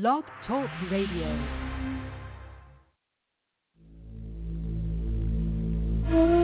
Blog Talk Radio. Mm.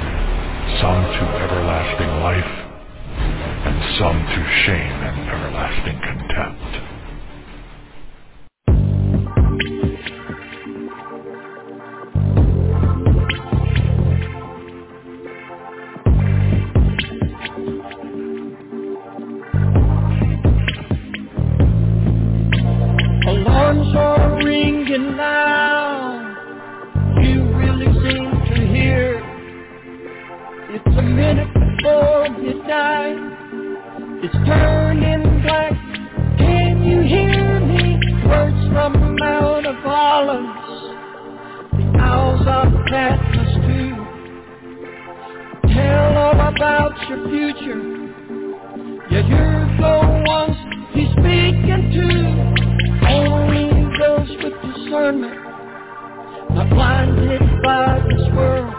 some to everlasting life, and some to shame and everlasting contempt. About your future. Yeah, you're the ones he's speaking to. Only those with discernment, not blinded by this world,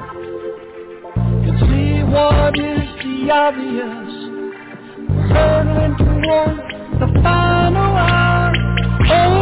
can see what is the obvious. We're toward the final hour. Oh,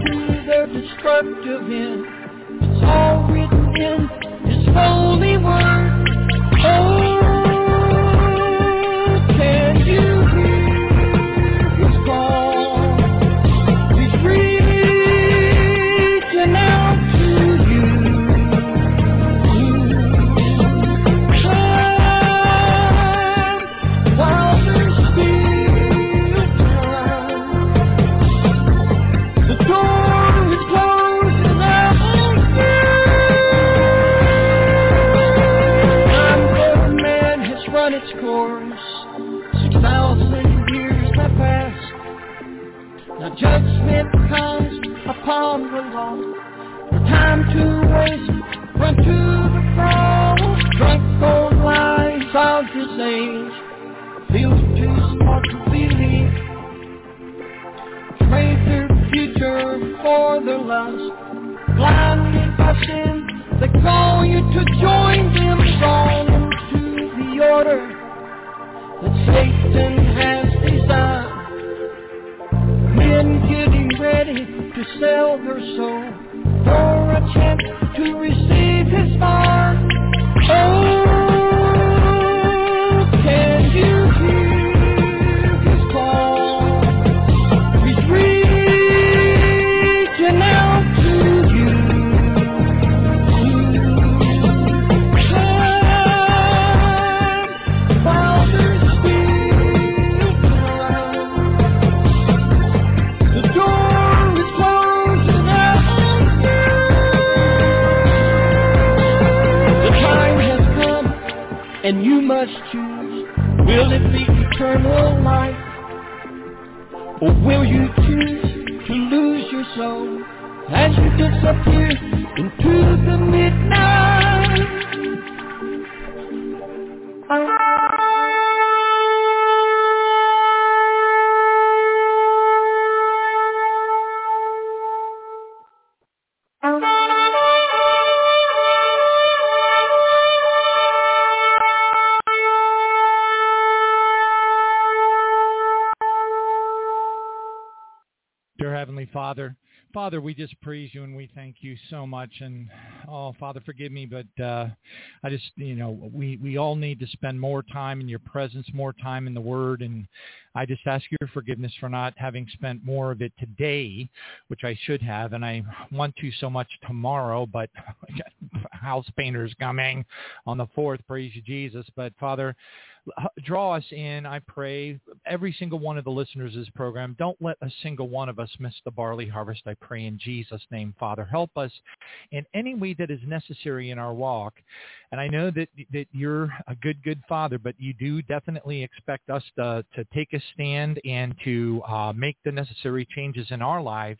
destructive end. It's all written in His holy word. Oh, judgment comes upon the. No time to waste. Run to the cross. Drunk those lies of this age. Feel too smart to believe. Trade their future for their lust. Blinded by sin, they Sell their soul. For a chance Father. Father, we just praise you and we thank you so much. And oh, Father, forgive me, but uh, I just, you know, we we all need to spend more time in your presence, more time in the Word, and I just ask your forgiveness for not having spent more of it today, which I should have, and I want to so much tomorrow. But house painters coming on the fourth, praise you, Jesus. But Father, draw us in, I pray, every single one of the listeners of this program. Don't let a single one of us miss the barley harvest, I pray in Jesus' name, Father. Help us in any way that is necessary in our walk. And I know that, that you're a good, good Father, but you do definitely expect us to, to take a stand and to uh, make the necessary changes in our lives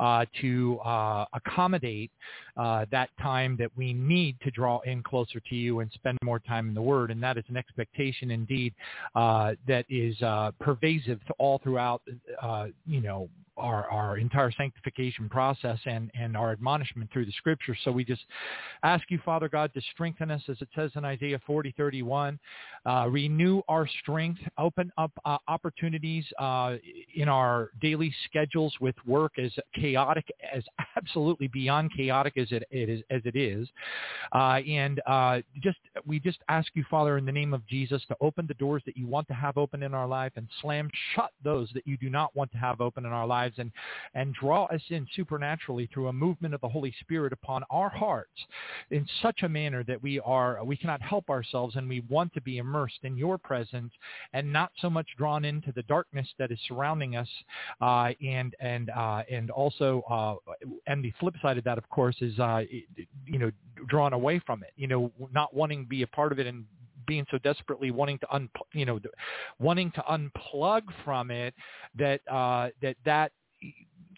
uh, to uh, accommodate uh, that time that we need to draw in closer to you and spend more time in the Word. And that is an expectation indeed uh, that is uh, pervasive all throughout, uh, you know, our, our entire sanctification process and, and our admonishment through the scripture. So we just ask you, Father God, to strengthen us, as it says in Isaiah 40, 31. Uh, renew our strength, open up uh, opportunities uh, in our daily schedules with work as chaotic, as absolutely beyond chaotic as it, it is. As it is. Uh, and uh, just we just ask you, Father, in the name of Jesus, to open the doors that you want to have open in our life and slam shut those that you do not want to have open in our lives and, and draw us in supernaturally through a movement of the Holy Spirit upon our hearts in such a manner that we are, we cannot help ourselves and we want to be immersed in your presence and not so much drawn into the darkness that is surrounding us uh, and, and, uh, and also, uh, and the flip side of that, of course, is, uh, you know, drawn away from it, you know, not wanting to be a part of it and being so desperately wanting to un, you know, wanting to unplug from it that uh, that that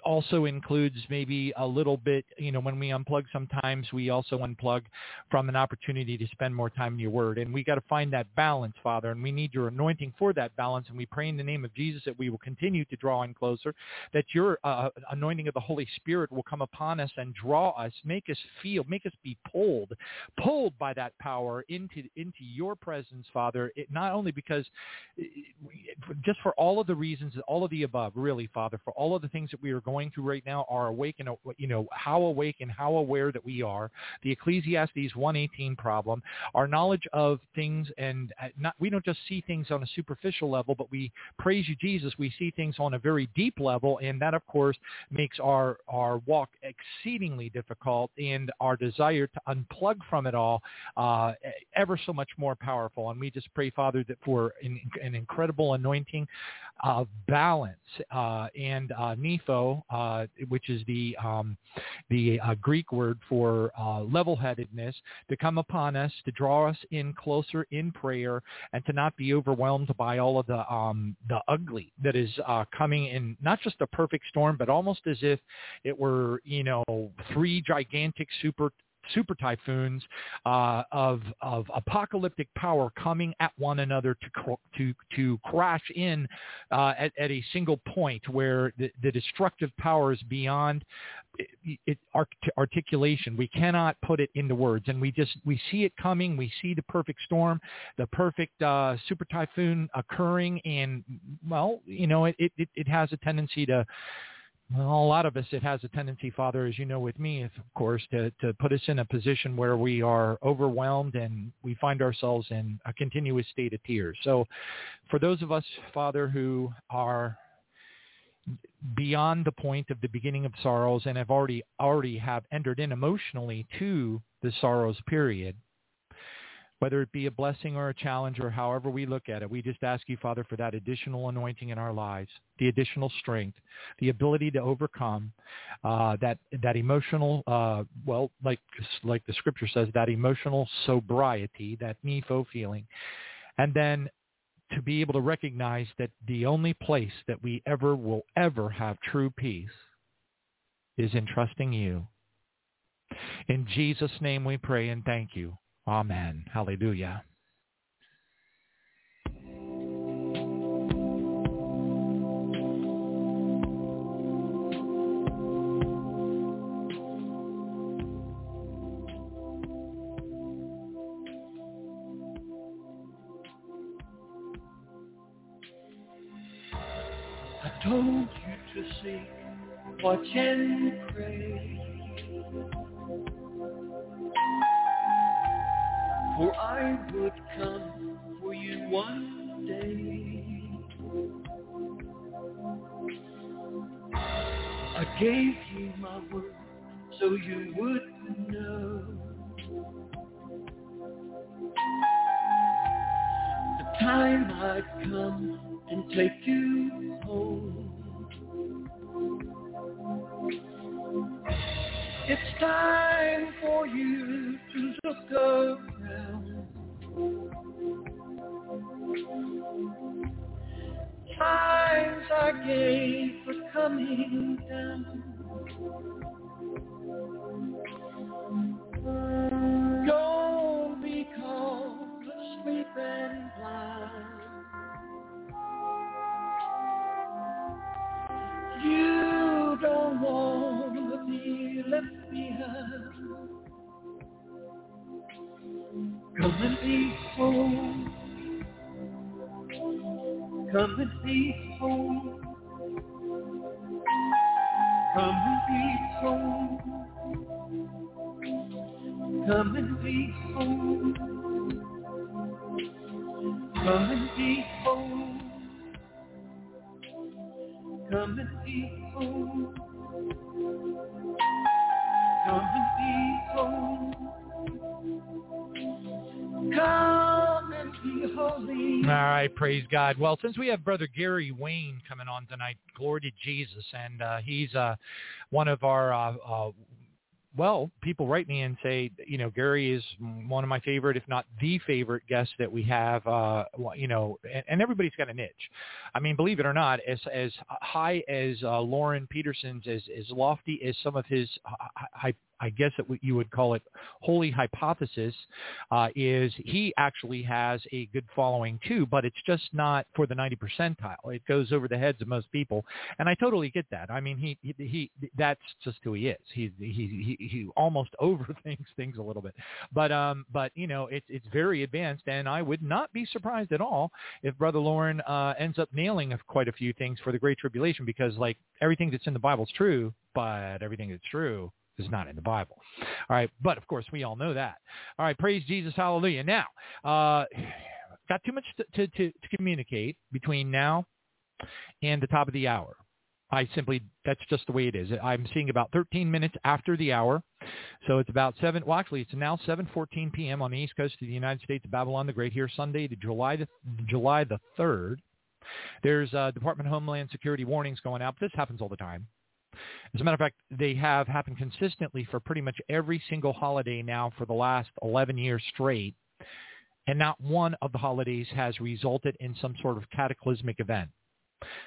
also includes maybe a little bit, you know, when we unplug sometimes we also unplug from an opportunity to spend more time in your word. And we got to find that balance, Father, and we need your anointing for that balance. And we pray in the name of Jesus that we will continue to draw in closer, that your uh, anointing of the Holy Spirit will come upon us and draw us, make us feel, make us be pulled, pulled by that power into, into your presence, Father, it, not only because just for all of the reasons, all of the above, really, Father, for all of the things that we are going through right now are awake and you know how awake and how aware that we are. The Ecclesiastes 118 problem, our knowledge of things, and uh, not we don't just see things on a superficial level, but we praise you, Jesus. We see things on a very deep level, and that of course makes our our walk exceedingly difficult, and our desire to unplug from it all uh, ever so much more powerful. And we just pray, Father, that for an, an incredible anointing of balance uh, and uh, nepho, uh, which is the um, the uh, Greek word for uh, level-headedness, to come upon us, to draw us in closer in prayer, and to not be overwhelmed by all of the um, the ugly that is uh, coming in, not just a perfect storm, but almost as if it were you know three gigantic super super typhoons uh, of of apocalyptic power coming at one another to to to crash in uh, at, at a single point where the, the destructive power is beyond it, it, articulation. We cannot put it into words, and we just we see it coming. We see the perfect storm, the perfect uh, super typhoon occurring, and well, you know, it, it it has a tendency to a lot of us, it has a tendency, Father, as you know with me, of course, to, to put us in a position where we are overwhelmed and we find ourselves in a continuous state of tears. So for those of us, Father, who are beyond the point of the beginning of sorrows and have already already have entered in emotionally to the sorrows period, whether it be a blessing or a challenge or however we look at it, we just ask you, Father, for that additional anointing in our lives, the additional strength, the ability to overcome uh, that that emotional, uh, well, like like the Scripture says, that emotional sobriety, that nepho feeling, and then to be able to recognize that the only place that we ever will ever have true peace is in trusting you. In Jesus' name we pray and thank you. Amen. Hallelujah. I told you to seek, watch and For I would come for you one day. I gave you my word so you would know. The time I'd come and take you home. It's time for you to look around. Times I gave for coming down. And be home. Come and be home. Come and be home. Praise God. Well, since we have Brother Gary Wayne coming on tonight, glory to Jesus, and uh, he's uh, one of our uh, uh, well, people write me and say, you know, Gary is one of my favorite, if not the favorite guest that we have. Uh, you know, and, and everybody's got a niche. I mean, believe it or not, as as high as uh, Lauren Peterson's, as as lofty as some of his high I guess that you would call it holy hypothesis, uh, is he actually has a good following too, but it's just not for the 90 percentile. It goes over the heads of most people, and I totally get that. I mean, he he, he that's just who he is. He he he, he almost overthinks things a little bit, but um, but you know, it's it's very advanced, and I would not be surprised at all if Brother Lauren uh, ends up nailing quite a few things for the Great Tribulation, because like everything that's in the Bible is true, but everything that's true is not in the Bible. All right, but of course we all know that. All right, praise Jesus, hallelujah. Now, uh, got too much to, to, to, to communicate between now and the top of the hour. I simply, that's just the way it is. I'm seeing about 13 minutes after the hour. So it's about 7, well actually it's now 7.14 p.m. on the east coast of the United States, Babylon the Great here, Sunday, July the, July the 3rd. There's uh, Department of Homeland Security warnings going out. This happens all the time. As a matter of fact, they have happened consistently for pretty much every single holiday now for the last 11 years straight. And not one of the holidays has resulted in some sort of cataclysmic event.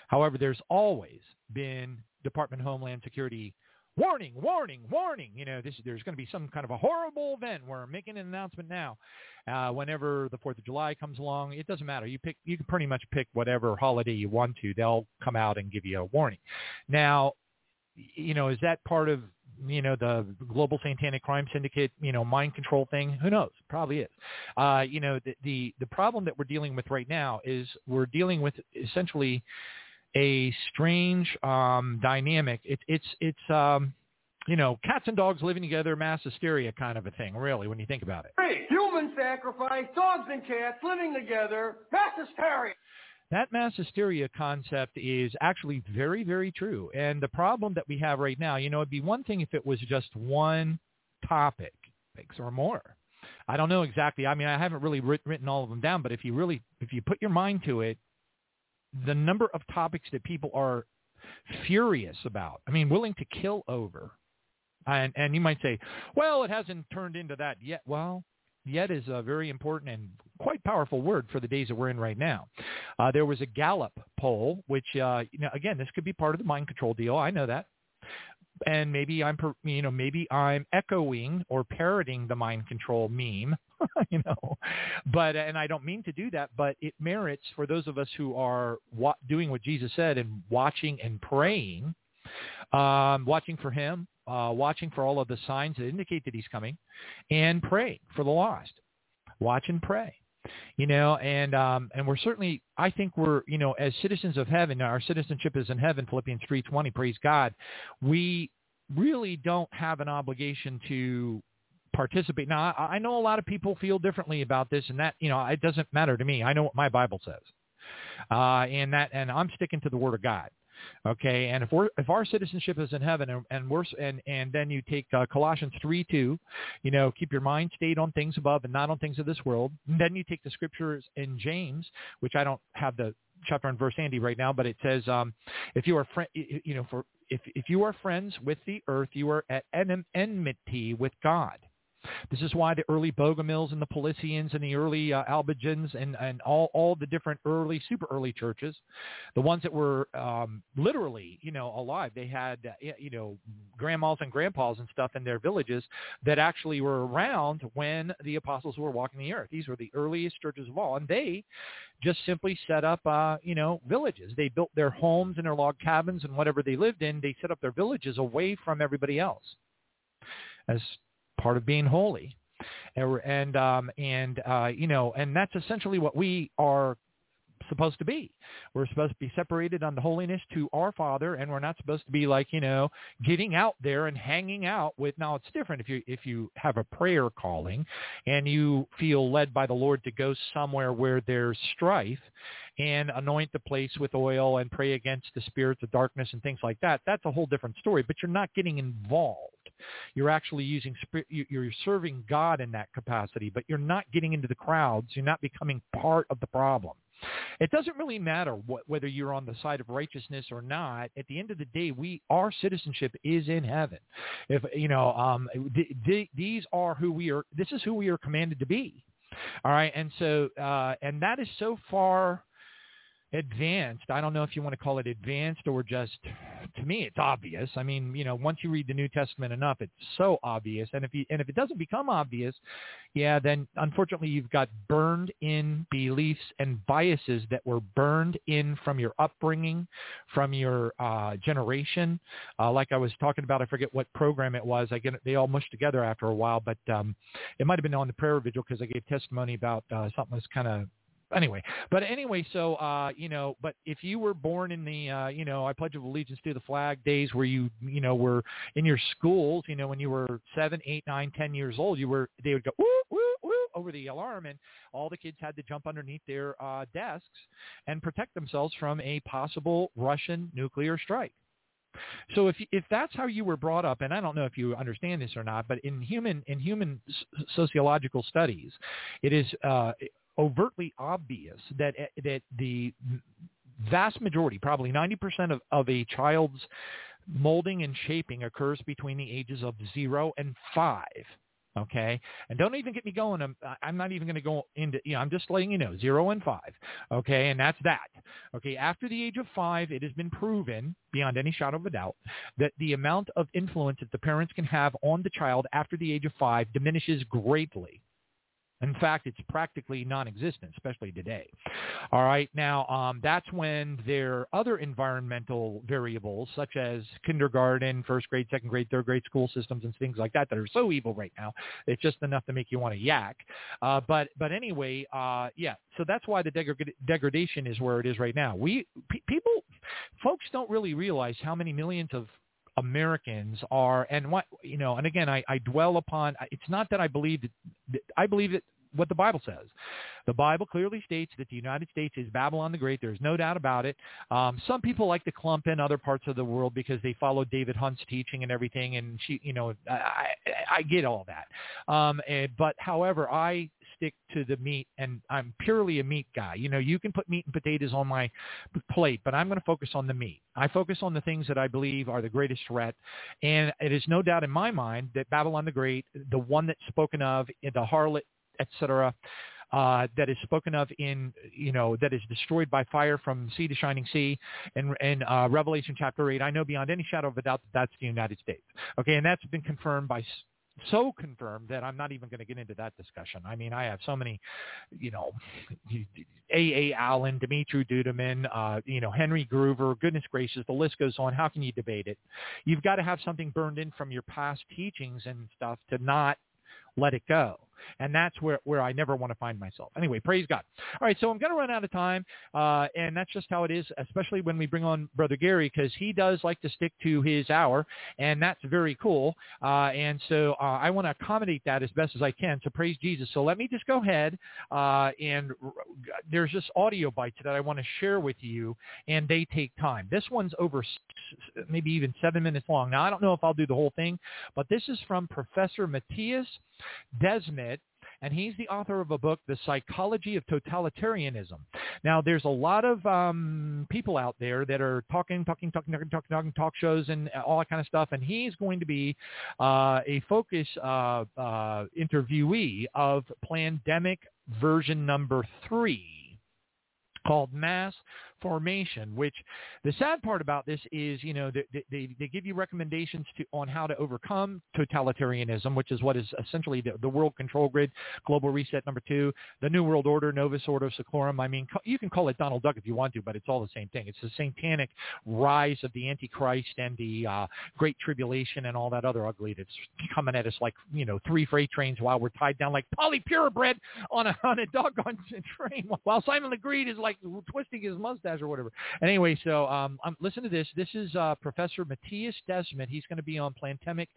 However, there's always been Department of Homeland Security warning, warning, warning. You know, this there's going to be some kind of a horrible event. We're making an announcement now. Uh, whenever the Fourth of July comes along, it doesn't matter. You pick, you can pretty much pick whatever holiday you want to. They'll come out and give you a warning. Now, you know, is that part of you know the global satanic crime syndicate you know mind control thing? Who knows? Probably is. Uh you know the the the problem that we're dealing with right now is we're dealing with essentially a strange um dynamic. It, it's it's um you know cats and dogs living together mass hysteria kind of a thing really when you think about it. Hey human sacrifice dogs and cats living together mass hysteria that mass hysteria concept is actually very, very true. And the problem that we have right now, you know, it'd be one thing if it was just one topic or more. I don't know exactly. I mean, I haven't really writ- written all of them down, but if you really, if you put your mind to it, the number of topics that people are furious about, I mean, willing to kill over, and and you might say, well, it hasn't turned into that yet. Well, yet is a very important and quite powerful word for the days that we're in right now. Uh, there was a Gallup poll, which, uh, you know, again, this could be part of the mind control deal. I know that. And maybe I'm, you know, maybe I'm echoing or parroting the mind control meme, you know, but and I don't mean to do that, but it merits for those of us who are wa- doing what Jesus said and watching and praying, um, watching for Him, uh, watching for all of the signs that indicate that he's coming, and pray for the lost. Watch and pray. You know, and um, and we're certainly, I think we're, you know, as citizens of heaven, our citizenship is in heaven. Philippians three twenty. Praise God. We really don't have an obligation to participate. Now, I, I know a lot of people feel differently about this, and that, you know, it doesn't matter to me. I know what my Bible says, uh, and that, and I'm sticking to the Word of God. Okay, and if we're if our citizenship is in heaven, and, and we're and and then you take uh, Colossians three two, you know, keep your mind stayed on things above and not on things of this world. And then you take the scriptures in James, which I don't have the chapter and verse handy right now, but it says, um, if you are friend, you know, for if if you are friends with the earth, you are at enmity with God. This is why the early Bogomils and the Paulicians and the early uh, Albigens and, and all, all the different early, super early churches, the ones that were um, literally, you know, alive, they had, uh, you know, grandmas and grandpas and stuff in their villages that actually were around when the apostles were walking the earth. These were the earliest churches of all. And they just simply set up, uh, you know, villages. They built their homes and their log cabins and whatever they lived in. They set up their villages away from everybody else as part of being holy. And, and, um, and uh, you know, and that's essentially what we are supposed to be. We're supposed to be separated on the holiness to our Father, and we're not supposed to be like you know getting out there and hanging out with. Now it's different if you if you have a prayer calling, and you feel led by the Lord to go somewhere where there's strife, and anoint the place with oil and pray against the spirits of darkness and things like that. That's a whole different story. But you're not getting involved. You're actually using you're serving God in that capacity, but you're not getting into the crowds. You're not becoming part of the problem. It doesn't really matter what, whether you're on the side of righteousness or not. At the end of the day, we our citizenship is in heaven. If you know, um, th- th- these are who we are. This is who we are commanded to be. All right, and so uh, and that is so far advanced. I don't know if you want to call it advanced or just, to me, it's obvious. I mean, you know, once you read the New Testament enough, it's so obvious. And if you, and if it doesn't become obvious, yeah, then unfortunately you've got burned in beliefs and biases that were burned in from your upbringing, from your uh, generation. Uh, like I was talking about, I forget what program it was. I get they all mushed together after a while, but um, it might have been on the prayer vigil because I gave testimony about uh, something that's kind of anyway, but anyway, so uh, you know, but if you were born in the uh, you know, I pledge of allegiance to the flag days where you you know were in your schools, you know, when you were seven, eight, nine, ten years old, you were they would go woo woo woo over the alarm, and all the kids had to jump underneath their uh, desks and protect themselves from a possible Russian nuclear strike. So if if that's how you were brought up, and I don't know if you understand this or not, but in human in human sociological studies, it is uh, overtly obvious that eh, that the vast majority, probably 90% of, of a child's molding and shaping occurs between the ages of zero and five. Okay, and don't even get me going. I'm, I'm not even going to go into. You know, I'm just letting you know zero and five. Okay, and that's that. Okay, after the age of five, it has been proven beyond any shadow of a doubt that the amount of influence that the parents can have on the child after the age of five diminishes greatly. In fact, it's practically non-existent, especially today. All right, now um, that's when there are other environmental variables, such as kindergarten, first grade, second grade, third grade school systems, and things like that, that are so evil right now. It's just enough to make you want to yak. Uh, but but anyway, uh, yeah. So that's why the deg- degradation is where it is right now. We people, folks don't really realize how many millions of Americans are, and what you know, and again, I, I dwell upon. It's not that I believe that I believe that what the Bible says. The Bible clearly states that the United States is Babylon the Great. There's no doubt about it. Um, some people like to clump in other parts of the world because they follow David Hunt's teaching and everything, and she, you know, I, I, get all that. Um, and, but however, I stick to the meat, and I'm purely a meat guy. You know, you can put meat and potatoes on my plate, but I'm going to focus on the meat. I focus on the things that I believe are the greatest threat, and it is no doubt in my mind that Babylon the Great, the one that's spoken of, the harlot, etc., uh, that is spoken of in, you know, that is destroyed by fire from sea to shining sea in, in uh, Revelation chapter 8. I know beyond any shadow of a doubt that that's the United States. Okay, and that's been confirmed by so confirmed that I'm not even going to get into that discussion. I mean, I have so many, you know, A.A. Allen, Dimitri Duduman, uh, you know, Henry Gruver, goodness gracious, the list goes on. How can you debate it? You've got to have something burned in from your past teachings and stuff to not let it go. And that's where, where I never want to find myself. Anyway, praise God. All right, so I'm going to run out of time, uh, and that's just how it is, especially when we bring on Brother Gary, because he does like to stick to his hour, and that's very cool. Uh, and so uh, I want to accommodate that as best as I can. So praise Jesus. So let me just go ahead, uh, and there's just audio bites that I want to share with you, and they take time. This one's over six, maybe even seven minutes long. Now, I don't know if I'll do the whole thing, but this is from Professor Matthias Desmet, and he's the author of a book, The Psychology of Totalitarianism. Now, there's a lot of um, people out there that are talking, talking, talking, talking, talking, talking, talk shows and all that kind of stuff, and he's going to be uh, a focus uh, uh, interviewee of Plandemic version number three called Mass formation, which the sad part about this is, you know, they, they, they give you recommendations to, on how to overcome totalitarianism, which is what is essentially the, the world control grid, global reset number two, the new world order, novus ordo seclorum. I mean, you can call it Donald Duck if you want to, but it's all the same thing. It's the satanic rise of the Antichrist and the uh, Great Tribulation and all that other ugly that's coming at us like, you know, three freight trains while we're tied down like Polly Purebred on a, on a doggone train while Simon Legree is like twisting his mustache or whatever. anyway, so um, listen to this. This is uh, Professor Matthias Desmet. He's going to be on Plandemic,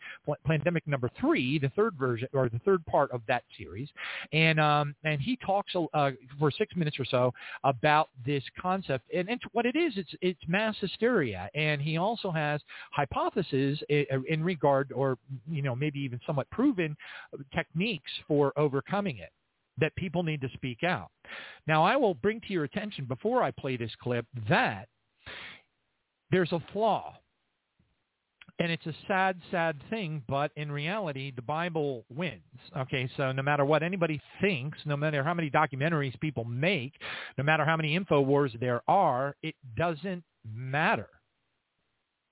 Plandemic number three, the third version or the third part of that series, and um, and he talks uh, for six minutes or so about this concept and it's, what it is. It's it's mass hysteria, and he also has hypotheses in, in regard, or you know maybe even somewhat proven techniques for overcoming it that people need to speak out. Now, I will bring to your attention before I play this clip that there's a flaw. And it's a sad, sad thing, but in reality, the Bible wins. Okay, so no matter what anybody thinks, no matter how many documentaries people make, no matter how many info wars there are, it doesn't matter.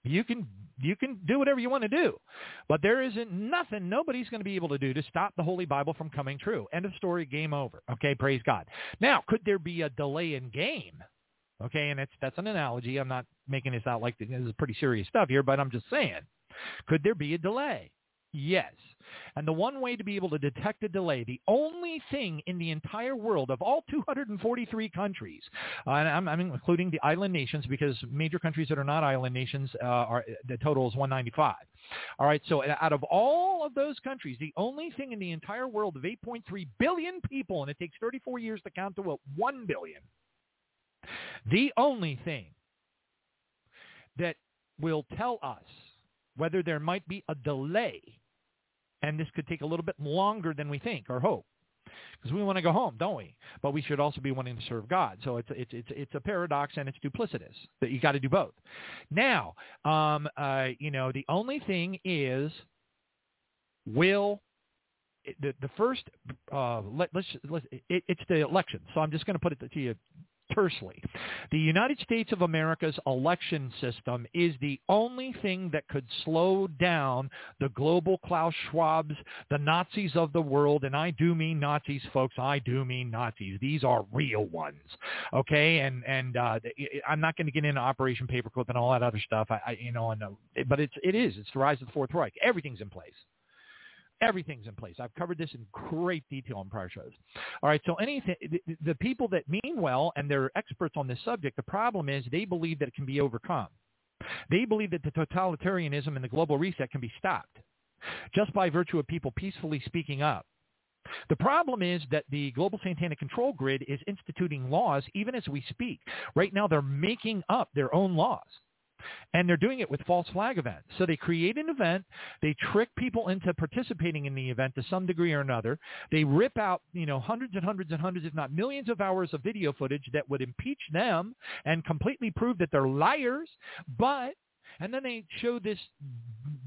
You can you can do whatever you want to do. But there isn't nothing nobody's going to be able to do to stop the Holy Bible from coming true. End of story, game over. Okay, praise God. Now, could there be a delay in game? Okay, and it's, that's an analogy. I'm not making this out like this is pretty serious stuff here, but I'm just saying. Could there be a delay? Yes. And the one way to be able to detect a delay, the only thing in the entire world of all 243 countries, uh, and I'm, I'm, including the island nations because major countries that are not island nations uh, are the total is 195. All right, so out of all of those countries, the only thing in the entire world of 8.3 billion people, and it takes 34 years to count to what, 1 billion, the only thing that will tell us whether there might be a delay and this could take a little bit longer than we think or hope because we want to go home, don't we? But we should also be wanting to serve God. So it's it's it's it's a paradox and it's duplicitous that you got to do both. Now, um, uh, you know, the only thing is, will the the first uh, let, let's let's it, it's the election. So I'm just going to put it to you tersely. The United States of America's election system is the only thing that could slow down the global Klaus Schwabs, the Nazis of the world, and I do mean Nazis, folks. I do mean Nazis. These are real ones, okay? And and uh, I'm not going to get into Operation Paperclip and all that other stuff. I, I you know, and, uh, but it's it is it's the rise of the Fourth Reich. Everything's in place. Everything's in place. I've covered this in great detail on prior shows. All right, so anything, the, people that mean well and they're experts on this subject, the problem is they believe that it can be overcome. They believe that the totalitarianism and the global reset can be stopped just by virtue of people peacefully speaking up. The problem is that the global satanic control grid is instituting laws even as we speak. Right now they're making up their own laws. And they're doing it with false flag events. So they create an event, they trick people into participating in the event to some degree or another. They rip out, you know, hundreds and hundreds and hundreds, if not millions of hours of video footage that would impeach them and completely prove that they're liars. But and then they show this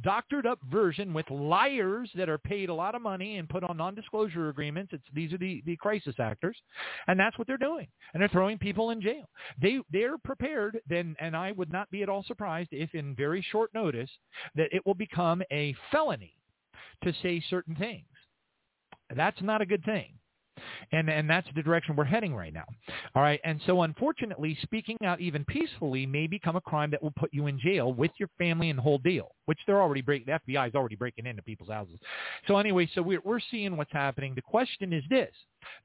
doctored up version with liars that are paid a lot of money and put on non-disclosure agreements. It's, these are the, the crisis actors. And that's what they're doing. And they're throwing people in jail. They, they're prepared then, and I would not be at all surprised if in very short notice that it will become a felony to say certain things. That's not a good thing. And, and that's the direction we're heading right now. All right. And so unfortunately, speaking out even peacefully may become a crime that will put you in jail with your family and the whole deal, which they're already breaking. The FBI is already breaking into people's houses. So anyway, so we're, we're seeing what's happening. The question is this,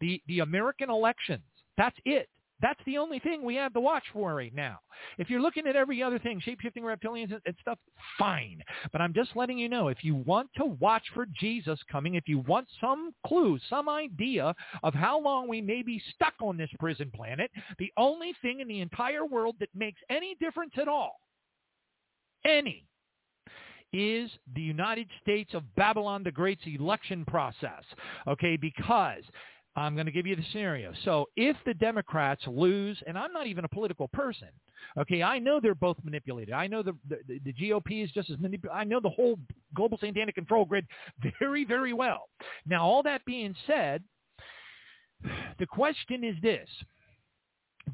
the, the American elections, that's it. That's the only thing we have to watch for right now. If you're looking at every other thing, shape-shifting reptilians and stuff, fine. But I'm just letting you know, if you want to watch for Jesus coming, if you want some clue, some idea of how long we may be stuck on this prison planet, the only thing in the entire world that makes any difference at all, any, is the United States of Babylon the Great's election process. Okay, because I'm going to give you the scenario. So if the Democrats lose, and I'm not even a political person, okay, I know they're both manipulated. I know the, the, the GOP is just as manipulated. I know the whole global satanic control grid very, very well. Now, all that being said, the question is this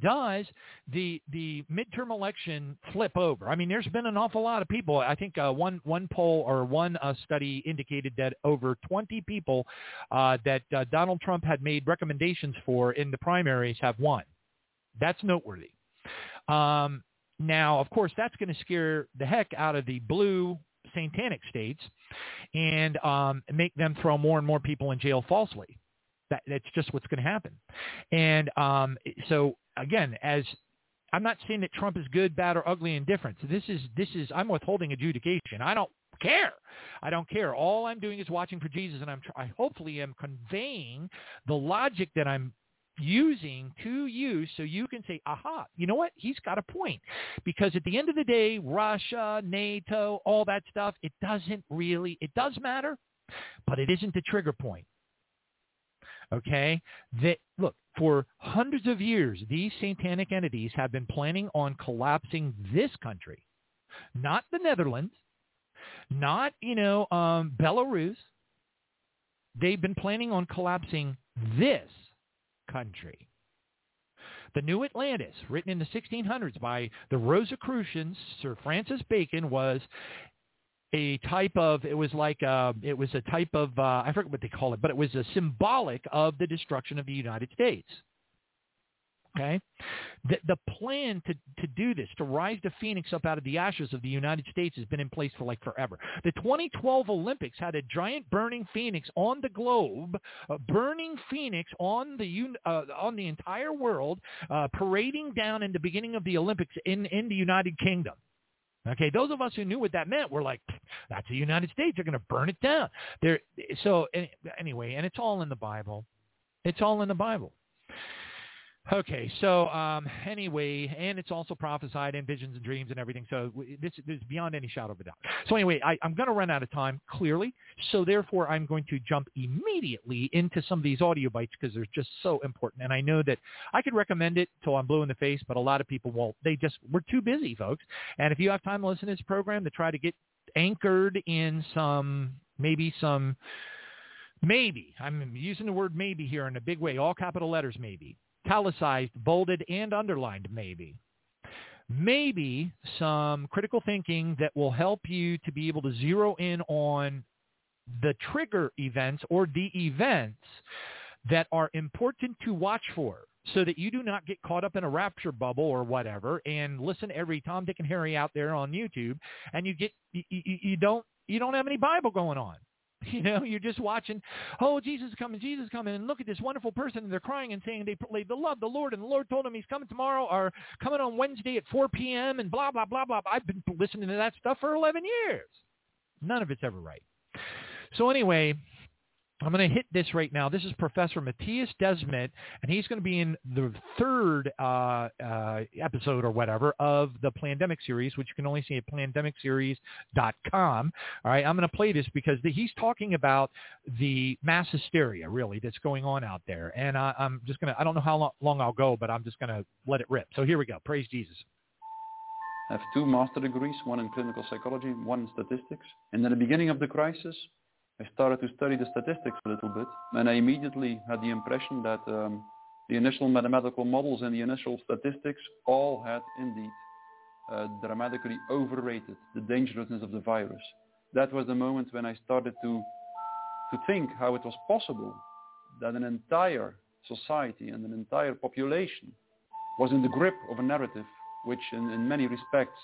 does the the midterm election flip over? I mean, there's been an awful lot of people. I think uh, one one poll or one uh, study indicated that over 20 people uh, that uh, Donald Trump had made recommendations for in the primaries have won. That's noteworthy. Um, now, of course, that's going to scare the heck out of the blue satanic states and um, make them throw more and more people in jail falsely. That, that's just what's going to happen. And um, so again, as I'm not saying that Trump is good, bad, or ugly, indifferent. This is this is I'm withholding adjudication. I don't care. I don't care. All I'm doing is watching for Jesus, and I'm I hopefully am conveying the logic that I'm using to you so you can say, aha, you know what? He's got a point. Because at the end of the day, Russia, NATO, all that stuff, it doesn't really, it does matter, but it isn't the trigger point. Okay? That, look, for hundreds of years, these satanic entities have been planning on collapsing this country, not the Netherlands, not, you know, um, Belarus. They've been planning on collapsing this country. The New Atlantis, written in the 1600s by the Rosicrucians, Sir Francis Bacon, was a type of it was like uh, it was a type of uh, I forget what they call it, but it was a symbolic of the destruction of the United States. Okay, the, the plan to, to do this, to rise the phoenix up out of the ashes of the United States, has been in place for like forever. The 2012 Olympics had a giant burning phoenix on the globe, a burning phoenix on the uh, on the entire world, uh, parading down in the beginning of the Olympics in in the United Kingdom. Okay, those of us who knew what that meant were like, that's the United States. They're going to burn it down. There. So anyway, and it's all in the Bible. It's all in the Bible. Okay, so um, anyway, and it's also prophesied in visions and dreams and everything. So this, is beyond any shadow of a doubt. So anyway, I, I'm going to run out of time clearly. So therefore, I'm going to jump immediately into some of these audio bites because they're just so important. And I know that I could recommend it till I'm blue in the face, but a lot of people won't. They just we're too busy, folks. And if you have time to listen to this program to try to get anchored in some maybe some maybe I'm using the word maybe here in a big way, all capital letters maybe italicized, bolded, and underlined maybe. Maybe some critical thinking that will help you to be able to zero in on the trigger events or the events that are important to watch for so that you do not get caught up in a rapture bubble or whatever and listen to every Tom, Dick, and Harry out there on YouTube and you get you, you, don't you don't have any Bible going on. You know, you're just watching, oh, Jesus is coming, Jesus is coming, and look at this wonderful person, and they're crying and saying they, they love the Lord, and the Lord told them he's coming tomorrow or coming on Wednesday at 4 p.m., and blah, blah, blah, blah. I've been listening to that stuff for 11 years. None of it's ever right. So anyway, I'm going to hit this right now. This is Professor Matthias Desmet, and he's going to be in the third uh, uh, episode or whatever of the Plandemic series, which you can only see at plandemicseries.com. All right, I'm going to play this because the, he's talking about the mass hysteria, really, that's going on out there. And uh, I'm just going to, I don't know how long, long I'll go, but I'm just going to let it rip. So here we go. Praise Jesus. I have two master degrees, one in clinical psychology, one in statistics. And at the beginning of the crisis, I started to study the statistics a little bit, and I immediately had the impression that um, the initial mathematical models and the initial statistics all had indeed uh, dramatically overrated the dangerousness of the virus. That was the moment when I started to to think how it was possible that an entire society and an entire population was in the grip of a narrative which in, in many respects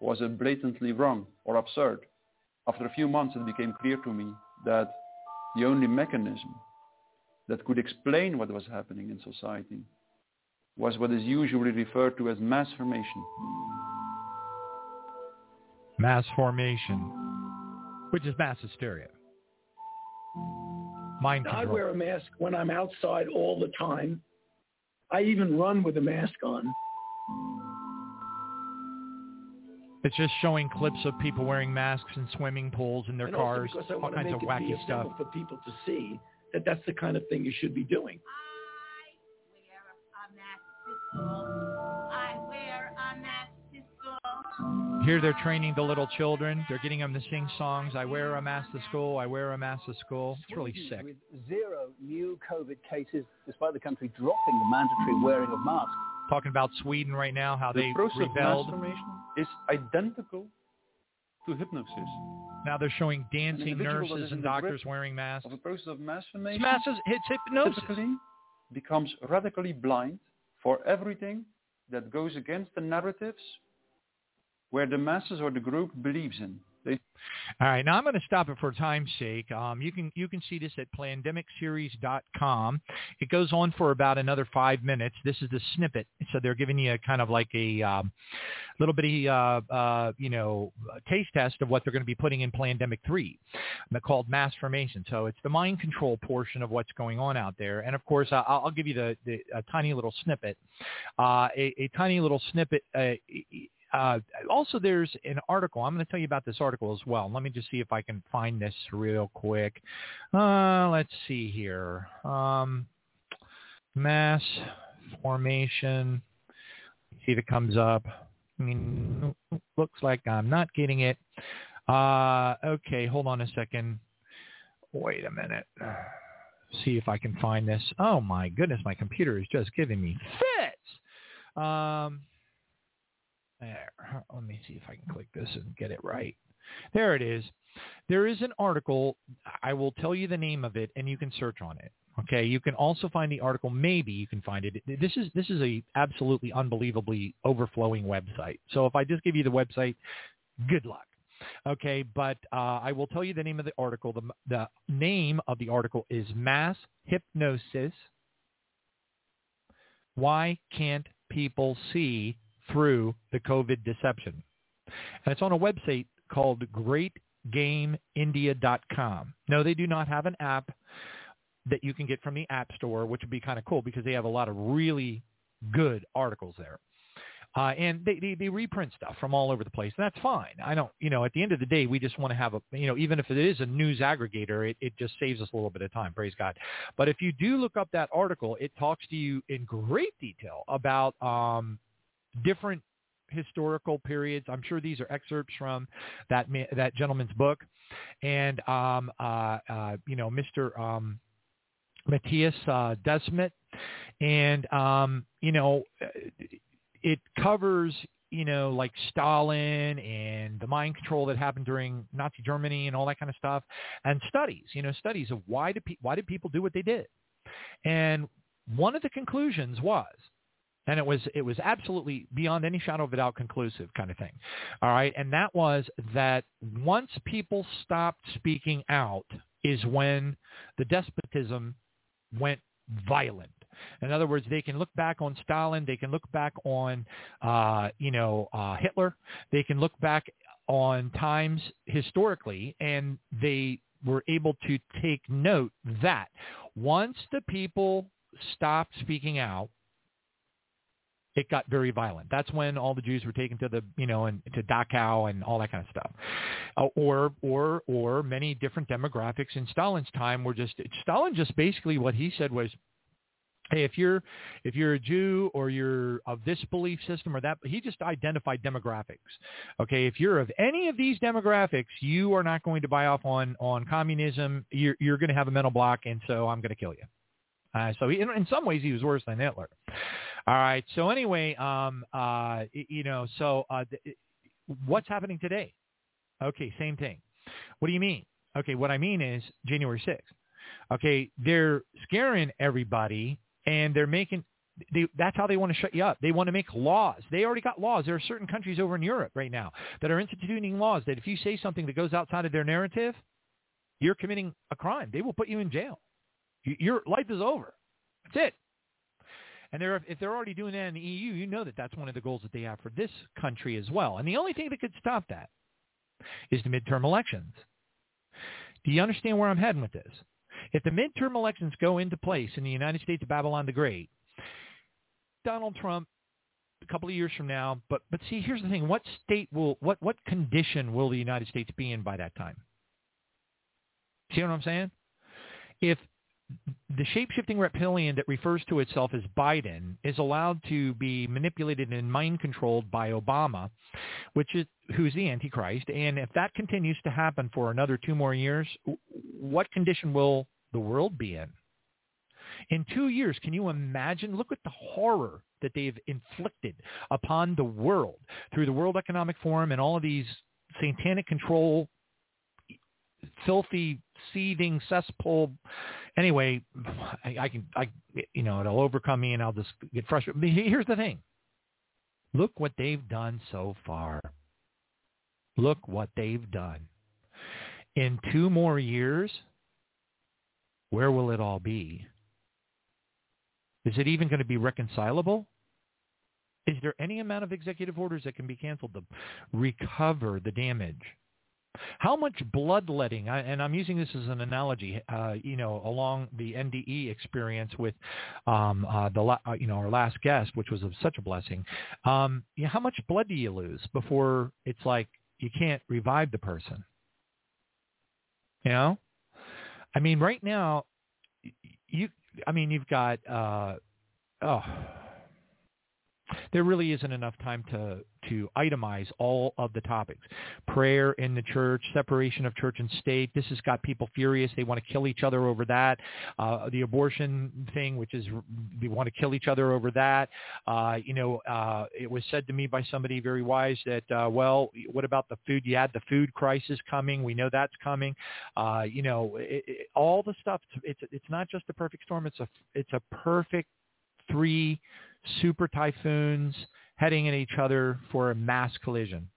was blatantly wrong or absurd. After a few months, it became clear to me that the only mechanism that could explain what was happening in society was what is usually referred to as mass formation. Mass formation, which is mass hysteria. Mind I wear a mask when I'm outside all the time. I even run with a mask on. It's just showing clips of people wearing masks in swimming pools in their and cars, also because I all kinds make of it be wacky stuff. for people to see that that's the kind of thing you should be doing. I wear a mask to school. Here they're training the little children. They're getting them to sing songs. I wear a mask to school. I wear a mask to school. It's really sick. With zero new COVID cases, despite the country dropping the mandatory wearing of masks. Talking about Sweden right now, how the they process of mass formation is identical to hypnosis. Now they're showing dancing nurses and doctors wearing masks. Of a process of mass It's formation masses, it's hypnosis. typically becomes radically blind for everything that goes against the narratives where the masses or the group believes in. All right, now I'm going to stop it for time's sake. Um, you can you can see this at plandemicseries.com. It goes on for about another five minutes. This is the snippet, so they're giving you a kind of like a um, little bitty uh, uh, you know taste test of what they're going to be putting in Plandemic Three, uh, called Mass Formation. So it's the mind control portion of what's going on out there, and of course I'll, I'll give you the, the a tiny little snippet, uh, a, a tiny little snippet. Uh, also, there's an article. I'm going to tell you about this article as well. Let me just see if I can find this real quick. Uh, let's see here. Um, mass formation. See if it comes up. I mean, looks like I'm not getting it. Uh, okay, hold on a second. Wait a minute. See if I can find this. Oh my goodness, my computer is just giving me fits. Um, there. Let me see if I can click this and get it right. There it is. There is an article. I will tell you the name of it, and you can search on it. Okay. You can also find the article. Maybe you can find it. This is this is a absolutely unbelievably overflowing website. So if I just give you the website, good luck. Okay, but uh, I will tell you the name of the article. The, the name of the article is Mass Hypnosis. Why can't people see through the COVID deception? And it's on a website called greatgameindia.com. No, they do not have an app that you can get from the App Store, which would be kind of cool because they have a lot of really good articles there. Uh, and they, they, they reprint stuff from all over the place. And that's fine. I don't, you know, at the end of the day, we just want to have a, you know, even if it is a news aggregator, it, it just saves us a little bit of time. Praise God. But if you do look up that article, it talks to you in great detail about um, different historical periods. I'm sure these are excerpts from that ma- that gentleman's book, and um, uh, uh, you know, Mr. Um, Mattias uh, Desmet, and um, you know, it covers you know like Stalin and the mind control that happened during Nazi Germany and all that kind of stuff, and studies, you know, studies of why did pe- why did people do what they did, and one of the conclusions was and it was it was absolutely beyond any shadow of a doubt conclusive kind of thing. All right? And that was that once people stopped speaking out is when the despotism went violent. In other words they can look back on stalin. They can look back on uh you know uh hitler. They can look back on times historically and they were able to take note that once the people stopped speaking out, it got very violent. That's when all the Jews were taken to the, you know, and to Dachau and all that kind of stuff. Uh, or, or, or many different demographics in Stalin's time were just, Stalin just basically what he said was, hey, if you're, if you're a Jew or you're of this belief system or that, he just identified demographics. Okay. If you're of any of these demographics, you are not going to buy off on, on communism. You're, you're going to have a mental block. And so I'm going to kill you. Uh, so he, in, in some ways he was worse than Hitler. All right. So anyway, um, uh, you know, so uh, th- what's happening today? Okay, same thing. What do you mean? Okay, what I mean is January 6th. Okay, they're scaring everybody and they're making they, that's how they want to shut you up. They want to make laws. They already got laws. There are certain countries over in Europe right now that are instituting laws that if you say something that goes outside of their narrative, you're committing a crime. They will put you in jail. Your life is over. That's it. And they're, if they're already doing that in the EU, you know that that's one of the goals that they have for this country as well. And the only thing that could stop that is the midterm elections. Do you understand where I'm heading with this? If the midterm elections go into place in the United States of Babylon the Great, Donald Trump a couple of years from now, but but see, here's the thing: what state will what what condition will the United States be in by that time? See what I'm saying? If the shape-shifting reptilian that refers to itself as Biden is allowed to be manipulated and mind-controlled by Obama, which is who's the Antichrist. And if that continues to happen for another two more years, what condition will the world be in? In two years, can you imagine? Look at the horror that they've inflicted upon the world through the World Economic Forum and all of these satanic control, filthy seething cesspool. Anyway, I, I can, I, you know, it'll overcome me and I'll just get frustrated. But here's the thing. Look what they've done so far. Look what they've done. In two more years, where will it all be? Is it even going to be reconcilable? Is there any amount of executive orders that can be canceled to recover the damage? How much bloodletting, and I'm using this as an analogy, uh, you know, along the NDE experience with um, uh, the, uh, you know, our last guest, which was such a blessing. Um, you know, how much blood do you lose before it's like you can't revive the person? You know, I mean, right now, you, I mean, you've got, uh, oh, there really isn't enough time to to itemize all of the topics. Prayer in the church, separation of church and state. This has got people furious. They want to kill each other over that. Uh, the abortion thing, which is they want to kill each other over that. Uh, you know, uh, it was said to me by somebody very wise that, uh, well, what about the food? You had the food crisis coming. We know that's coming. Uh, you know, it, it, all the stuff. It's it's not just a perfect storm. It's a it's a perfect three super typhoons heading at each other for a mass collision.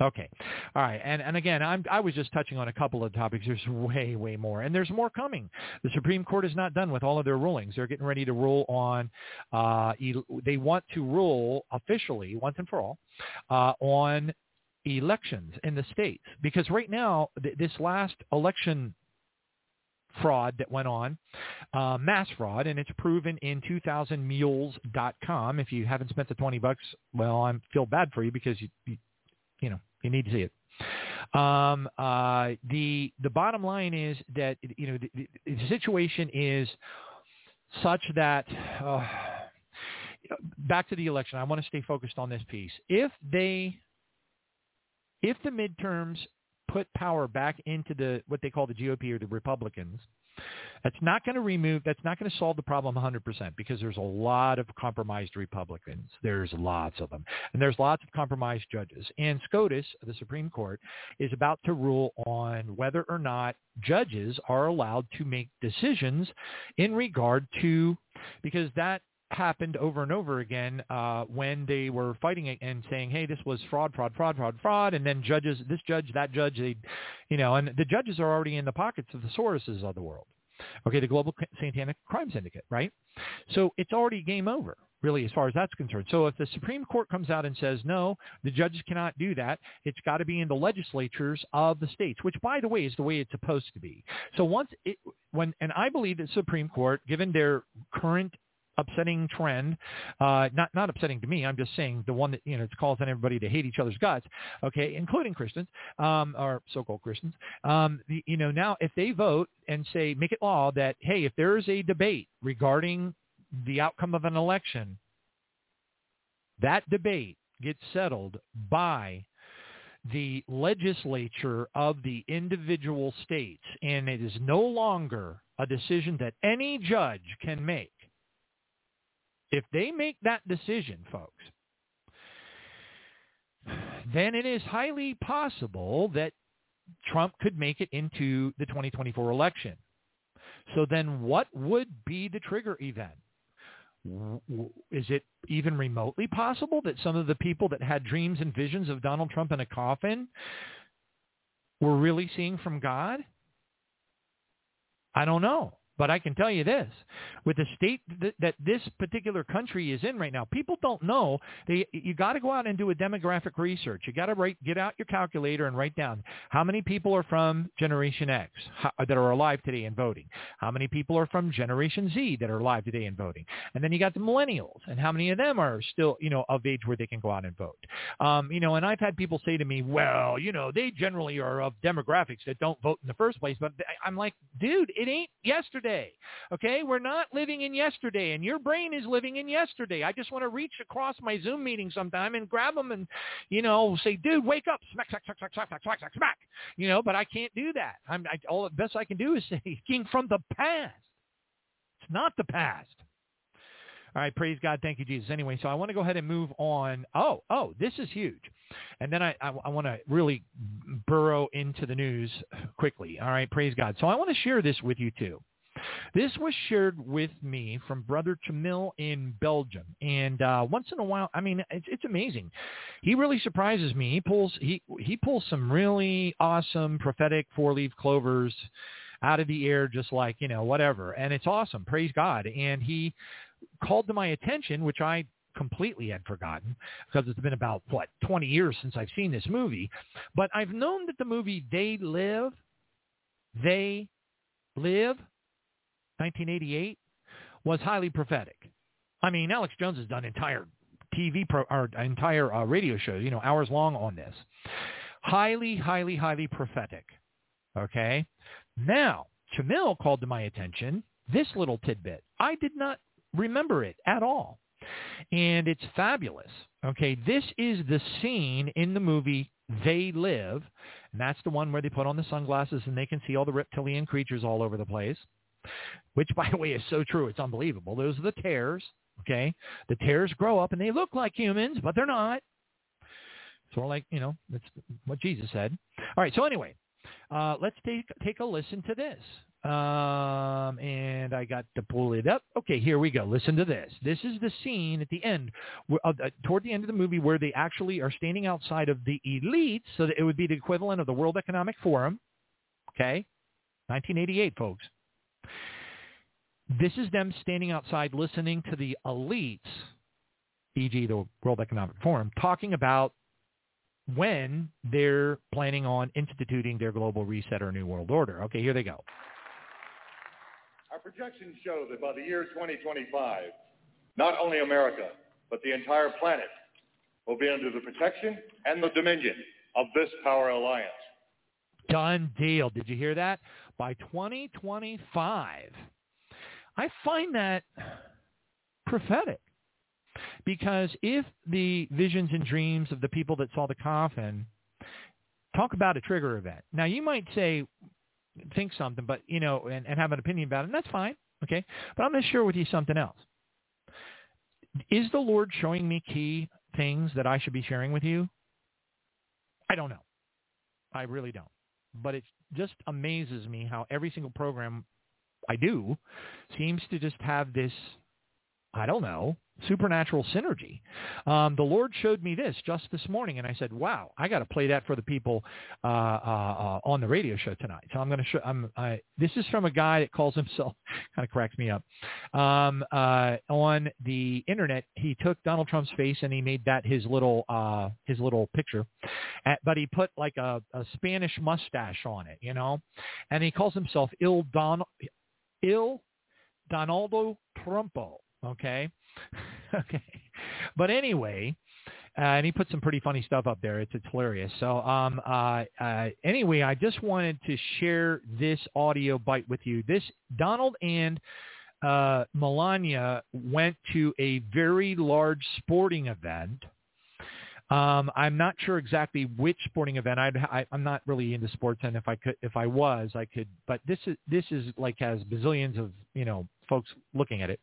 Okay. All right. And, and again, I'm, I was just touching on a couple of topics. There's way, way more. And there's more coming. The Supreme Court is not done with all of their rulings. They're getting ready to rule on, uh, they want to rule officially, once and for all, uh, on elections in the states. Because right now, th- this last election fraud that went on, uh, mass fraud, and it's proven in 2000mules.com. If you haven't spent the 20 bucks, well, I feel bad for you because you, you, you know, you need to see it. Um, uh, the the bottom line is that you know the, the situation is such that uh, back to the election. I want to stay focused on this piece. If they if the midterms put power back into the what they call the GOP or the Republicans. That's not going to remove. That's not going to solve the problem 100% because there's a lot of compromised Republicans. There's lots of them, and there's lots of compromised judges. And SCOTUS, the Supreme Court, is about to rule on whether or not judges are allowed to make decisions in regard to because that happened over and over again uh, when they were fighting it and saying, "Hey, this was fraud, fraud, fraud, fraud, fraud," and then judges, this judge, that judge, they, you know, and the judges are already in the pockets of the Soroses of the world. Okay, the global satanic crime syndicate, right? So it's already game over. really, as far as that's concerned. So if the Supreme Court comes out and says, no, the judges cannot do that, it's got to be in the legislatures of the states, which, by the way, is the way it's supposed to be. So once it, when, and I believe the Supreme Court, given their current upsetting trend. Uh, not not upsetting to me. I'm just saying the one that you know it's causing everybody to hate each other's guts. Okay, including Christians um, or so-called Christians. Um, the, you know now if they vote and say make it law that hey if there is a debate regarding the outcome of an election, that debate gets settled by the legislature of the individual states, and it is no longer a decision that any judge can make. If they make that decision, folks, then it is highly possible that Trump could make it into the 2024 election. So then what would be the trigger event? Is it even remotely possible that some of the people that had dreams and visions of Donald Trump in a coffin were really seeing from God? I don't know. But I can tell you this, with the state that, that this particular country is in right now, people don't know. They, you got to go out and do a demographic research. You got to write, get out your calculator and write down how many people are from Generation X how, that are alive today and voting. How many people are from Generation Z that are alive today and voting. And then you got the millennials and how many of them are still, you know, of age where they can go out and vote. Um, you know, and I've had people say to me, well, you know, they generally are of demographics that don't vote in the first place. But I'm like, dude, it ain't yesterday today. Okay? We're not living in yesterday, and your brain is living in yesterday. I just want to reach across my Zoom meeting sometime and grab them and, you know, say, dude, wake up. Smack, smack, smack, smack, smack, smack, smack, smack. smack. You know, but I can't do that. I'm, I, all the best I can do is say, "King from the past. It's not the past. All right, praise God. Thank you, Jesus. Anyway, so I want to go ahead and move on. Oh, oh, this is huge. And then I, I, I, want to really burrow into the news quickly. All right, praise God. So I want to share this with you too. This was shared with me from Brother Chamil in Belgium, and uh, once in a while, I mean, it's, it's amazing. He really surprises me. He pulls he he pulls some really awesome prophetic four leaf clovers out of the air, just like you know whatever, and it's awesome. Praise God! And he called to my attention, which I completely had forgotten because it's been about what 20 years since I've seen this movie. But I've known that the movie They Live, They Live 1988 was highly prophetic. I mean, Alex Jones has done entire TV pro, or entire uh, radio shows, you know, hours long on this. Highly, highly, highly prophetic. Okay. Now, Chamil called to my attention this little tidbit. I did not remember it at all. And it's fabulous. Okay, this is the scene in the movie They Live, and that's the one where they put on the sunglasses and they can see all the reptilian creatures all over the place which by the way is so true. It's unbelievable. Those are the tares. Okay. The tares grow up and they look like humans, but they're not. Sort of like, you know, that's what Jesus said. All right. So anyway, uh, let's take, take a listen to this. Um, and I got to pull it up. Okay, here we go. Listen to this. This is the scene at the end, uh, toward the end of the movie, where they actually are standing outside of the elite, so that it would be the equivalent of the World Economic Forum. Okay, 1988, folks. This is them standing outside listening to the elites, e.g. the World Economic Forum, talking about when they're planning on instituting their global reset or new world order. Okay, here they go. Our projections show that by the year 2025, not only America, but the entire planet will be under the protection and the dominion of this power alliance. Done deal. Did you hear that? By 2025, I find that prophetic. Because if the visions and dreams of the people that saw the coffin talk about a trigger event. Now you might say, think something, but you know, and, and have an opinion about it, and that's fine. Okay. But I'm going to share with you something else. Is the Lord showing me key things that I should be sharing with you? I don't know. I really don't. But it just amazes me how every single program I do, seems to just have this, I don't know, supernatural synergy. Um, the Lord showed me this just this morning, and I said, "Wow, I got to play that for the people uh, uh, uh, on the radio show tonight." So I'm going to show. I'm, I, this is from a guy that calls himself kind of cracks me up. Um, uh, on the internet, he took Donald Trump's face and he made that his little uh, his little picture, uh, but he put like a, a Spanish mustache on it, you know, and he calls himself Il Don Il Donaldo Trumpo. Okay, okay, but anyway. Uh, and he put some pretty funny stuff up there. It's, it's hilarious. So um, uh, uh, anyway, I just wanted to share this audio bite with you. This Donald and uh, Melania went to a very large sporting event. Um, I'm not sure exactly which sporting event. I'd, I, I'm not really into sports, and if I could, if I was, I could. But this is this is like has bazillions of you know folks looking at it,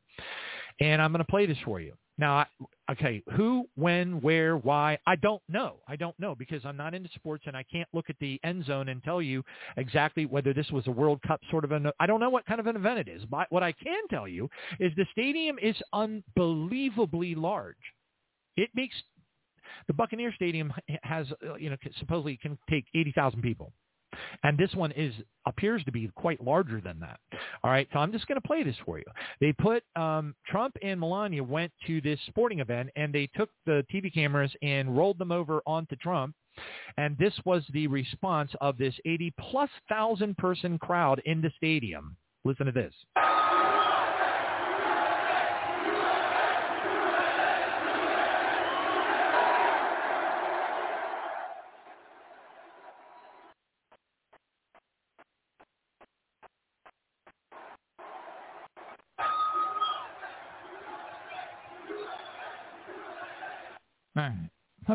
and I'm going to play this for you. Now, I, okay, who, when, where, why? I don't know. I don't know because I'm not into sports and I can't look at the end zone and tell you exactly whether this was a World Cup sort of an. I don't know what kind of an event it is. But what I can tell you is the stadium is unbelievably large. It makes the Buccaneer Stadium has, uh, you know, supposedly can take 80,000 people. And this one is appears to be quite larger than that. All right, so I'm just going to play this for you. They put um, Trump and Melania went to this sporting event, and they took the TV cameras and rolled them over onto Trump. And this was the response of this 80 plus thousand person crowd in the stadium. Listen to this.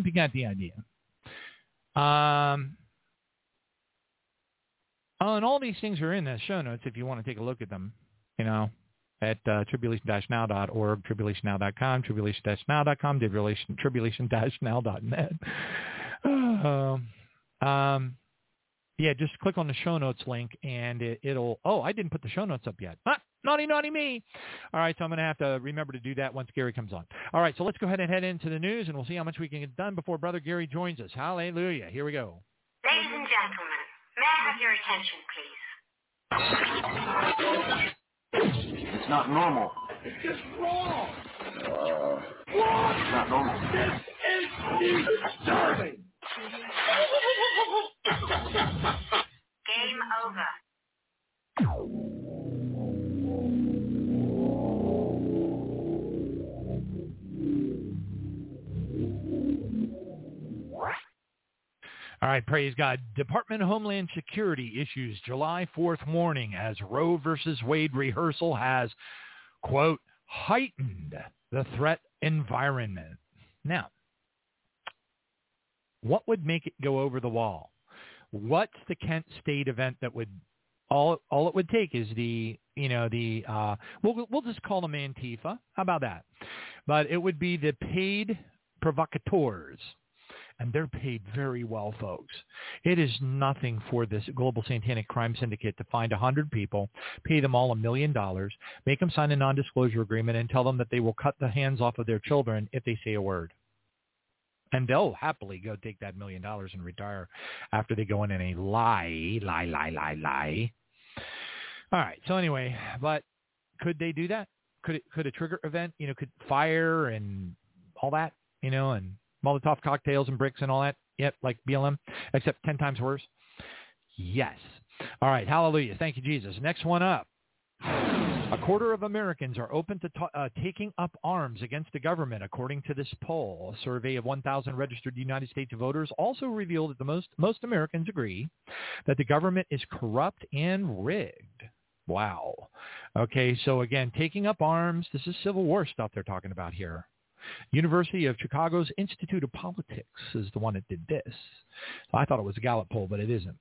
Hope you got the idea. Um, oh, and all these things are in the show notes if you want to take a look at them, you know, at uh, tribulation-now.org, tribulationnow.com, tribulation-now.com, tribulation-now.net. um, um, yeah, just click on the show notes link and it, will oh, I didn't put the show notes up yet. Ah, naughty, naughty me. All right, so I'm going to have to remember to do that once Gary comes on. All right, so let's go ahead and head into the news and we'll see how much we can get done before Brother Gary joins us. Hallelujah. Here we go. Ladies and gentlemen, may I have your attention, please? It's not normal. It's just wrong. Uh, Wrong. it's not normal. This is disturbing. Game over. All right, praise God. Department of Homeland Security issues July 4th warning as Roe versus Wade rehearsal has, quote, heightened the threat environment. Now, what would make it go over the wall? What's the Kent State event that would all all it would take is the you know the uh, we'll we'll just call them Antifa. How about that? But it would be the paid provocateurs and they're paid very well, folks. It is nothing for this global satanic crime syndicate to find a hundred people, pay them all a million dollars, make them sign a non-disclosure agreement, and tell them that they will cut the hands off of their children if they say a word. And they'll happily go take that million dollars and retire after they go in and a lie, lie, lie, lie, lie. All right. So anyway, but could they do that? Could it, could a trigger event, you know, could fire and all that, you know, and Molotov cocktails and bricks and all that? Yep, like BLM, except 10 times worse? Yes. All right. Hallelujah. Thank you, Jesus. Next one up. A quarter of Americans are open to ta- uh, taking up arms against the government, according to this poll. A survey of 1,000 registered United States voters also revealed that the most most Americans agree that the government is corrupt and rigged. Wow. Okay, so again, taking up arms. This is Civil War stuff they're talking about here. University of Chicago's Institute of Politics is the one that did this. I thought it was a Gallup poll, but it isn't.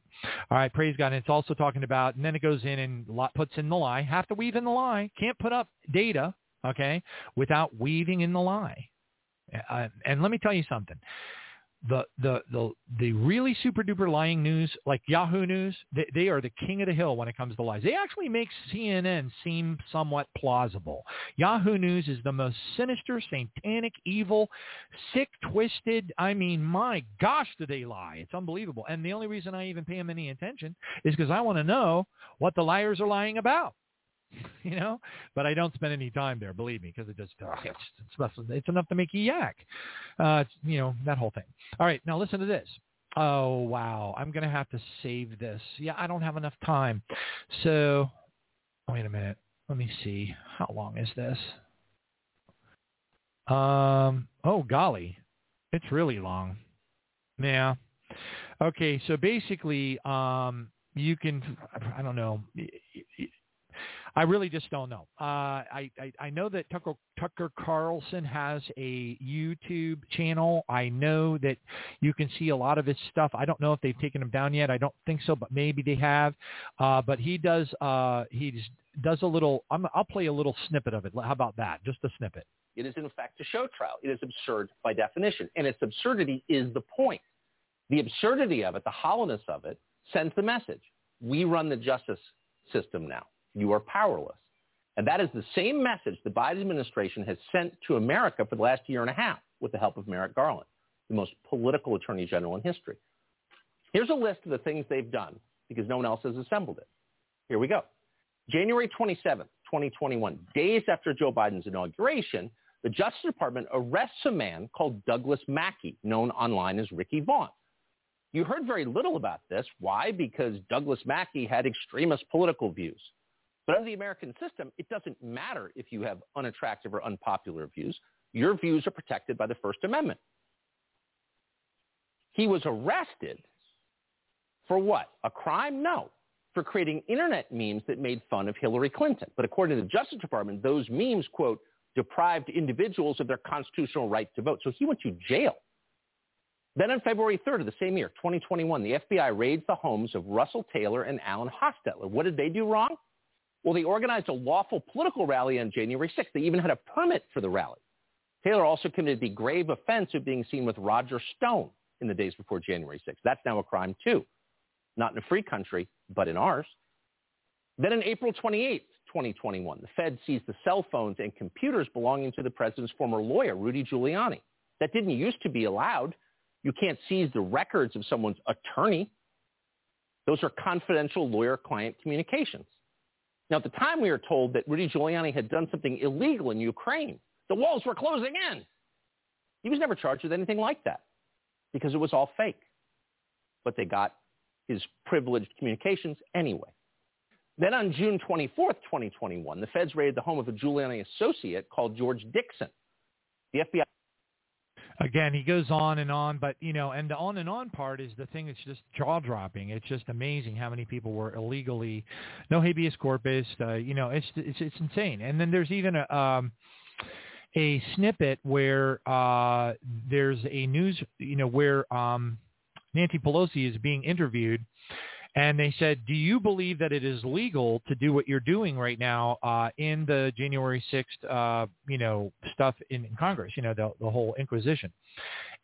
All right, praise God. And it's also talking about, and then it goes in and puts in the lie. Have to weave in the lie. Can't put up data, okay, without weaving in the lie. Uh, and let me tell you something the the the the really super duper lying news like Yahoo News they, they are the king of the hill when it comes to lies. They actually make CNN seem somewhat plausible. Yahoo News is the most sinister, satanic, evil, sick, twisted. I mean, my gosh, do they lie? It's unbelievable. And the only reason I even pay them any attention is because I want to know what the liars are lying about. you know. But I don't spend any time there, believe me, because it just uh, it's, it's it's enough to make you yak. Uh, you know that whole thing. All right, now listen to this. Oh wow, I'm gonna have to save this. Yeah, I don't have enough time. So, wait a minute. Let me see. How long is this? Um. Oh golly, it's really long. Yeah. Okay. So basically, um, you can. I don't know. I really just don't know. Uh, I, I I know that Tucker Tucker Carlson has a YouTube channel. I know that you can see a lot of his stuff. I don't know if they've taken him down yet. I don't think so, but maybe they have. Uh, but he does uh, he does a little. I'm, I'll play a little snippet of it. How about that? Just a snippet. It is in fact a show trial. It is absurd by definition, and its absurdity is the point. The absurdity of it, the hollowness of it, sends the message. We run the justice system now. You are powerless. And that is the same message the Biden administration has sent to America for the last year and a half with the help of Merrick Garland, the most political attorney general in history. Here's a list of the things they've done because no one else has assembled it. Here we go. January 27th, 2021, days after Joe Biden's inauguration, the Justice Department arrests a man called Douglas Mackey, known online as Ricky Vaughn. You heard very little about this. Why? Because Douglas Mackey had extremist political views. But under the American system, it doesn't matter if you have unattractive or unpopular views. Your views are protected by the First Amendment. He was arrested for what? A crime? No. For creating internet memes that made fun of Hillary Clinton. But according to the Justice Department, those memes, quote, deprived individuals of their constitutional right to vote. So he went to jail. Then on February 3rd of the same year, 2021, the FBI raids the homes of Russell Taylor and Alan Hostetter. What did they do wrong? Well, they organized a lawful political rally on January 6th. They even had a permit for the rally. Taylor also committed the grave offense of being seen with Roger Stone in the days before January 6th. That's now a crime too. Not in a free country, but in ours. Then on April 28th, 2021, the Fed seized the cell phones and computers belonging to the president's former lawyer, Rudy Giuliani. That didn't used to be allowed. You can't seize the records of someone's attorney. Those are confidential lawyer-client communications. Now, at the time, we were told that Rudy Giuliani had done something illegal in Ukraine. The walls were closing in. He was never charged with anything like that because it was all fake. But they got his privileged communications anyway. Then on June 24th, 2021, the feds raided the home of a Giuliani associate called George Dixon. The FBI again, he goes on and on, but you know, and the on and on part is the thing that's just jaw dropping. It's just amazing how many people were illegally, no habeas corpus. Uh, you know, it's it's it's insane. And then there's even a. Um, a snippet where uh, there's a news, you know, where um, Nancy Pelosi is being interviewed, and they said, "Do you believe that it is legal to do what you're doing right now uh, in the January 6th, uh, you know, stuff in, in Congress? You know, the, the whole Inquisition."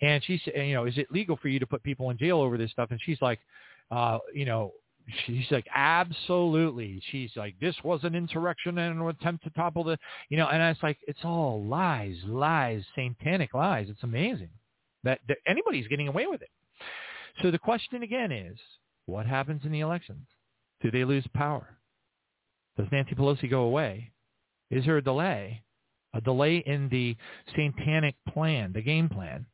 And she said, "You know, is it legal for you to put people in jail over this stuff?" And she's like, uh, "You know." She's like, absolutely. She's like, this was an insurrection and an attempt to topple the, you know, and it's like, it's all lies, lies, satanic lies. It's amazing that, that anybody's getting away with it. So the question again is, what happens in the elections? Do they lose power? Does Nancy Pelosi go away? Is there a delay? A delay in the satanic plan, the game plan?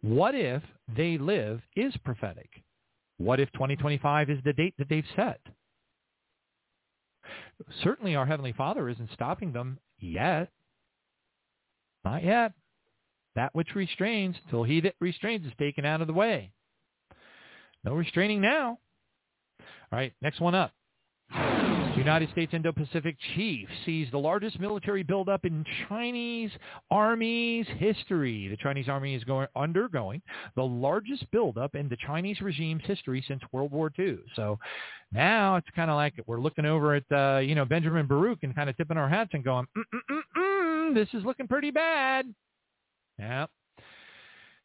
What if they live is prophetic? What if 2025 is the date that they've set? Certainly our Heavenly Father isn't stopping them yet. Not yet. That which restrains, till he that restrains is taken out of the way. No restraining now. All right, next one up. United States Indo-Pacific chief sees the largest military buildup in Chinese Army's history. The Chinese Army is going, undergoing the largest buildup in the Chinese regime's history since World War II. So now it's kind of like we're looking over at, uh, you know, Benjamin Baruch and kind of tipping our hats and going, mm, mm, mm, this is looking pretty bad. Yeah,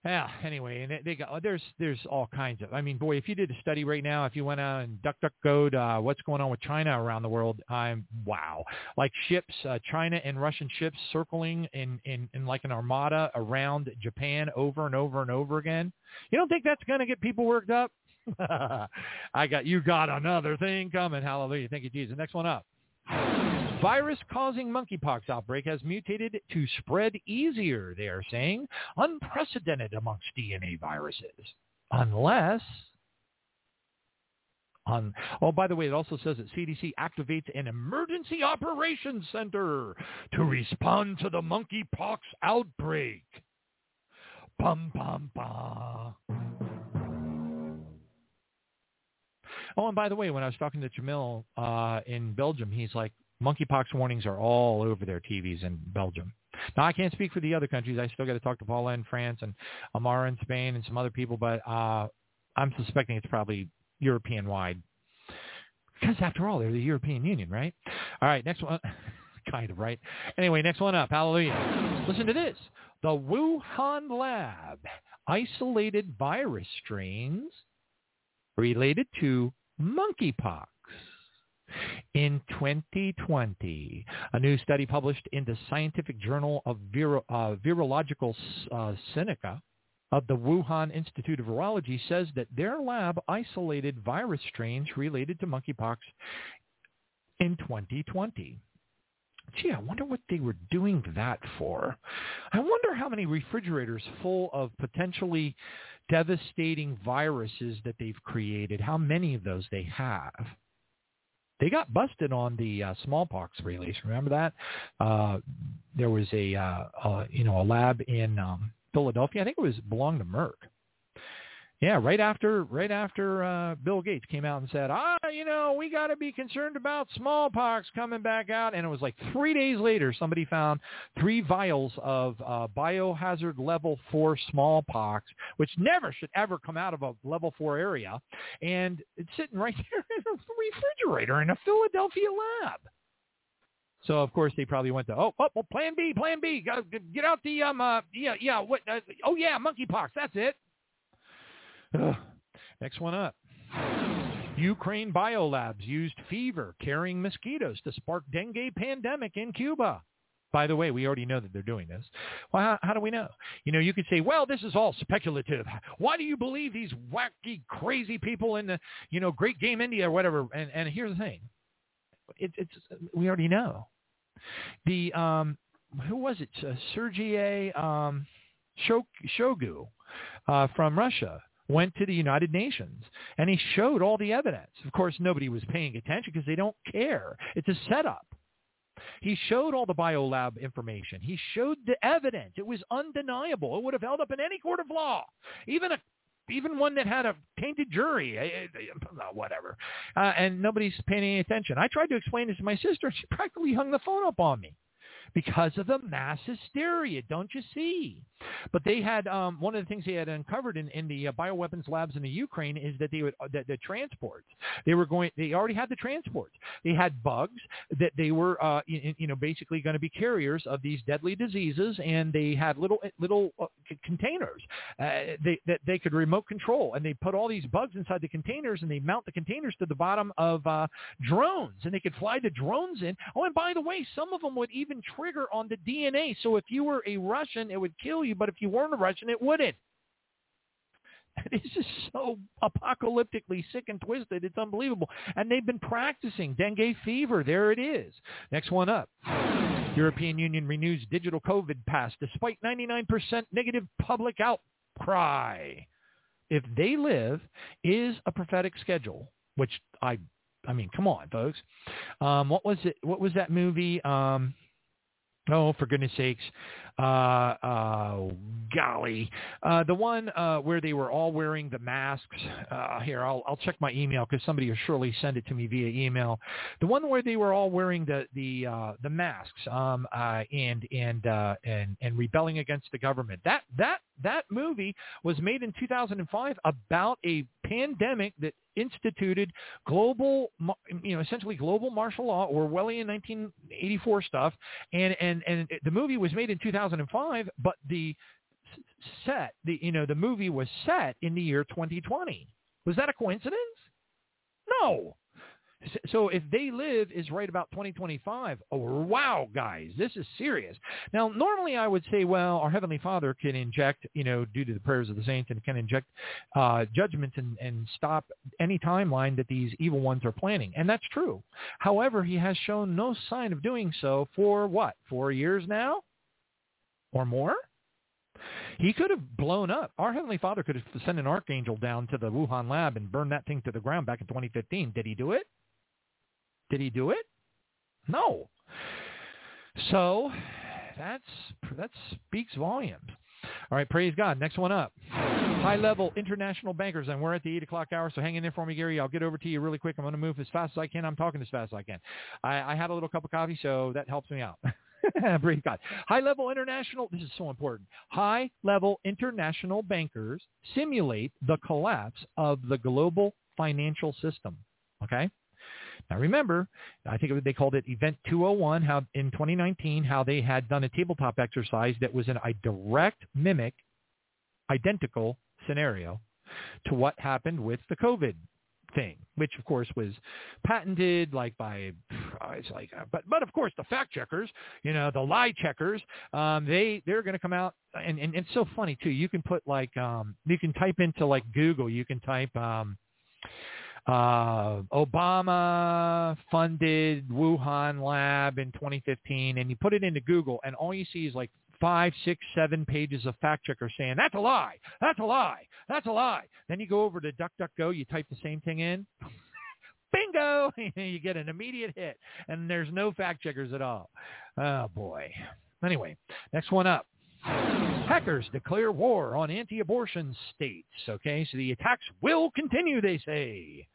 yeah. Anyway, and they got there's there's all kinds of. I mean, boy, if you did a study right now, if you went out and duck duck go uh, what's going on with China around the world, I'm wow. Like ships, uh, China and Russian ships circling in, in in like an armada around Japan over and over and over again. You don't think that's going to get people worked up? I got you got another thing coming. Hallelujah. Thank you, Jesus. Next one up. Virus-causing monkeypox outbreak has mutated to spread easier, they are saying, unprecedented amongst DNA viruses. Unless on, oh, by the way, it also says that CDC activates an emergency operations center to respond to the monkeypox outbreak. Bum, bum, bum. Oh, and by the way, when I was talking to Jamil uh, in Belgium, he's like, monkeypox warnings are all over their TVs in Belgium. Now, I can't speak for the other countries. I still got to talk to Paula in France and Amara in Spain and some other people, but uh, I'm suspecting it's probably European-wide. Because after all, they're the European Union, right? All right, next one. kind of, right? Anyway, next one up. Hallelujah. Listen to this. The Wuhan lab isolated virus strains related to monkeypox. In 2020, a new study published in the Scientific Journal of Viro, uh, Virologica uh, Sinica of the Wuhan Institute of Virology says that their lab isolated virus strains related to monkeypox in 2020. Gee, I wonder what they were doing that for. I wonder how many refrigerators full of potentially devastating viruses that they've created, how many of those they have. They got busted on the uh, smallpox release. Remember that? Uh, there was a, uh, uh, you know, a lab in um, Philadelphia. I think it was belonged to Merck. Yeah, right after right after uh, Bill Gates came out and said, ah, you know, we got to be concerned about smallpox coming back out, and it was like three days later, somebody found three vials of uh, biohazard level four smallpox, which never should ever come out of a level four area, and it's sitting right there in a refrigerator in a Philadelphia lab. So of course they probably went to oh oh well, Plan B Plan B get out the um uh, yeah yeah what uh, oh yeah monkeypox that's it. Ugh. Next one up. Ukraine biolabs used fever carrying mosquitoes to spark dengue pandemic in Cuba. By the way, we already know that they're doing this. Well, how, how, do we know? You know, you could say, well, this is all speculative. Why do you believe these wacky, crazy people in the, you know, Great Game India or whatever? And, and here's the thing. It, it's, we already know. The um, who was it? Uh, Sergei um, Shoigu uh, from Russia went to the United Nations and he showed all the evidence. Of course, nobody was paying attention because they don't care. It's a setup. He showed all the biolab information. He showed the evidence. It was undeniable. It would have held up in any court of law, even a even one that had a tainted jury, eh, whatever. Uh, and nobody's paying any attention. I tried to explain this to my sister. She practically hung the phone up on me because of the mass hysteria. Don't you see? But they had um, one of the things they had uncovered in, in the uh, bioweapons labs in the Ukraine is that they would uh, the, the transports. They were going. They already had the transports. They had bugs that they were uh, you, you know basically going to be carriers of these deadly diseases, and they had little little uh, containers uh, they, that they could remote control, and they put all these bugs inside the containers, and they mount the containers to the bottom of uh, drones, and they could fly the drones in. Oh, and by the way, some of them would even on the DNA. So if you were a Russian, it would kill you, but if you weren't a Russian, it wouldn't. This is so apocalyptically sick and twisted. It's unbelievable. And they've been practicing dengue fever. There it is. Next one up. European Union renews digital COVID pass despite 99% negative public outcry. If they live is a prophetic schedule, which I, I mean, come on, folks. Um, what was it? What was that movie? Um, Oh, for goodness sakes. Uh, uh, golly. Uh, the one uh, where they were all wearing the masks. Uh, here, I'll, I'll check my email because somebody will surely send it to me via email. The one where they were all wearing the the uh, the masks um, uh, and and uh, and and rebelling against the government. That that that movie was made in 2005 about a pandemic that instituted global, you know, essentially global martial law, Orwellian 1984 stuff, and and and the movie was made in 2005, but the set, the you know, the movie was set in the year 2020. Was that a coincidence? No. So if they live is right about 2025, oh, wow, guys, this is serious. Now, normally I would say, well, our Heavenly Father can inject, you know, due to the prayers of the saints and can inject uh, judgment and, and stop any timeline that these evil ones are planning. And that's true. However, he has shown no sign of doing so for what, four years now or more? He could have blown up. Our Heavenly Father could have sent an archangel down to the Wuhan lab and burned that thing to the ground back in 2015. Did he do it? Did he do it? No. So that's that speaks volumes. All right, praise God. Next one up. High-level international bankers, and we're at the 8 o'clock hour, so hang in there for me, Gary. I'll get over to you really quick. I'm going to move as fast as I can. I'm talking as fast as I can. I, I had a little cup of coffee, so that helps me out. praise God. High-level international, this is so important. High-level international bankers simulate the collapse of the global financial system. Okay? Now remember, I think they called it Event 201 how in 2019 how they had done a tabletop exercise that was in a direct mimic, identical scenario to what happened with the COVID thing, which of course was patented like by it's like but but of course the fact checkers, you know, the lie checkers, um, they they're going to come out and, and it's so funny too. You can put like um, you can type into like Google, you can type um, uh, Obama funded Wuhan lab in 2015, and you put it into Google, and all you see is like five, six, seven pages of fact checkers saying that's a lie, that's a lie, that's a lie. Then you go over to DuckDuckGo, you type the same thing in. Bingo! you get an immediate hit, and there's no fact checkers at all. Oh boy. Anyway, next one up. Hackers declare war on anti-abortion states. Okay, so the attacks will continue, they say.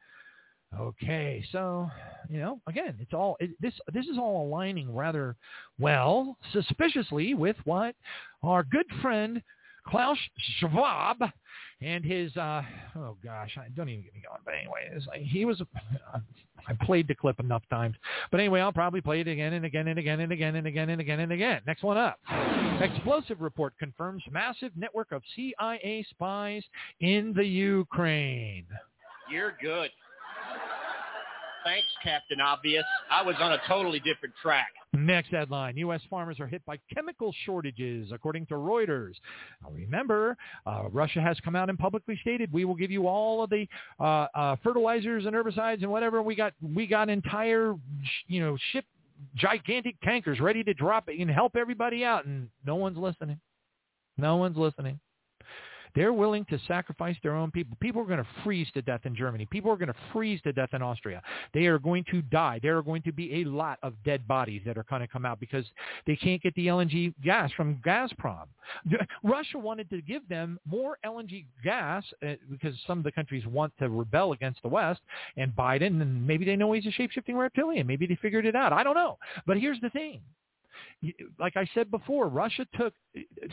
Okay, so you know, again, it's all it, this. This is all aligning rather well, suspiciously, with what our good friend Klaus Schwab and his. uh Oh gosh, I don't even get me going. But anyway, like he was. I played the clip enough times, but anyway, I'll probably play it again and again and again and again and again and again and again. Next one up. Explosive report confirms massive network of CIA spies in the Ukraine. You're good. Thanks, Captain Obvious. I was on a totally different track. Next headline, U.S. farmers are hit by chemical shortages, according to Reuters. Now remember, uh, Russia has come out and publicly stated, we will give you all of the uh, uh, fertilizers and herbicides and whatever. We got, we got entire, you know, ship gigantic tankers ready to drop it and help everybody out, and no one's listening. No one's listening. They're willing to sacrifice their own people. People are going to freeze to death in Germany. People are going to freeze to death in Austria. They are going to die. There are going to be a lot of dead bodies that are going to come out because they can't get the LNG gas from Gazprom. Russia wanted to give them more LNG gas uh, because some of the countries want to rebel against the West and Biden, and maybe they know he's a shape-shifting reptilian. Maybe they figured it out. I don't know. But here's the thing like I said before, Russia took,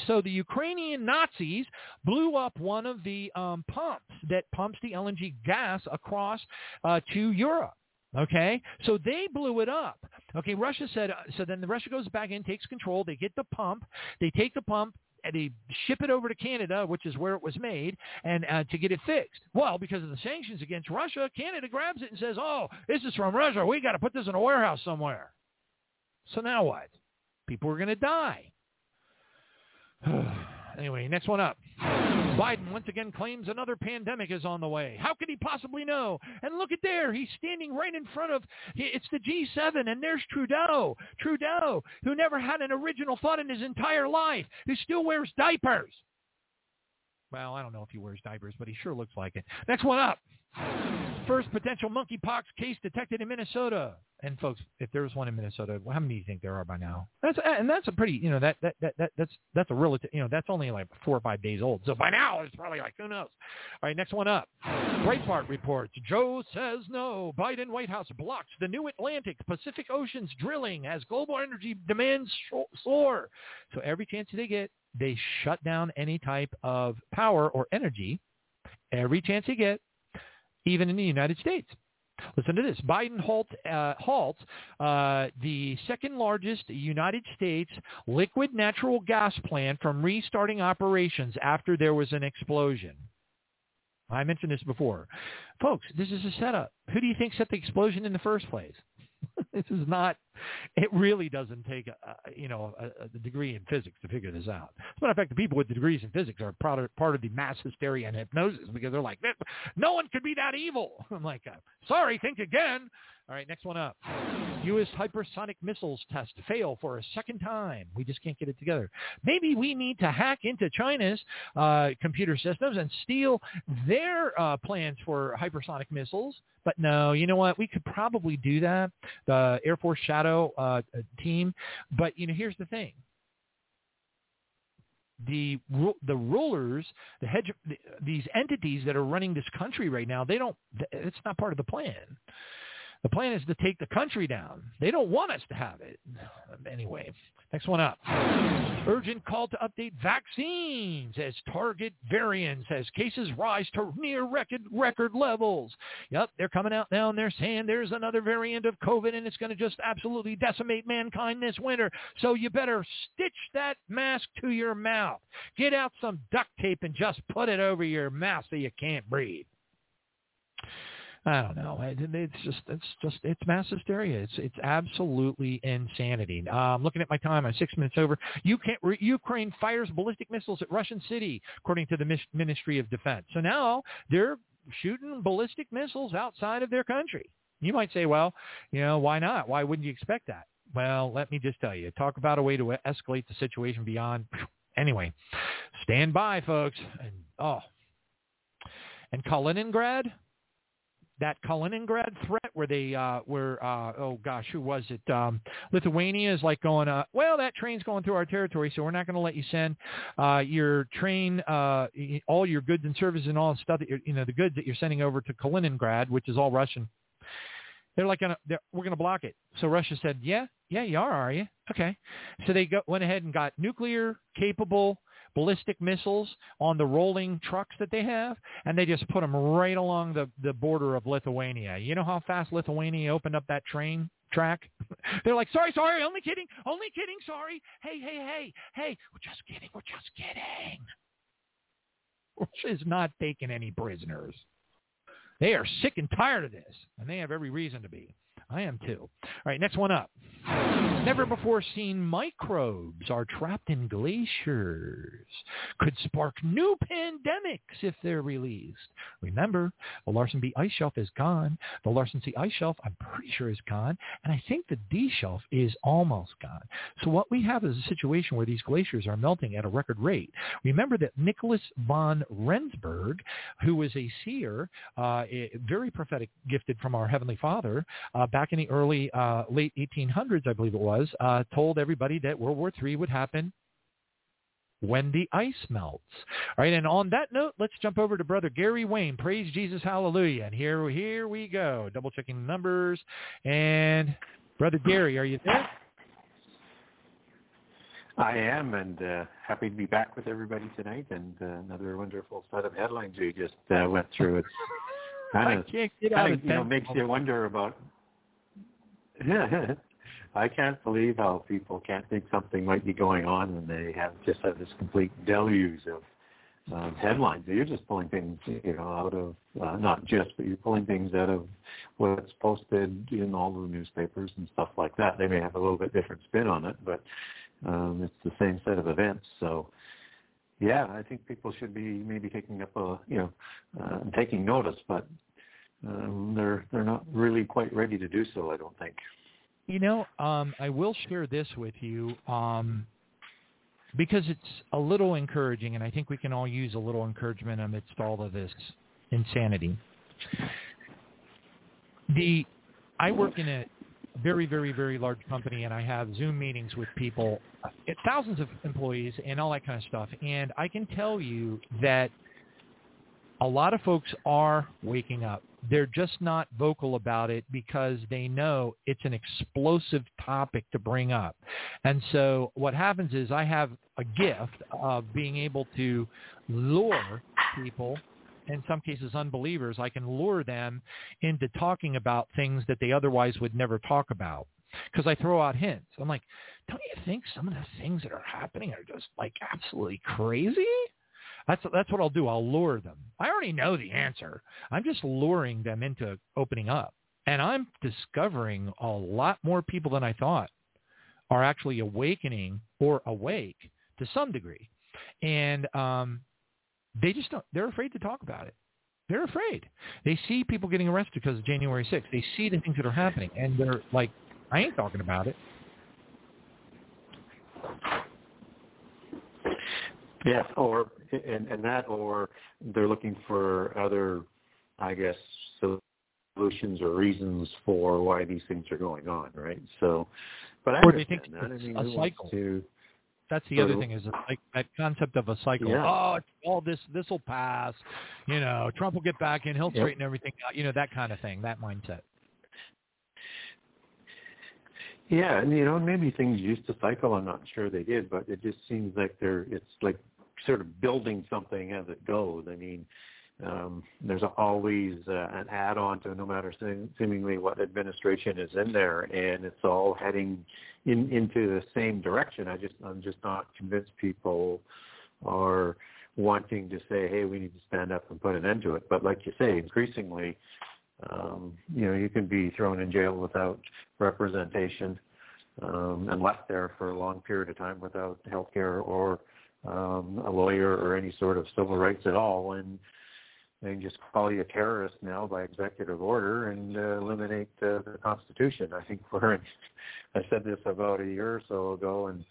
so the Ukrainian Nazis blew up one of the um, pumps that pumps the LNG gas across uh, to Europe. Okay, so they blew it up. Okay, Russia said, uh, so then the Russia goes back in, takes control. They get the pump. They take the pump, and they ship it over to Canada, which is where it was made, and uh, to get it fixed. Well, because of the sanctions against Russia, Canada grabs it and says, "Oh, this is from Russia. We got to put this in a warehouse somewhere." So now what? People are going to die. anyway, next one up. Biden once again claims another pandemic is on the way. How could he possibly know? And look at there. He's standing right in front of, it's the G7, and there's Trudeau. Trudeau, who never had an original thought in his entire life, who still wears diapers. Well, I don't know if he wears diapers, but he sure looks like it. Next one up. First potential monkeypox case detected in Minnesota. And folks, if there was one in Minnesota, how many do you think there are by now? That's and that's a pretty, you know, that that that, that that's that's a relative, you know, that's only like four or five days old. So by now it's probably like who knows. All right, next one up. Breitbart reports Joe says no. Biden White House blocks the new Atlantic Pacific Oceans drilling as global energy demands soar. So every chance they get, they shut down any type of power or energy. Every chance they get even in the United States. Listen to this. Biden halt, uh, halts uh, the second largest United States liquid natural gas plant from restarting operations after there was an explosion. I mentioned this before. Folks, this is a setup. Who do you think set the explosion in the first place? This is not. It really doesn't take a, you know a, a degree in physics to figure this out. As a matter of fact, the people with the degrees in physics are part of, part of the mass hysteria and hypnosis because they're like, no one could be that evil. I'm like, sorry, think again. All right, next one up. U.S. hypersonic missiles test fail for a second time. We just can't get it together. Maybe we need to hack into China's uh, computer systems and steal their uh, plans for hypersonic missiles. But no, you know what? We could probably do that. The Air Force Shadow uh, team. But you know, here's the thing the the rulers, the hedge, these entities that are running this country right now, they don't. It's not part of the plan. The plan is to take the country down. They don't want us to have it. Anyway, next one up. Urgent call to update vaccines as target variants as cases rise to near record record levels. Yep, they're coming out now and they're saying there's another variant of COVID and it's going to just absolutely decimate mankind this winter. So you better stitch that mask to your mouth. Get out some duct tape and just put it over your mouth so you can't breathe. I don't know. It's just it's just it's mass hysteria. It's it's absolutely insanity. Uh, I'm looking at my time. I'm six minutes over. Ukraine fires ballistic missiles at Russian city, according to the Ministry of Defense. So now they're shooting ballistic missiles outside of their country. You might say, well, you know, why not? Why wouldn't you expect that? Well, let me just tell you. Talk about a way to escalate the situation beyond. Anyway, stand by, folks. And oh, and Kaliningrad, that Kaliningrad threat where they uh where uh oh gosh who was it? Um Lithuania is like going uh well that train's going through our territory so we're not going to let you send uh your train uh all your goods and services and all the stuff that you're, you know the goods that you're sending over to Kaliningrad which is all Russian. They're like gonna they're, we're going to block it. So Russia said yeah yeah you are are you? Okay. So they go, went ahead and got nuclear capable ballistic missiles on the rolling trucks that they have, and they just put them right along the, the border of Lithuania. You know how fast Lithuania opened up that train track? They're like, sorry, sorry, only kidding, only kidding, sorry. Hey, hey, hey, hey, we're just kidding, we're just kidding. Russia is not taking any prisoners. They are sick and tired of this, and they have every reason to be. I am too. All right, next one up. Never before seen microbes are trapped in glaciers. Could spark new pandemics if they're released. Remember, the Larsen B ice shelf is gone. The Larsen C ice shelf, I'm pretty sure, is gone. And I think the D shelf is almost gone. So what we have is a situation where these glaciers are melting at a record rate. Remember that Nicholas von Rensburg, who was a seer, uh, very prophetic gifted from our Heavenly Father, uh, back in the early, uh, late 1800s, I believe it was, uh, told everybody that World War III would happen when the ice melts. All right, and on that note, let's jump over to Brother Gary Wayne. Praise Jesus, hallelujah. And here, here we go, double checking the numbers. And Brother Gary, are you there? I am, and uh, happy to be back with everybody tonight. And uh, another wonderful set of headlines we just uh, went through. It's kind of, kind of you know, makes you wonder about I can't believe how people can't think something might be going on when they have just have this complete deluge of um, headlines. You're just pulling things, you know, out of uh, not just, but you're pulling things out of what's posted in all the newspapers and stuff like that. They may have a little bit different spin on it, but um, it's the same set of events. So, yeah, I think people should be maybe taking up a, you know, uh, taking notice, but um, they're they're not really quite ready to do so. I don't think. You know, um, I will share this with you um, because it's a little encouraging, and I think we can all use a little encouragement amidst all of this insanity. The I work in a very, very, very large company, and I have Zoom meetings with people, thousands of employees, and all that kind of stuff. And I can tell you that a lot of folks are waking up. They're just not vocal about it because they know it's an explosive topic to bring up. And so what happens is I have a gift of being able to lure people in some cases unbelievers, I can lure them into talking about things that they otherwise would never talk about because I throw out hints. I'm like, don't you think some of the things that are happening are just like absolutely crazy? That's that's what I'll do. I'll lure them. I already know the answer. I'm just luring them into opening up. And I'm discovering a lot more people than I thought are actually awakening or awake to some degree. And um, they just don't, they're afraid to talk about it. They're afraid. They see people getting arrested because of January 6th. They see the things that are happening, and they're like, I ain't talking about it. Yes, or and, and that, or they're looking for other, I guess, solutions or reasons for why these things are going on, right? So, but I or they think that. it's I mean, a cycle. To, That's the other thing is like that concept of a cycle. Yeah. Oh, all this this will pass. You know, Trump will get back in. He'll Yep. straighten everything out. You know, that kind of thing. That mindset. Yeah, and you know, maybe things used to cycle. I'm not sure they did, but it just seems like they're it's like sort of building something as it goes. I mean, um, there's always uh, an add-on to no matter seem- seemingly what administration is in there, and it's all heading in into the same direction. I just I'm just not convinced people are wanting to say, hey, we need to stand up and put an end to it. But like you say, increasingly, um, you know, you can be thrown in jail without representation um, and left there for a long period of time without health care or um, a lawyer or any sort of civil rights at all. And they can just call you a terrorist now by executive order and uh, eliminate uh, the Constitution. I think we're in, I said this about a year or so ago and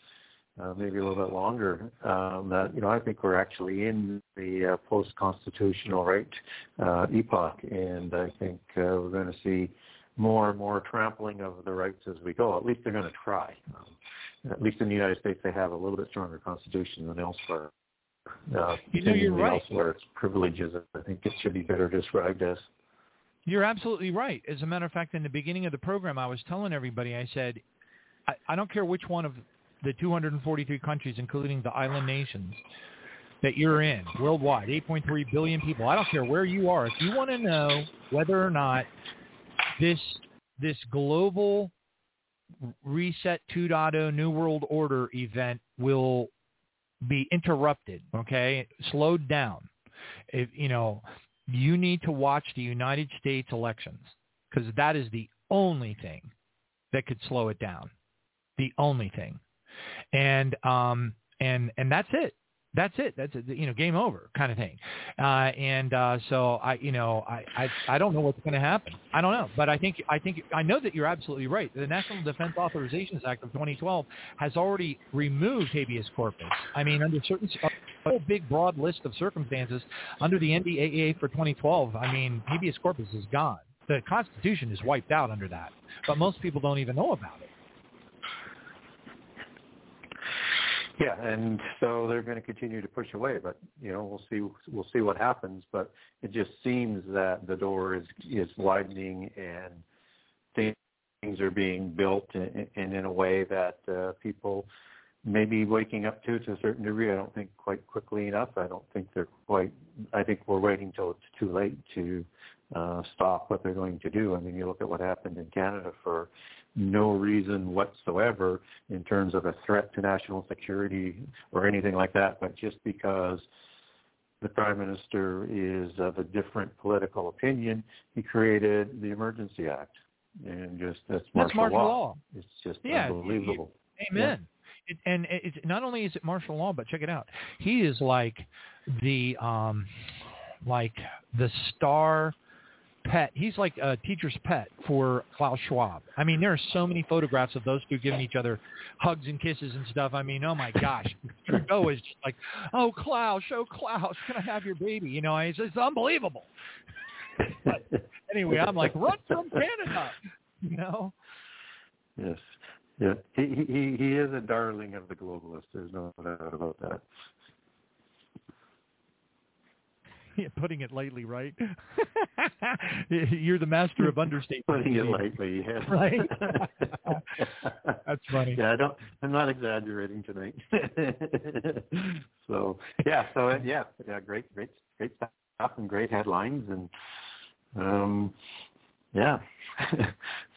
uh, maybe a little bit longer, um, that, you know, I think we're actually in the uh, post-constitutional right uh, epoch, and I think uh, we're going to see more and more trampling of the rights as we go. At least they're going to try. Um, at least in the United States, they have a little bit stronger constitution than elsewhere. Uh, You know, you're right. Elsewhere, it's privileges. I think it should be better described as. You're absolutely right. As a matter of fact, in the beginning of the program, I was telling everybody, I said, I, I don't care which one of the 243 countries, including the island nations, that you're in worldwide, 8.3 billion people. I don't care where you are. If you want to know whether or not this this global reset 2.0 new world order event will be interrupted, okay, slowed down. If you know, you need to watch the United States elections because that is the only thing that could slow it down. The only thing, and um, and and that's it. That's it. That's it. You know, game over kind of thing. Uh, and uh, so I, you know, I, I I don't know what's going to happen. I don't know, but I think I think I know that you're absolutely right. The National Defense Authorizations Act of 2012 has already removed habeas corpus. I mean, under certain a whole big broad list of circumstances under the NDAA for 2012. I mean, habeas corpus is gone. The Constitution is wiped out under that, but most people don't even know about it. Yeah, and so they're going to continue to push away, but you know we'll see we'll see what happens. But it just seems that the door is is widening and things are being built and in, in a way that uh, people may be waking up to to a certain degree. I don't think quite quickly enough. I don't think they're quite. I think we're waiting till it's too late to uh, stop what they're going to do. I mean, you look at what happened in Canada for no reason whatsoever in terms of a threat to national security or anything like that, but just because the prime minister is of a different political opinion, he created the Emergency Act, and just that's martial, That's martial law. law. It's just Yeah, unbelievable. Amen. It, and it's not only is it martial law, but check it out. He is like the um, like the star pet. He's like a teacher's pet for Klaus Schwab. I mean, there are so many photographs of those two giving each other hugs and kisses and stuff. I mean, oh my gosh, Trudeau is just like, oh Klaus, oh Klaus, can I have your baby? You know, it's, it's unbelievable. But anyway, I'm like, run from Canada, you know. Yes. Yeah. He he he is a darling of the globalists. There's no doubt about that. Yeah, putting it lightly, right? You're the master of understatement. Putting it lightly, yes. Right? That's funny. Yeah, I don't. I'm not exaggerating tonight. so yeah, so uh, yeah, yeah, great, great, great stuff and great headlines and um, yeah.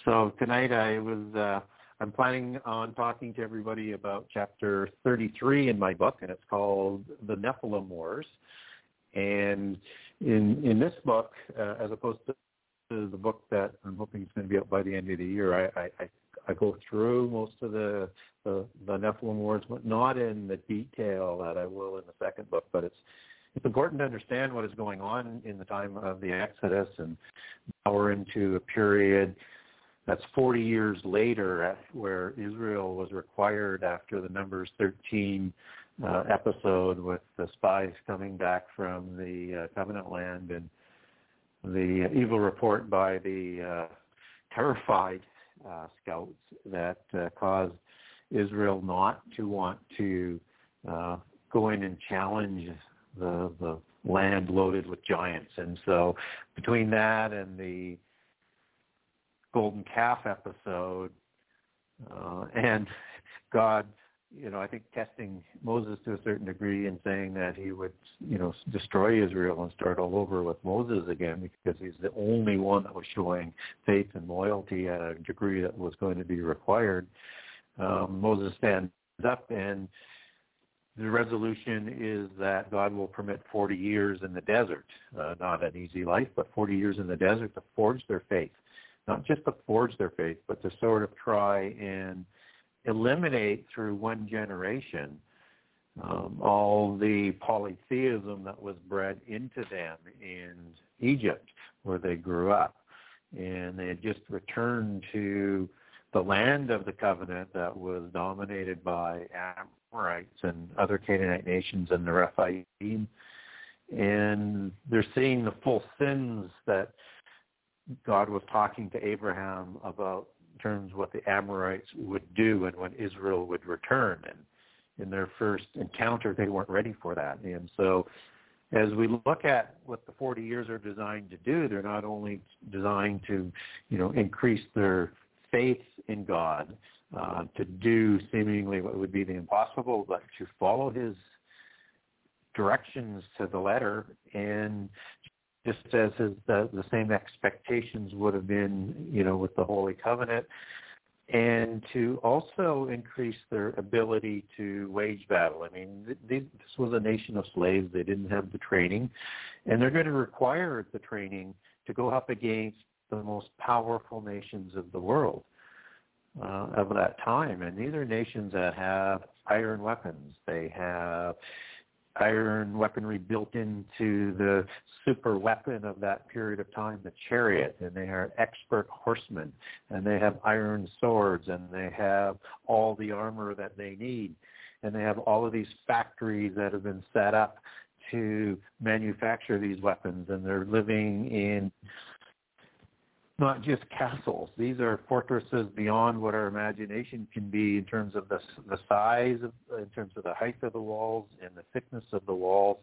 so tonight I was uh, I'm planning on talking to everybody about chapter 33 in my book, and it's called The Nephilim Wars. And in in this book, uh, as opposed to the book that I'm hoping is going to be out by the end of the year, I, I, I go through most of the, the the Nephilim Wars, but not in the detail that I will in the second book. But it's it's important to understand what is going on in the time of the Exodus, and now we're into a period that's 40 years later, where Israel was required after the Numbers 13 uh, episode with the spies coming back from the uh, covenant land and the evil report by the uh, terrified uh, scouts that uh, caused Israel not to want to uh, go in and challenge the the land loaded with giants. And so between that and the golden calf episode uh, and God you know, I think testing Moses to a certain degree and saying that he would, you know, destroy Israel and start all over with Moses again because he's the only one that was showing faith and loyalty at a degree that was going to be required. Um, Moses stands up and the resolution is that God will permit 40 years in the desert, uh, not an easy life, but 40 years in the desert to forge their faith. Not just to forge their faith, but to sort of try and eliminate through one generation um, all the polytheism that was bred into them in Egypt, where they grew up. And they had just returned to the land of the covenant that was dominated by Amorites and other Canaanite nations and the Rephaim. And they're seeing the full sins that God was talking to Abraham about terms what the Amorites would do and when Israel would return. And in their first encounter, they weren't ready for that. And so as we look at what the 40 years are designed to do, they're not only designed to, you know, increase their faith in God, uh, to do seemingly what would be the impossible, but to follow his directions to the letter and just as his, the, the same expectations would have been, you know, with the Holy Covenant, and to also increase their ability to wage battle. I mean, th- this was a nation of slaves; they didn't have the training, and they're going to require the training to go up against the most powerful nations of the world uh, of that time. And these are nations that have iron weapons. They have iron weaponry built into the super weapon of that period of time, the chariot, and they are expert horsemen, and they have iron swords, and they have all the armor that they need, and they have all of these factories that have been set up to manufacture these weapons, and they're living in not just castles. These are fortresses beyond what our imagination can be in terms of the, the size, of, in terms of the height of the walls and the thickness of the walls,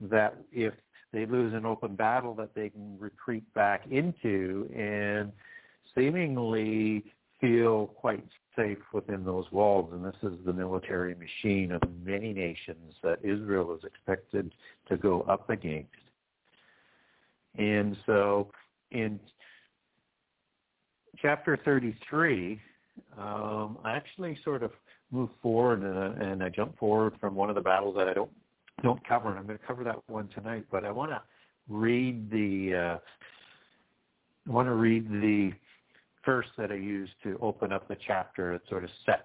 that if they lose an open battle that they can retreat back into and seemingly feel quite safe within those walls. And this is the military machine of many nations that Israel is expected to go up against. And so in chapter 33, um, I actually sort of move forward and, uh, and I jump forward from one of the battles that I don't don't cover, and I'm going to cover that one tonight. But I want to read the uh, I want to read the verse that I use to open up the chapter. It sort of sets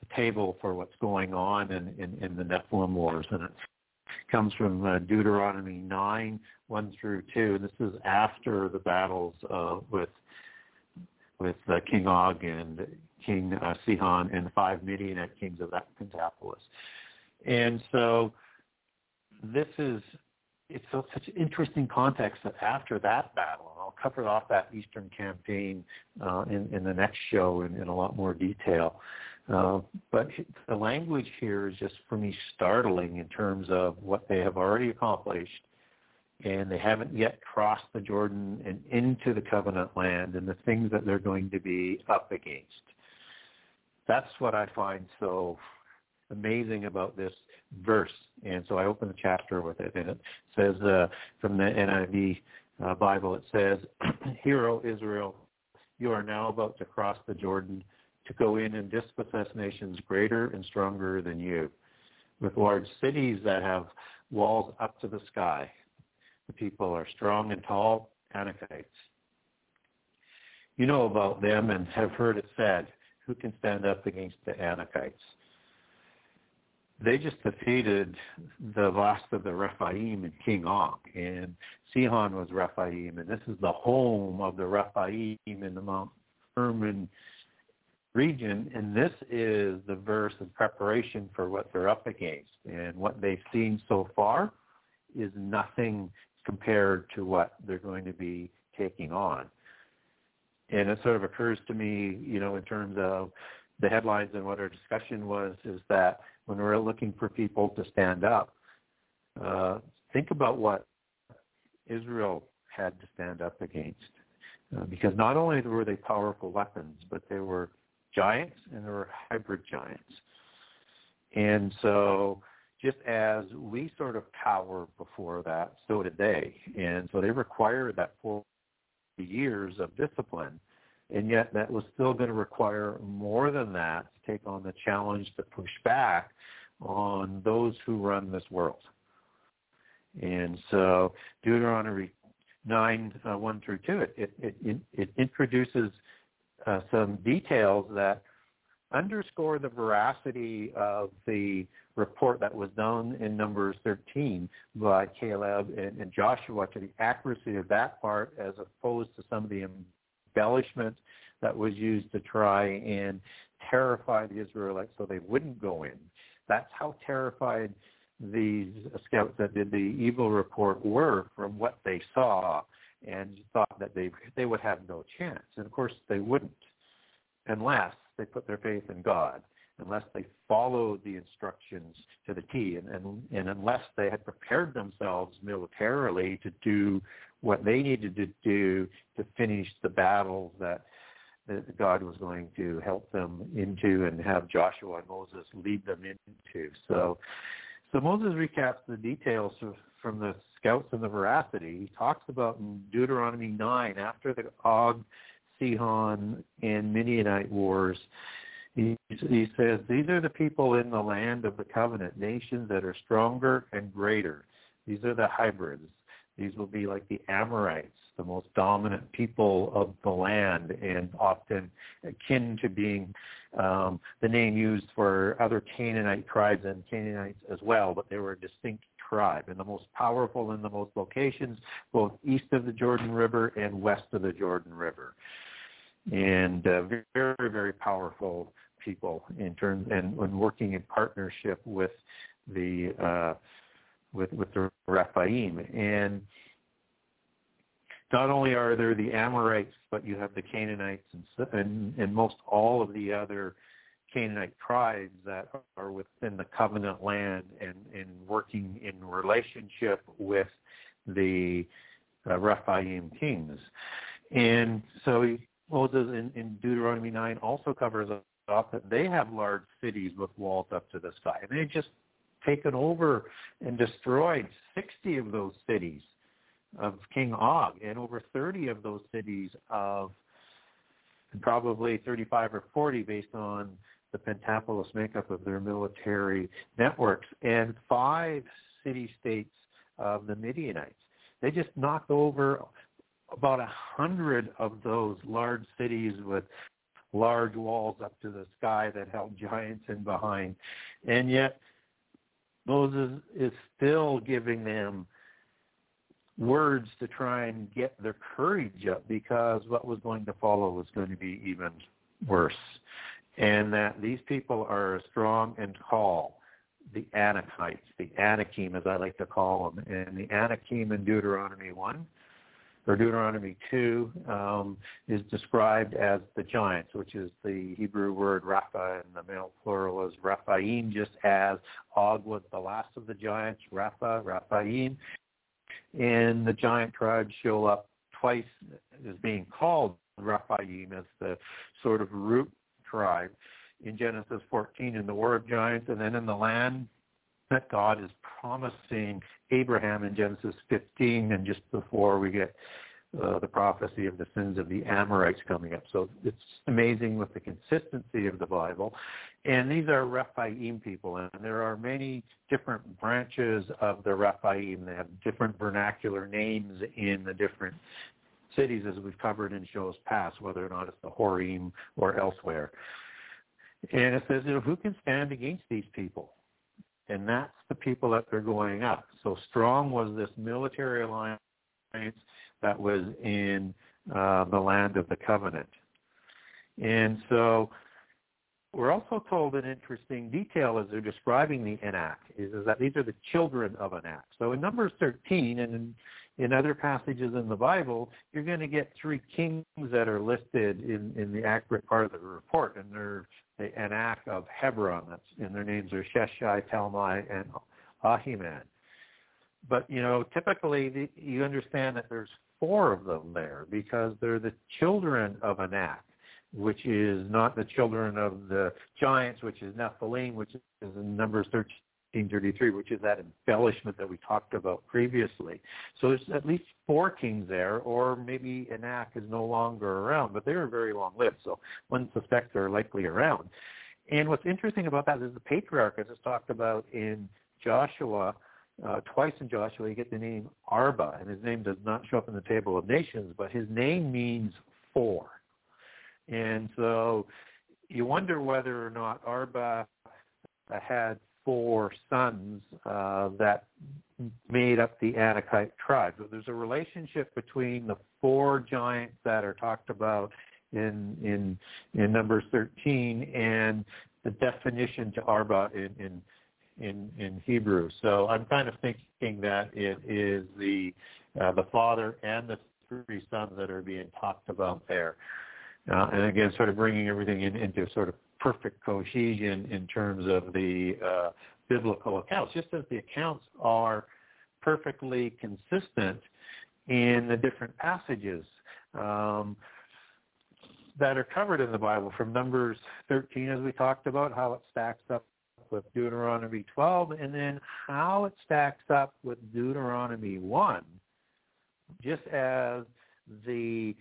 the table for what's going on in, in, in the Nephilim Wars, and it comes from uh, Deuteronomy 9, 1 through 2. And This is after the battles uh, with with uh, King Og and King uh, Sihon and the five Midianite kings of that Pentapolis. And so this is it's so, such an interesting context that after that battle, and I'll cover off that Eastern campaign uh, in, in the next show in, in a lot more detail. Uh, but the language here is just for me startling in terms of what they have already accomplished and they haven't yet crossed the Jordan and into the covenant land and the things that they're going to be up against. That's what I find so amazing about this verse. And so I open the chapter with it, and it says uh, from the NIV uh, Bible, it says, Hear, O Israel, you are now about to cross the Jordan to go in and dispossess nations greater and stronger than you, with large cities that have walls up to the sky. The people are strong and tall, Anakites. You know about them and have heard it said, who can stand up against the Anakites? They just defeated the last of the Rephaim and King Og, and Sihon was Rephaim, and this is the home of the Rephaim in the Mount Hermon region, and this is the verse in preparation for what they're up against. And what they've seen so far is nothing compared to what they're going to be taking on. And it sort of occurs to me, you know, in terms of the headlines and what our discussion was, is that when we're looking for people to stand up, uh, think about what Israel had to stand up against. Uh, because not only were they powerful weapons, but they were giants and there were hybrid giants. And so just as we sort of cower before that, so did they. And so they required that four years of discipline. And yet that was still going to require more than that to take on the challenge to push back on those who run this world. And so Deuteronomy 9, uh, 1 through 2, it, it, it, it introduces uh, some details that underscore the veracity of the report that was done in Numbers 13 by Caleb and, and Joshua to the accuracy of that part as opposed to some of the embellishment that was used to try and terrify the Israelites so they wouldn't go in. That's how terrified these scouts that did the evil report were from what they saw and thought that they they would have no chance. And of course they wouldn't unless they put their faith in God, unless they followed the instructions to the T, and, and, and unless they had prepared themselves militarily to do what they needed to do to finish the battles that that God was going to help them into and have Joshua and Moses lead them into. So so Moses recaps the details of, from the scouts and the veracity. He talks about in Deuteronomy 9, after the Og, Sihon, and Midianite wars, he, he says, these are the people in the land of the covenant, nations that are stronger and greater. These are the hybrids. These will be like the Amorites, the most dominant people of the land and often akin to being um, the name used for other Canaanite tribes and Canaanites as well, but they were a distinct tribe and the most powerful in the most locations, both east of the Jordan River and west of the Jordan River. And uh, very, very powerful people in terms and when working in partnership with the uh, with with the Rephaim and not only are there the Amorites, but you have the Canaanites and, and, and most all of the other Canaanite tribes that are within the covenant land and, and working in relationship with the uh, Rephaim kings. And so Moses in, in Deuteronomy 9 also covers up they have large cities with walls up to the sky. And they just taken over and destroyed 60 of those cities of King Og and over 30 of those cities of probably 35 or 40 based on the pentapolis makeup of their military networks and five city-states of the Midianites. They just knocked over about a hundred of those large cities with large walls up to the sky that held giants in behind. And yet Moses is still giving them words to try and get their courage up because what was going to follow was going to be even worse. And that these people are strong and tall, the Anakites, the Anakim as I like to call them. And the Anakim in Deuteronomy 1 or Deuteronomy 2 um, is described as the giants, which is the Hebrew word Rapha, and the male plural is Raphaim, just as Og was the last of the giants, Rapha, Raphaim. And the giant tribes show up twice as being called Raphaim as the sort of root tribe in Genesis 14 in the War of Giants, and then in the land that God is promising Abraham in Genesis 15, and just before we get uh, the prophecy of the sins of the Amorites coming up. So it's amazing with the consistency of the Bible. And these are Rephaim people, and there are many different branches of the Rephaim. They have different vernacular names in the different cities, as we've covered in shows past, whether or not it's the Horim or elsewhere. And it says, you know, who can stand against these people? And that's the people that they're going up. So strong was this military alliance that was in uh, the land of the covenant. And so we're also told an interesting detail as they're describing the Anak is, is that these are the children of Anak. So in Numbers 13 and in, in other passages in the Bible, you're going to get three kings that are listed in, in the accurate part of the report, and they're the Anak of Hebron, that's, and their names are Sheshai, Talmai, and Ahiman. But, you know, typically the, you understand that there's four of them there because they're the children of Anak, which is not the children of the giants, which is Nephilim, which is in Numbers 1333, which is that embellishment that we talked about previously. So there's at least four kings there, or maybe Anak is no longer around, but they were very long-lived, so one suspects they're likely around. And what's interesting about that is the patriarch, as it's talked about in Joshua, uh, twice in Joshua, you get the name Arba, and his name does not show up in the table of nations, but his name means four. And so you wonder whether or not Arba had four sons uh, that made up the Anakite tribe. So there's a relationship between the four giants that are talked about in in in Numbers 13 and the definition to Arba in, in in in Hebrew. So I'm kind of thinking that it is the uh, the father and the three sons that are being talked about there, uh, and again, sort of bringing everything in, into sort of perfect cohesion in terms of the uh, biblical accounts, just as the accounts are perfectly consistent in the different passages. Um, that are covered in the Bible from Numbers 13 as we talked about, how it stacks up with Deuteronomy 12, and then how it stacks up with Deuteronomy 1, just as the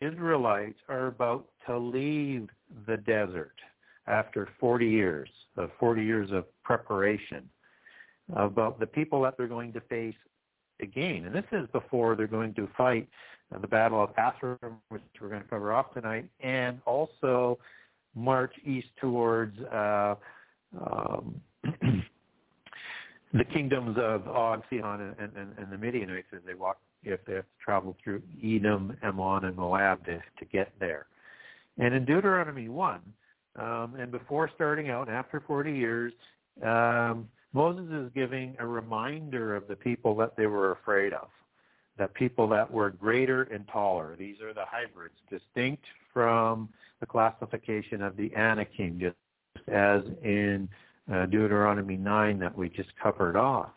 Israelites are about to leave the desert after 40 years, of 40 years of preparation, about the people that they're going to face again. And this is before they're going to fight the Battle of Atharim, which we're going to cover off tonight, and also march east towards uh, um, the kingdoms of Og, Sihon, and, and, and the Midianites as they walk, if they have to travel through Edom, Ammon, and Moab to, to get there. And in Deuteronomy 1, um, and before starting out, after 40 years, um, Moses is giving a reminder of the people that they were afraid of, the people that were greater and taller. These are the hybrids, distinct from the classification of the Anakim, just as in uh, Deuteronomy 9 that we just covered off.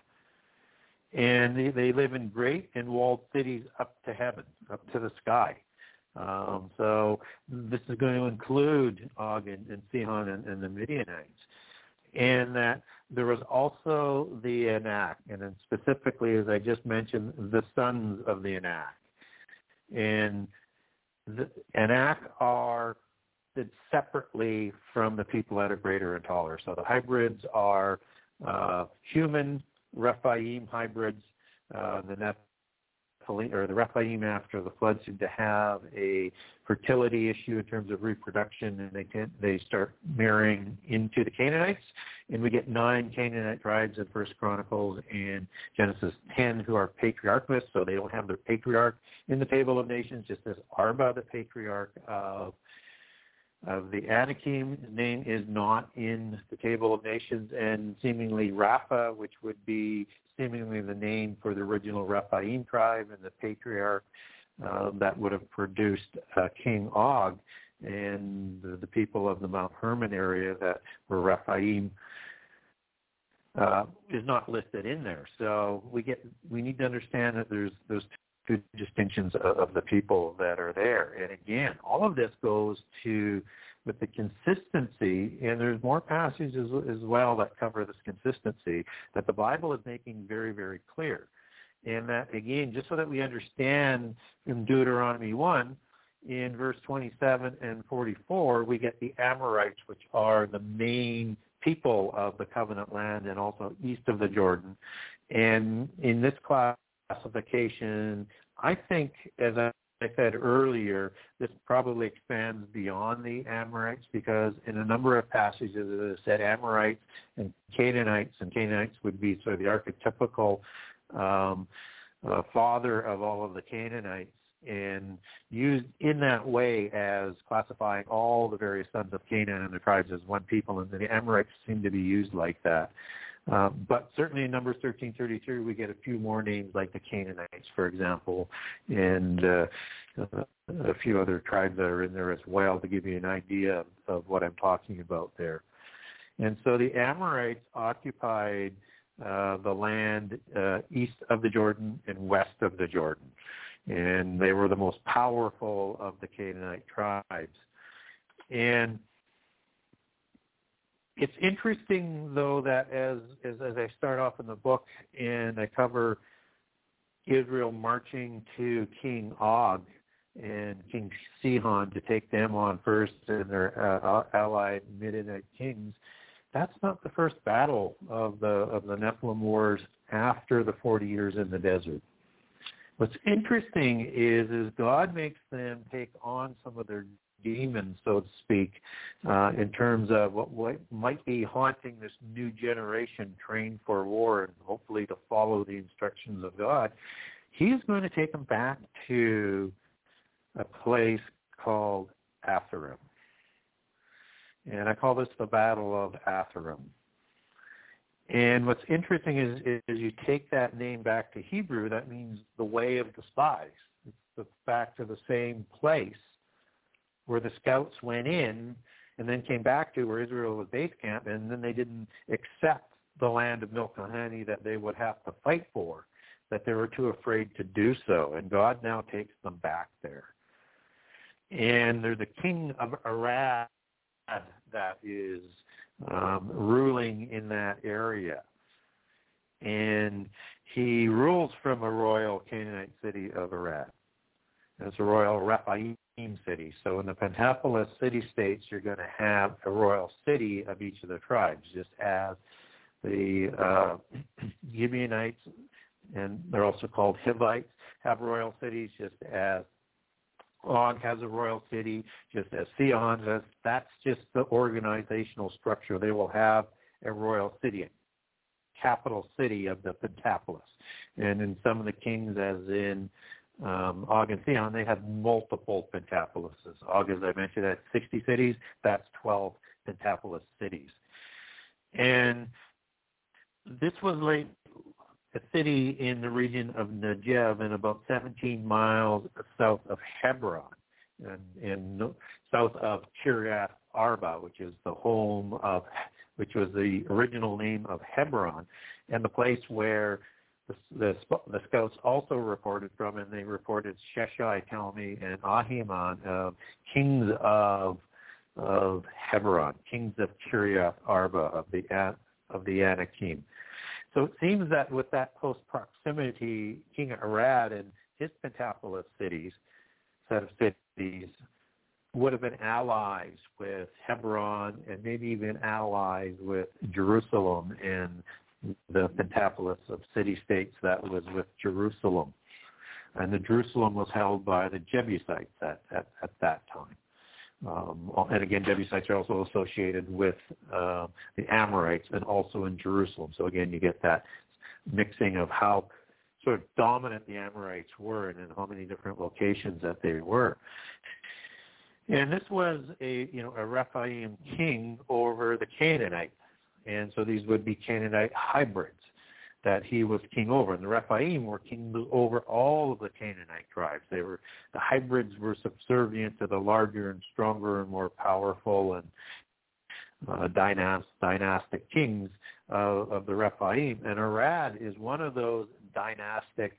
And they, they live in great and walled cities up to heaven, up to the sky. Um, so this is going to include Og and, and Sihon and, and, the Midianites. And that there was also the Anak, and then specifically, as I just mentioned, the sons of the Anak. And the Anak are separately from the people that are greater and taller. So the hybrids are uh, human Rephaim hybrids. Uh, the Nephilim, or the Rephaim after the flood seem to have a fertility issue in terms of reproduction, and they can, they start marrying into the Canaanites, and we get nine Canaanite tribes in First Chronicles and Genesis 10 who are patriarchless, so they don't have their patriarch in the table of nations, just as Arba, the patriarch of of the Anakim name is not in the table of nations, and seemingly Rapha, which would be seemingly the name for the original Rephaim tribe and the patriarch uh, that would have produced uh, King Og and the, the, people of the Mount Hermon area that were Rephaim uh, is not listed in there. So we get we need to understand that there's those distinctions of, of the people that are there. And again, all of this goes to with the consistency, and there's more passages as well that cover this consistency that the Bible is making very, very clear. And that, again, just so that we understand in Deuteronomy 1, in verse 27 and 44, we get the Amorites, which are the main people of the covenant land and also east of the Jordan. And in this classification, I think, as I said earlier, this probably expands beyond the Amorites because in a number of passages it said Amorites and Canaanites, and Canaanites would be sort of the archetypical um, uh, father of all of the Canaanites and used in that way as classifying all the various sons of Canaan and the tribes as one people, and the Amorites seem to be used like that. Um, but certainly in Numbers 13:33, we get a few more names like the Canaanites, for example, and uh, a few other tribes that are in there as well to give you an idea of, of what I'm talking about there. And so the Amorites occupied uh, the land uh, east of the Jordan and west of the Jordan and they were the most powerful of the Canaanite tribes. And it's interesting, though, that as, as, as I start off in the book and I cover Israel marching to King Og and King Sihon to take them on first and their uh, allied Midianite kings, that's not the first battle of the of the Nephilim wars after the 40 years in the desert. What's interesting is is God makes them take on some of their demons, so to speak, uh, in terms of what, what might be haunting this new generation trained for war and hopefully to follow the instructions of God. He's going to take them back to a place called Atharim. And I call this the Battle of Atharim. And what's interesting is, is you take that name back to Hebrew, that means the way of the spies. It's the, back to the same place where the scouts went in and then came back to where Israel was base camp, and then they didn't accept the land of milk and honey that they would have to fight for, that they were too afraid to do so. And God now takes them back there. And they're the king of Arad that is um, ruling in that area. And he rules from a royal Canaanite city of Arad. It's a royal Rephaim city. So in the Pentapolis city-states, you're going to have a royal city of each of the tribes, just as the uh, Gibeonites, and they're also called Hivites, have royal cities, just as Og has a royal city, just as Sihon does. That's just the organizational structure. They will have a royal city, capital city of the Pentapolis. And in some of the kings, as in um, they have multiple Pentapolises. As I mentioned, had 60 cities. That's 12 Pentapolis cities. And this was late a city in the region of Negev and about 17 miles south of Hebron and, and south of Kiryat Arba, which is the home of, which was the original name of Hebron, and the place where the, the, scouts also reported from, and they reported Sheshai, Talmi, and Ahiman, uh, kings of of Hebron, kings of Kiryat Arba of the of the Anakim. So it seems that with that close proximity, King Arad and his Pentapolis cities, set of cities, would have been allies with Hebron and maybe even allies with Jerusalem and the Pentapolis of city-states that was with Jerusalem. And the Jerusalem was held by the Jebusites at, at, at that time. Um, and again, Jebusites are also associated with uh, the Amorites and also in Jerusalem. So again, you get that mixing of how sort of dominant the Amorites were and in how many different locations that they were. And this was a you know a Rephaim king over the Canaanites, and so these would be Canaanite hybrids that he was king over. And the Rephaim were king over all of the Canaanite tribes. They were the hybrids were subservient to the larger and stronger and more powerful and uh, dynast, dynastic kings uh, of the Rephaim. And Arad is one of those dynastic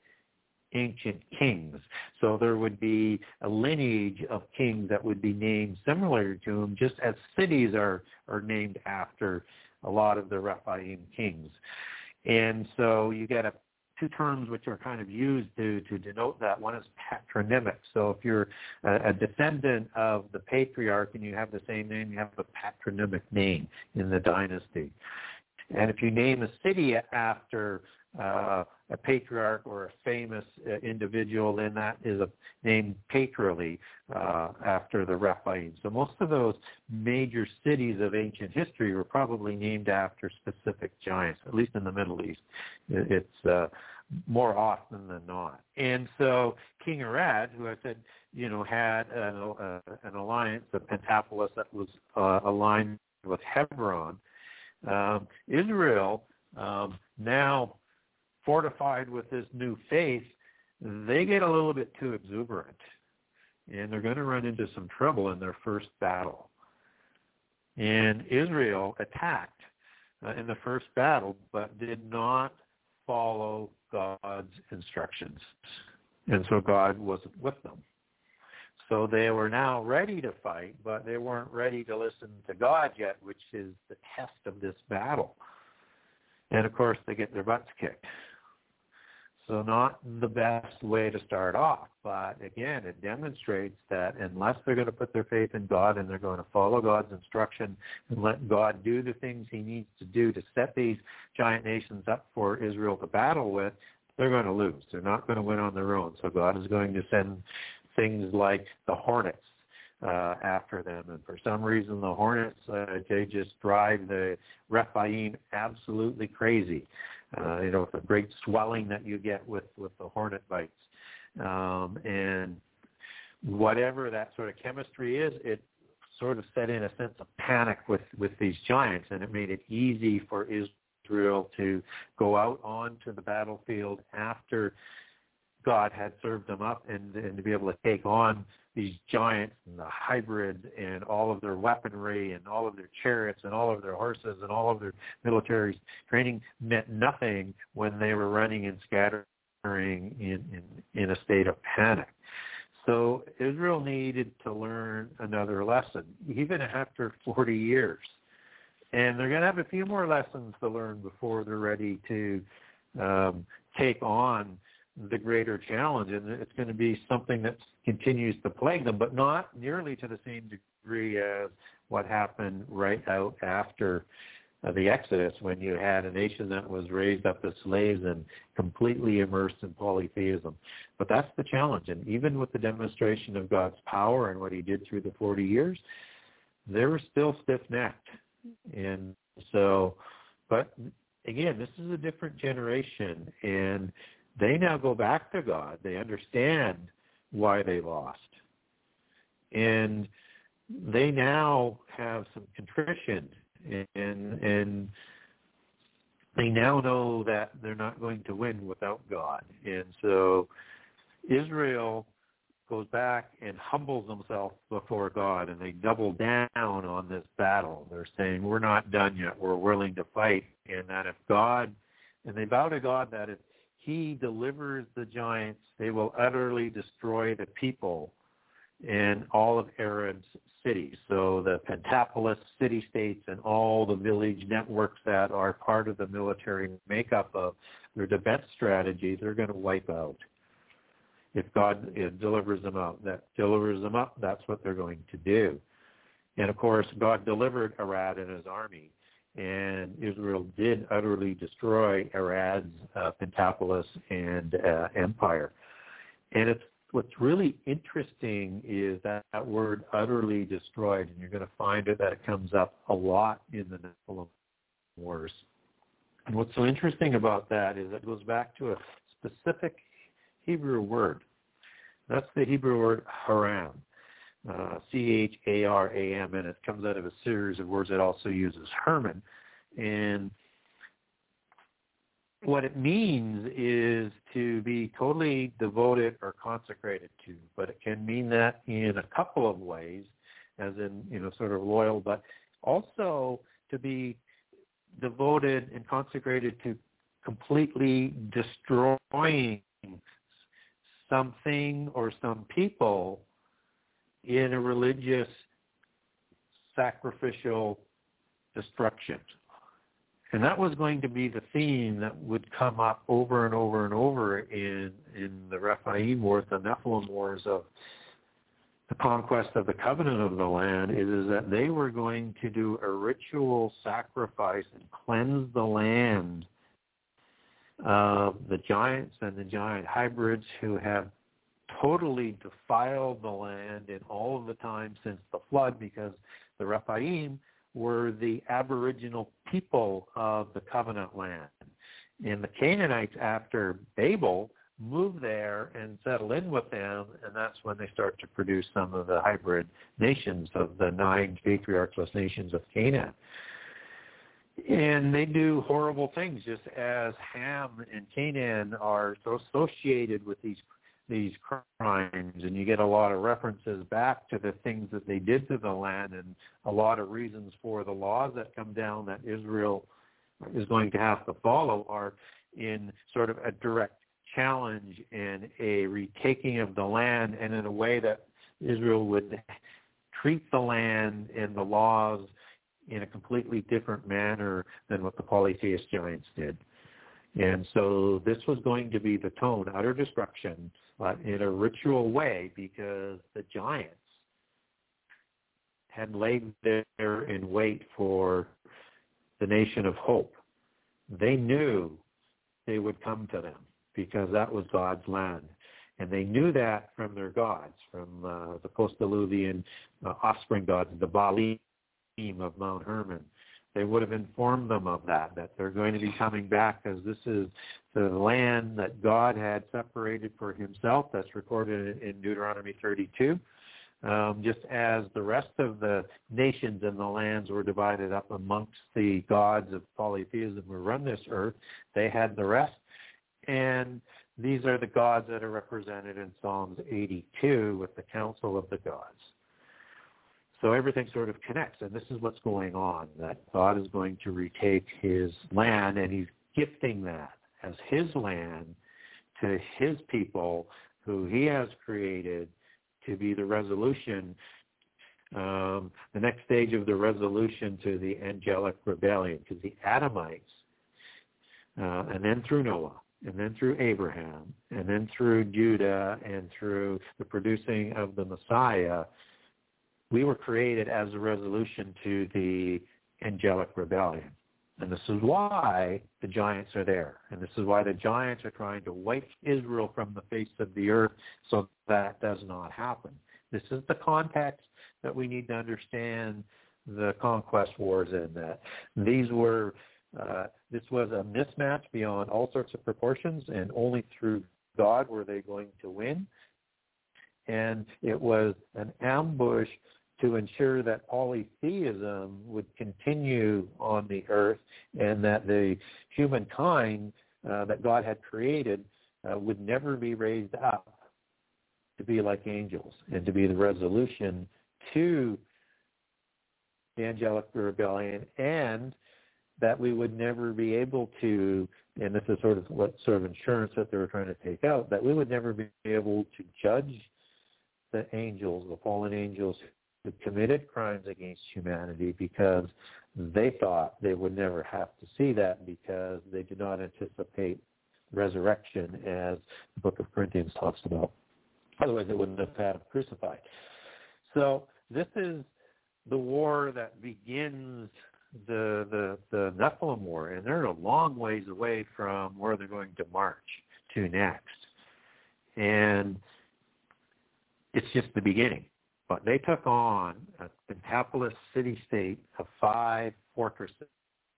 ancient kings. So there would be a lineage of kings that would be named similar to him, just as cities are, are named after a lot of the Rephaim kings. And so you get a two terms which are kind of used to, to denote that. One is patronymic. So if you're a, a descendant of the patriarch and you have the same name, you have a patronymic name in the dynasty. And if you name a city after uh, a patriarch or a famous uh, individual, then that is a named patrally uh, after the Rephaim. So most of those major cities of ancient history were probably named after specific giants, at least in the Middle East. It's uh, more often than not. And so King Arad, who I said, you know, had an, uh, an alliance, of Pentapolis that was uh, aligned with Hebron, um, Israel um, now fortified with this new faith, they get a little bit too exuberant. And they're going to run into some trouble in their first battle. And Israel attacked uh, in the first battle, but did not follow God's instructions. And so God wasn't with them. So they were now ready to fight, but they weren't ready to listen to God yet, which is the test of this battle. And of course, they get their butts kicked. So not the best way to start off, but again, it demonstrates that unless they're going to put their faith in God and they're going to follow God's instruction and let God do the things he needs to do to set these giant nations up for Israel to battle with, they're going to lose. They're not going to win on their own. So God is going to send things like the hornets uh, after them. And for some reason, the hornets, uh, they just drive the Rephaim absolutely crazy uh, you know, the great swelling that you get with, with the hornet bites. Um, and whatever that sort of chemistry is, it sort of set in a sense of panic with, with these giants, and it made it easy for Israel to go out onto the battlefield after God had served them up and, and to be able to take on these giants and the hybrids and all of their weaponry and all of their chariots and all of their horses and all of their military training meant nothing when they were running and scattering in, in, in a state of panic. So Israel needed to learn another lesson, even after 40 years. And they're going to have a few more lessons to learn before they're ready to um, take on the greater challenge, and it's going to be something that continues to plague them, but not nearly to the same degree as what happened right out after the Exodus, when you had a nation that was raised up as slaves and completely immersed in polytheism. But that's the challenge, and even with the demonstration of God's power and what He did through the 40 years, they were still stiff-necked, and so. But again, this is a different generation, and they now go back to God. They understand why they lost. And they now have some contrition and and they now know that they're not going to win without God. And so Israel goes back and humbles themselves before God and they double down on this battle. They're saying, We're not done yet. We're willing to fight. And that if God and they vow to God that if he delivers the giants. They will utterly destroy the people in all of Arad's cities. So the Pentapolis city-states and all the village networks that are part of the military makeup of their defense strategy, they're going to wipe out. If God delivers them up, that delivers them up, that's what they're going to do. And of course, God delivered Arad and his army and Israel did utterly destroy Arad's uh, Pentapolis and uh, empire. And it's what's really interesting is that, that word utterly destroyed, and you're going to find it that it comes up a lot in the Nephilim Wars. And what's so interesting about that is it goes back to a specific Hebrew word. That's the Hebrew word charam uh, C-H-A-R-A-M, and it comes out of a series of words that also uses herem. And what it means is to be totally devoted or consecrated to, but it can mean that in a couple of ways, as in, you know, sort of loyal, but also to be devoted and consecrated to completely destroying something or some people in a religious sacrificial destruction. And that was going to be the theme that would come up over and over and over in in the Rephaim Wars, the Nephilim Wars of the conquest of the covenant of the land is, is that they were going to do a ritual sacrifice and cleanse the land of the giants and the giant hybrids who have totally defiled the land in all of the time since the flood because the Rephaim were the aboriginal people of the covenant land. And the Canaanites after Babel move there and settle in with them, and that's when they start to produce some of the hybrid nations of the nine patriarchless nations of Canaan. And they do horrible things, just as Ham and Canaan are associated with these these crimes, and you get a lot of references back to the things that they did to the land, and a lot of reasons for the laws that come down that Israel is going to have to follow are in sort of a direct challenge and a retaking of the land and in a way that Israel would treat the land and the laws in a completely different manner than what the polytheist giants did. And so this was going to be the tone, utter destruction, but in a ritual way because the giants had laid there in wait for the nation of hope. They knew they would come to them because that was God's land. And they knew that from their gods, from uh, the post-Diluvian uh, offspring gods, the Baalim of Mount Hermon. They would have informed them of that, that they're going to be coming back because this is the land that God had separated for himself. That's recorded in Deuteronomy 32. Um, just as the rest of the nations and the lands were divided up amongst the gods of polytheism who run this earth, they had the rest and these are the gods that are represented in Psalms 82 with the council of the gods. So everything sort of connects, and this is what's going on, that God is going to retake his land, and he's gifting that as his land to his people who he has created to be the resolution, um, the next stage of the resolution to the angelic rebellion, because the Adamites, uh, and then through Noah, and then through Abraham, and then through Judah, and through the producing of the Messiah, we were created as a resolution to the angelic rebellion. And this is why the giants are there. And this is why the giants are trying to wipe Israel from the face of the earth so that does not happen. This is the context that we need to understand the conquest wars in that. These were uh, this was a mismatch beyond all sorts of proportions, and only through God were they going to win. And it was an ambush to ensure that polytheism would continue on the earth and that the humankind uh, that God had created uh, would never be raised up to be like angels and to be the resolution to the angelic rebellion and that we would never be able to, and this is sort of what sort of insurance that they were trying to take out, that we would never be able to judge the angels, the fallen angels who committed crimes against humanity because they thought they would never have to see that because they did not anticipate resurrection as the book of Corinthians talks about. Otherwise they wouldn't have had crucified. So this is the war that begins the the the Nephilim War, and they're a long ways away from where they're going to march to next. And it's just the beginning. But they took on a pentapolis city-state of five fortresses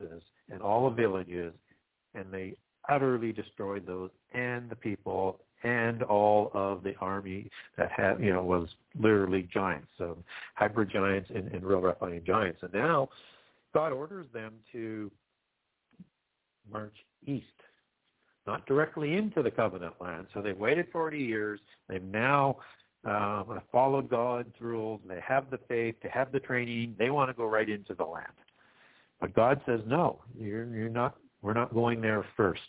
and all the villages, and they utterly destroyed those and the people and all of the army that had, you know, was literally giants, so hybrid giants and, and real Rephaim giants. And now God orders them to march east, not directly into the covenant land. So they've waited 40 years. They've now uh, follow God's rules. And they have the faith. They have the training. They want to go right into the land. But God says, no, you're, you're not. We're not going there first,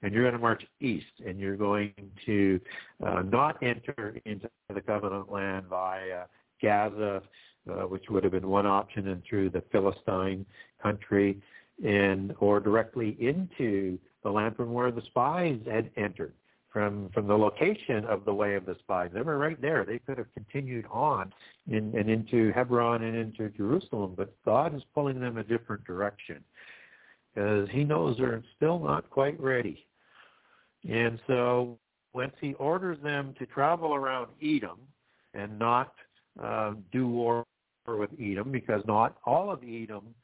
and you're going to march east, and you're going to uh, not enter into the covenant land via Gaza, uh, which would have been one option, and through the Philistine country. and or directly into the land from where the spies had entered from from the location of the way of the spies. They were right there. They could have continued on in, and into Hebron and into Jerusalem, but God is pulling them a different direction because He knows they're still not quite ready. And so once He orders them to travel around Edom and not uh, do war with Edom, because not all of Edom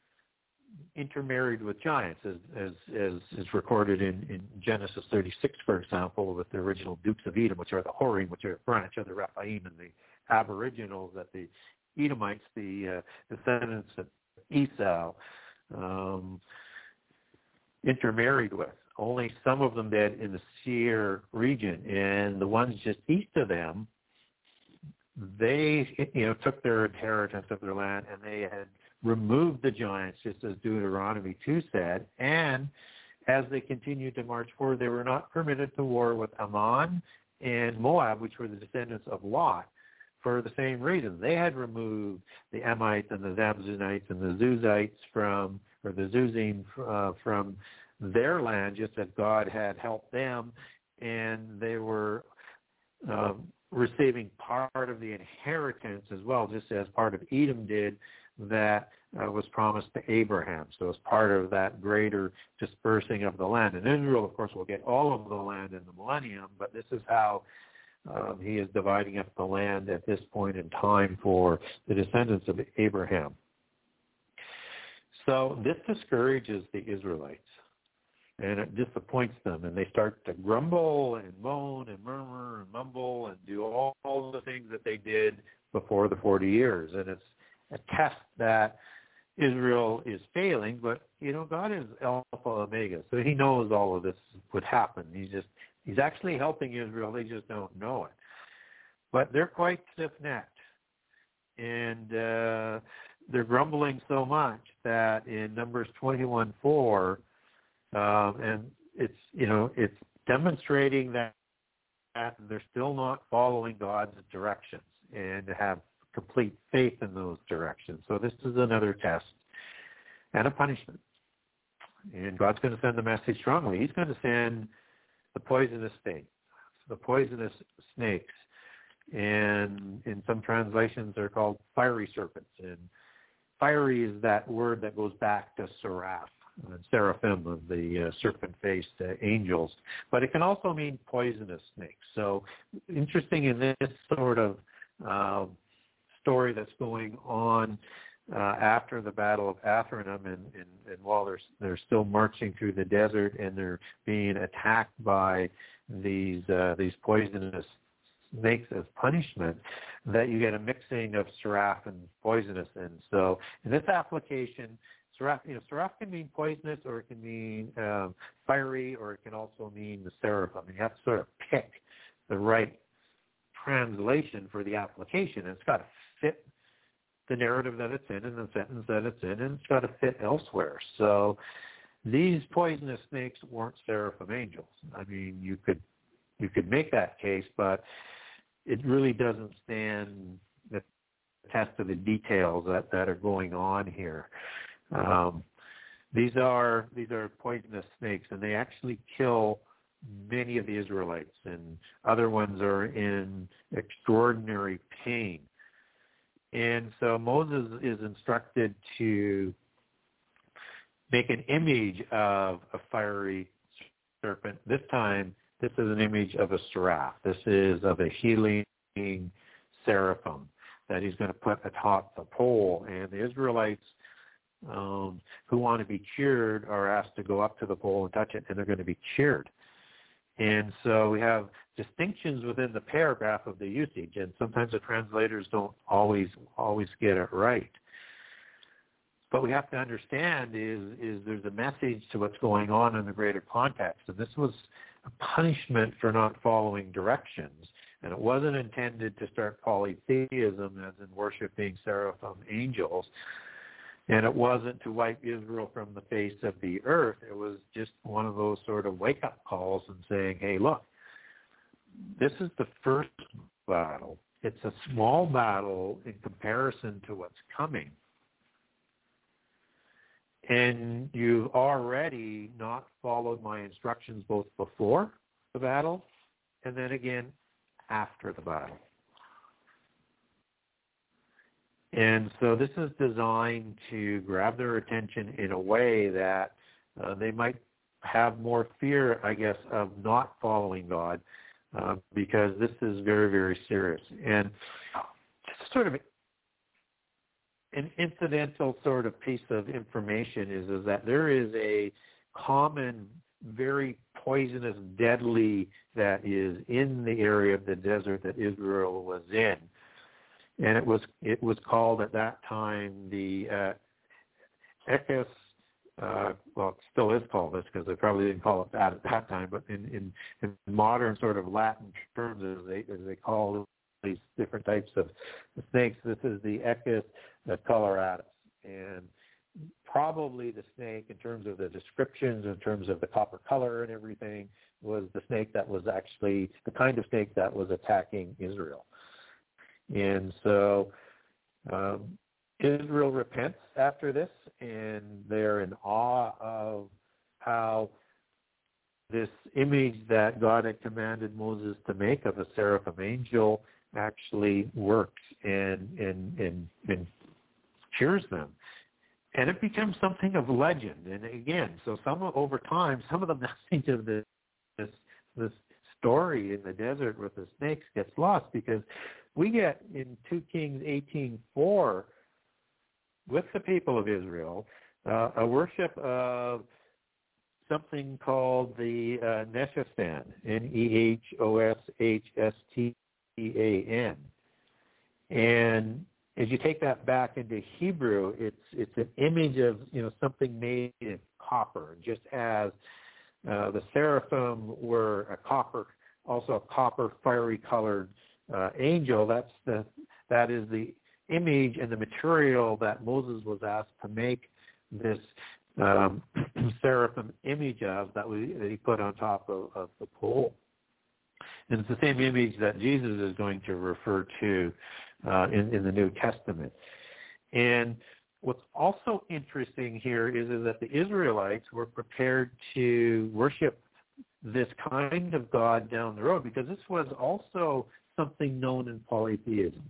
intermarried with giants, as as, as is recorded in, in Genesis 36, for example, with the original dukes of Edom, which are the Horim, which are a branch of the Rephaim and the Aboriginals that the Edomites, the uh, descendants of Esau, um, intermarried with. Only some of them did in the Seir region, and the ones just east of them, they you know took their inheritance of their land, and they had removed the giants, just as Deuteronomy 2 said, and as they continued to march forward, they were not permitted to war with Ammon and Moab, which were the descendants of Lot, for the same reason. They had removed the Amites and the Zabzonites and the Zuzites from, or the Zuzim uh, from their land, just as God had helped them, and they were um, receiving part of the inheritance as well, just as part of Edom did that uh, was promised to Abraham. So it's part of that greater dispersing of the land. And Israel, of course, will get all of the land in the millennium, but this is how um, he is dividing up the land at this point in time for the descendants of Abraham. So this discourages the Israelites and it disappoints them and they start to grumble and moan and murmur and mumble and do all, all the things that they did before the 40 years. And it's a test that Israel is failing, but you know God is Alpha Omega, so He knows all of this would happen. He's just He's actually helping Israel. They just don't know it. But they're quite stiff-necked, and uh, they're grumbling so much that in Numbers 21:4, um, and it's you know it's demonstrating that, that they're still not following God's directions and to have complete faith in those directions. So this is another test and a punishment. And God's going to send the message strongly. He's going to send the poisonous snake, the poisonous snakes. And in some translations, they're called fiery serpents. And fiery is that word that goes back to seraph, and uh, seraphim of the uh, serpent-faced uh, angels. But it can also mean poisonous snakes. So interesting in this sort of uh, story that's going on uh, after the Battle of Athranum, and, and, and while they're they're still marching through the desert and they're being attacked by these uh, these poisonous snakes as punishment, that you get a mixing of seraph and poisonous. And so, in this application, seraph you know seraph can mean poisonous, or it can mean um, fiery, or it can also mean the seraphim. You have to sort of pick the right translation for the application. And it's got to fit the narrative that it's in and the sentence that it's in, and it's got to fit elsewhere. So these poisonous snakes weren't seraphim angels. I mean, you could you could make that case, but it really doesn't stand the test of the details that, that are going on here. Um, these are these are poisonous snakes, and they actually kill many of the Israelites, and other ones are in extraordinary pain. And so Moses is instructed to make an image of a fiery serpent. This time, this is an image of a seraph. This is of a healing seraphim that he's going to put atop the pole. And the Israelites um, who want to be cured are asked to go up to the pole and touch it, and they're going to be cured. And so we have distinctions within the paragraph of the usage, and sometimes the translators don't always always get it right. But we have to understand is is there's a message to what's going on in the greater context, and this was a punishment for not following directions, and it wasn't intended to start polytheism, as in worshiping seraphim angels. And it wasn't to wipe Israel from the face of the earth. It was just one of those sort of wake-up calls and saying, hey, look, this is the first battle. It's a small battle in comparison to what's coming. and you've already not followed my instructions both before the battle and then again after the battle. And so this is designed to grab their attention in a way that uh, they might have more fear, I guess, of not following God uh, because this is very, very serious. And sort of an incidental sort of piece of information is, is that there is a common, very poisonous, deadly that is in the area of the desert that Israel was in, and it was it was called at that time the uh. Uh, well, it still is called this because they probably didn't call it that at that time, but in, in, in modern sort of Latin terms, as they as they call these different types of snakes, this is the Echis coloratus, and probably the snake in terms of the descriptions, in terms of the copper color and everything, was the snake that was actually the kind of snake that was attacking Israel. And so um, Israel repents after this, and they're in awe of how this image that God had commanded Moses to make of a seraphim angel actually works and and and, and cures them. And it becomes something of legend. And again, so some over time, some of the message of this this, this story in the desert with the snakes gets lost because we get in 2 Kings 18:4 with the people of Israel uh, a worship of something called the uh, Nehushtan, N-E-H-O-S-H-S-T-A-N. And as you take that back into Hebrew, it's it's an image of you know something made of copper, just as uh, the seraphim were a copper, also a copper fiery colored uh, angel. That's the that is the image and the material that Moses was asked to make this um, seraphim image of that, we, that he put on top of, of the pole. And it's the same image that Jesus is going to refer to uh, in, in the New Testament. And what's also interesting here is, is that the Israelites were prepared to worship this kind of God down the road because this was also something known in polytheism.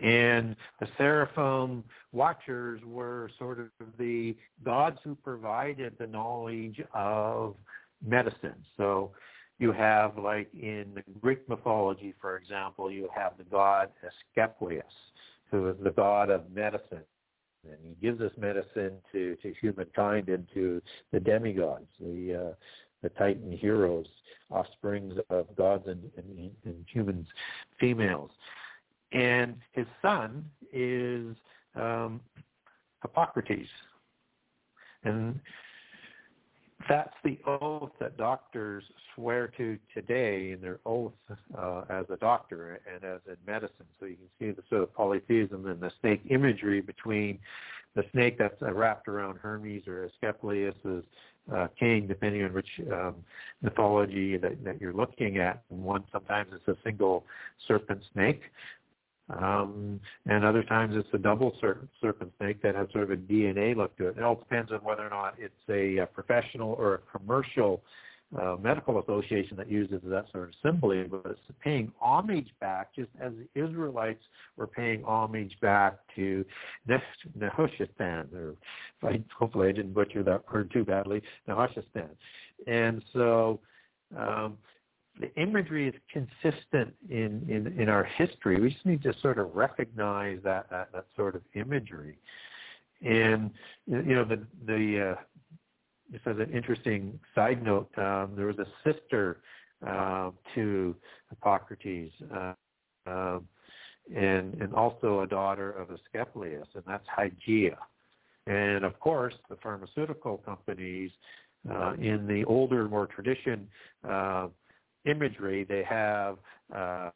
And the seraphim watchers were sort of the gods who provided the knowledge of medicine. So you have, like in the Greek mythology, for example, you have the god Asclepius, who is the god of medicine. And he gives this medicine to, to humankind and to the demigods, the uh, the Titan heroes, offsprings of gods and, and, and humans, females. And his son is um, Hippocrates. And that's the oath that doctors swear to today in their oath uh, as a doctor and as in medicine. So you can see the sort of polytheism and the snake imagery between the snake that's uh, wrapped around Hermes or Asclepius' uh, king, depending on which um, mythology that, that you're looking at. And one sometimes it's a single serpent snake, um, and other times it's a double serpent, serpent snake that has sort of a DNA look to it. It all depends on whether or not it's a, a professional or a commercial uh, medical association that uses that sort of symbol, but it's paying homage back, just as the Israelites were paying homage back to Nehushtan, or if I, hopefully I didn't butcher that word too badly, Nehushtan. And so um, the imagery is consistent in, in, in our history. We just need to sort of recognize that, that, that sort of imagery. And, you know, the, the uh, an interesting side note, um, there was a sister uh, to Hippocrates, uh, um, and and also a daughter of Asclepius, and that's Hygeia. And of course, the pharmaceutical companies uh, in the older, more tradition uh, imagery, they have uh,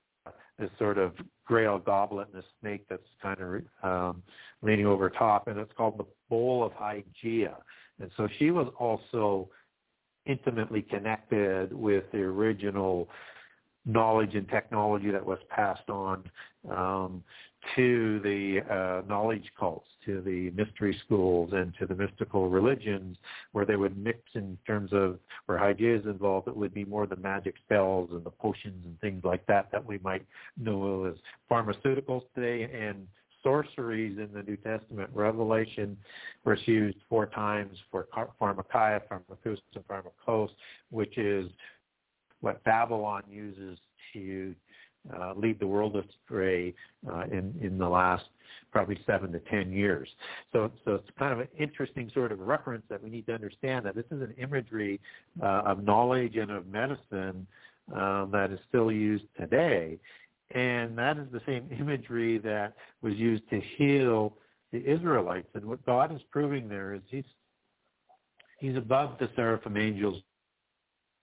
this sort of grail goblet and a snake that's kind of um, leaning over top, and it's called the bowl of Hygeia. And so she was also intimately connected with the original knowledge and technology that was passed on um, to the uh, knowledge cults, to the mystery schools, and to the mystical religions, where they would mix in terms of where Hygeia is involved, it would be more the magic spells and the potions and things like that that we might know as pharmaceuticals today and sorceries in the New Testament. Revelation was used four times for pharmakia, pharmakous, and pharmakos, which is what Babylon uses to uh, lead the world astray uh, in in the last probably seven to ten years. So so it's kind of an interesting sort of reference that we need to understand that this is an imagery uh, of knowledge and of medicine uh, that is still used today, and that is the same imagery that was used to heal the Israelites. And what God is proving there is He's He's above the seraphim angels,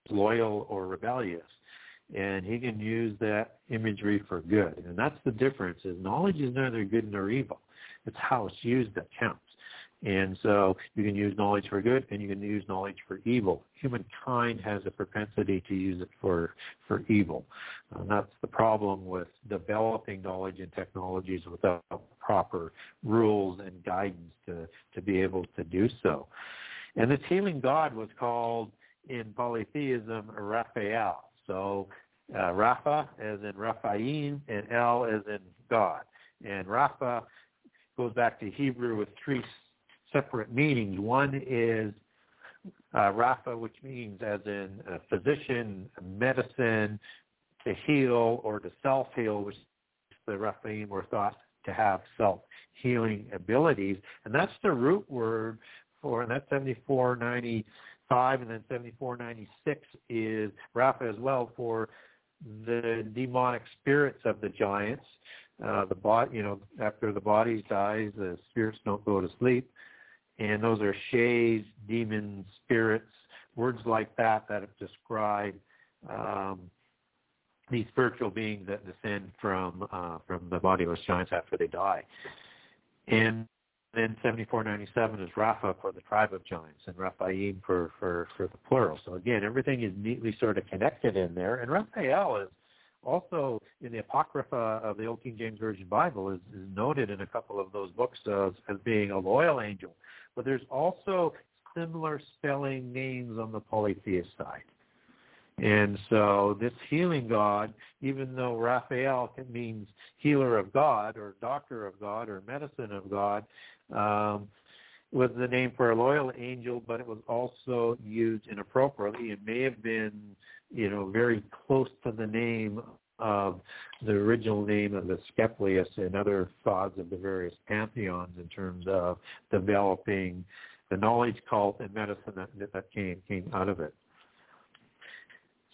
loyal or rebellious and he can use that imagery for good. And that's the difference is knowledge is neither good nor evil. It's how it's used that counts. And so you can use knowledge for good and you can use knowledge for evil. Humankind has a propensity to use it for, for evil. And that's the problem with developing knowledge and technologies without proper rules and guidance to, to be able to do so. And this healing God was called in polytheism Raphael. So uh, Rapha as in Raphaim and El as in God. And Rapha goes back to Hebrew with three separate meanings. One is uh, Rapha, which means as in a physician, medicine, to heal or to self-heal, which the Raphaim were thought to have self-healing abilities. And that's the root word for, and that's 7490 five, and then 7496 is Rapha as well for the demonic spirits of the giants. Uh, the body, you know, after the body dies, the spirits don't go to sleep, and those are shays, demon spirits, words like that that have described um, these spiritual beings that descend from uh, from the body of those giants after they die. And then 7497 is Rapha for the tribe of giants and Raphaim for, for, for the plural. So again, everything is neatly sort of connected in there. And Raphael is also in the Apocrypha of the Old King James Version Bible is, is noted in a couple of those books as, as being a loyal angel. But there's also similar spelling names on the polytheist side. And so this healing God, even though Raphael means healer of God or doctor of God or medicine of God, um, was the name for a loyal angel, but it was also used inappropriately. It may have been, you know, very close to the name of the original name of the Asclepius and other gods of the various pantheons in terms of developing the knowledge cult and medicine that, that came came out of it.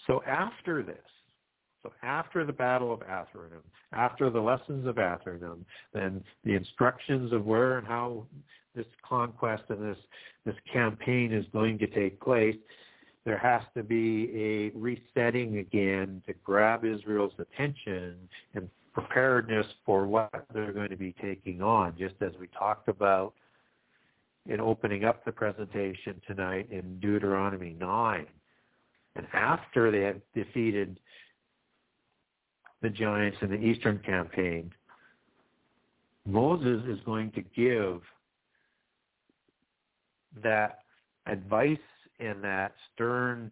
So after this, so after the Battle of Atherinum, after the lessons of Atherinum, then the instructions of where and how this conquest and this, this campaign is going to take place, there has to be a resetting again to grab Israel's attention and preparedness for what they're going to be taking on, just as we talked about in opening up the presentation tonight in Deuteronomy 9. And after they had defeated the giants in the Eastern campaign, Moses is going to give that advice and that stern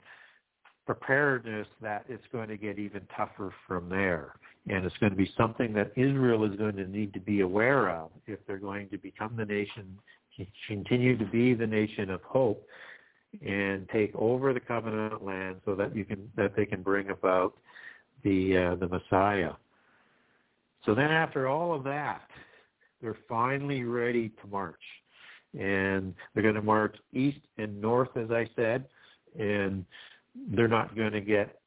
preparedness that it's going to get even tougher from there. And it's going to be something that Israel is going to need to be aware of if they're going to become the nation, continue to be the nation of hope, and take over the covenant land so that you can that they can bring about the uh, the Messiah. So then, after all of that, they're finally ready to march, and they're going to march east and north, as I said, and they're not going to get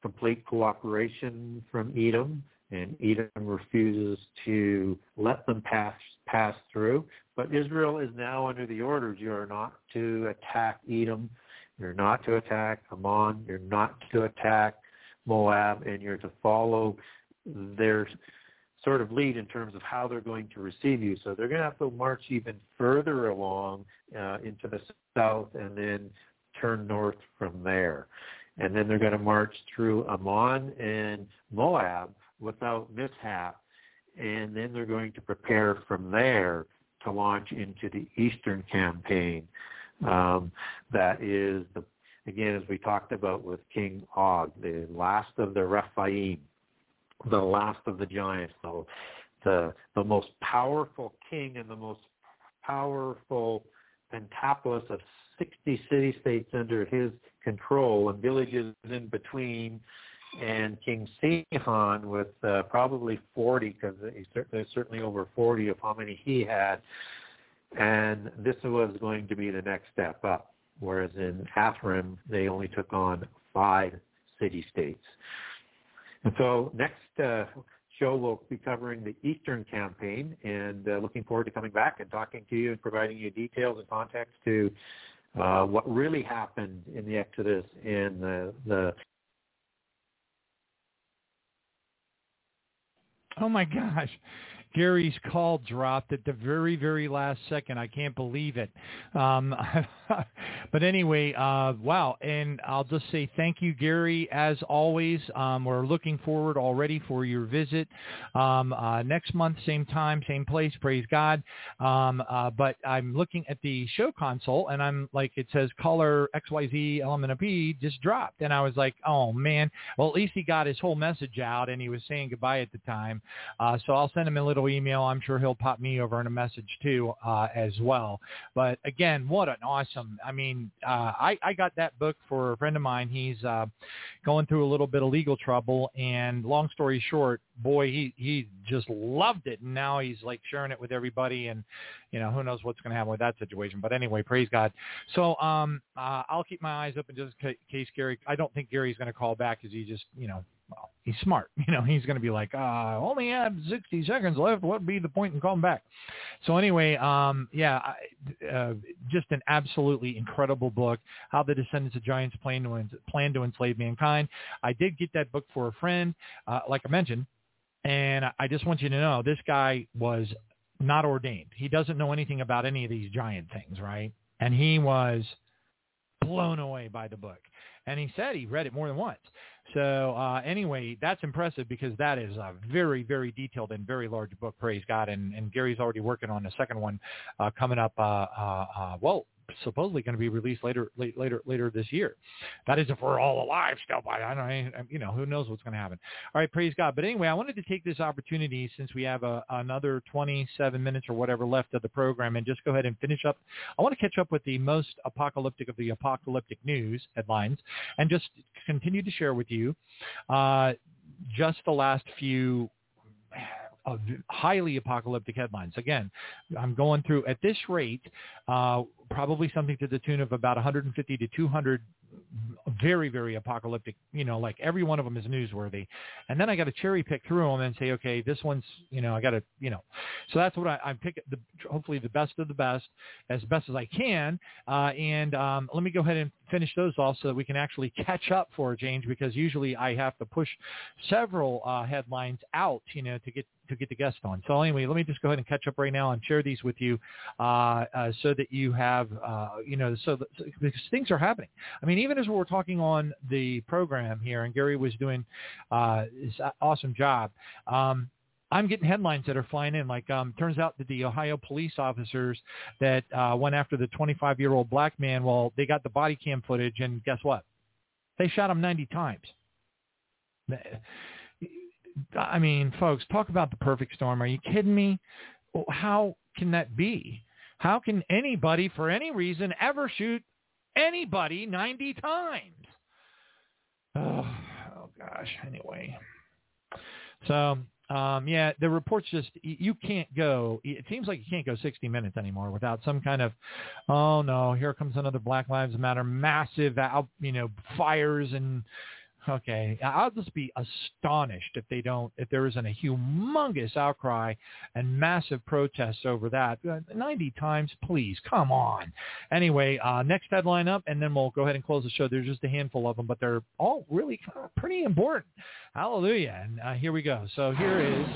complete cooperation from Edom, and Edom refuses to let them pass pass through. But Israel is now under the orders: you are not to attack Edom, you're not to attack Ammon, you're not to attack Moab, and you're to follow their sort of lead in terms of how they're going to receive you. So they're going to have to march even further along uh, into the south and then turn north from there. And then they're going to march through Ammon and Moab without mishap. and then they're going to prepare from there to launch into the Eastern campaign. Um, that is the again as we talked about with King Og, the last of the Rephaim, the last of the giants, the the, the most powerful king and the most powerful pentapolis of 60 city-states under his control and villages in between and King Sihon with uh, probably 40, because there's certainly over 40 of how many he had. And this was going to be the next step up, whereas in Athrim, they only took on five city-states. And so next uh, show we'll be covering the Eastern campaign and uh, looking forward to coming back and talking to you and providing you details and context to uh, what really happened in the Exodus and the, the Oh my gosh. Gary's call dropped at the very, very last second. I can't believe it. Um, but anyway, uh, wow. And I'll just say thank you, Gary, as always. Um, we're looking forward already for your visit um, uh, next month, same time, same place. Praise God. Um, uh, but I'm looking at the show console, and I'm like, it says caller XYZ element of just dropped. And I was like, oh, man. Well, at least he got his whole message out, and he was saying goodbye at the time. Uh, so I'll send him a little email. I'm sure he'll pop me over in a message too uh, as well. But again, what an awesome! I mean, uh, I I got that book for a friend of mine. He's uh, going through a little bit of legal trouble, and long story short, boy, he he just loved it, and now he's like sharing it with everybody, and you know who knows what's going to happen with that situation. But anyway, praise God. So um, uh, I'll keep my eyes open just in case Gary. I don't think Gary's going to call back because he just you know well, he's smart. You know, he's going to be like, uh, only have 60 seconds left. What would be the point in calling back? So anyway, um, yeah, I, uh, just an absolutely incredible book, How the Descendants of Giants Plan to, plan to Enslave Mankind. I did get that book for a friend, uh, like I mentioned, and I just want you to know this guy was not ordained. He doesn't know anything about any of these giant things, right? And he was blown away by the book. And he said he read it more than once. So uh, anyway, that's impressive because that is a very, very detailed and very large book. Praise God! And, and Gary's already working on the second one uh, coming up. Uh, uh, uh, well, supposedly going to be released later later later this year. That is if we're all alive still. By I don't know, you know who knows what's going to happen. All right, praise God. But anyway, I wanted to take this opportunity since we have a, another 27 minutes or whatever left of the program and just go ahead and finish up. I want to catch up with the most apocalyptic of the apocalyptic news headlines and just continue to share with you uh, just the last few highly apocalyptic headlines. Again, I'm going through at this rate, uh, probably something to the tune of about 150 to 200 very, very apocalyptic, you know, like every one of them is newsworthy. And then I got to cherry pick through them and say, okay, this one's, you know, I got to, you know, so that's what I, I pick the, hopefully the best of the best as best as I can. Uh, and um, let me go ahead and finish those off so that we can actually catch up for a change because usually I have to push several uh, headlines out, you know, to get to get the guest on. So anyway, let me just go ahead and catch up right now and share these with you uh, uh, so that you have, uh, you know, so that, because things are happening. I mean, even as we're talking on the program here, and Gary was doing uh, this awesome job. Um, I'm getting headlines that are flying in. Like, um, turns out that the Ohio police officers that uh, went after the 25-year-old black man, well, they got the body cam footage, and guess what? They shot him 90 times. I mean, folks, talk about the perfect storm. Are you kidding me? How can that be? How can anybody, for any reason, ever shoot anybody 90 times? Oh, oh gosh. Anyway, so um, yeah, the reports just you can't go. It seems like you can't go 60 minutes anymore without some kind of, oh no, here comes another Black Lives Matter massive, out, you know, fires and Okay, I'll just be astonished if they don't, if there isn't a humongous outcry and massive protests over that. Uh, 90 times, please, come on. Anyway, uh, next headline up, and then we'll go ahead and close the show. There's just a handful of them, but they're all really pretty important. Hallelujah. And uh, here we go. So here is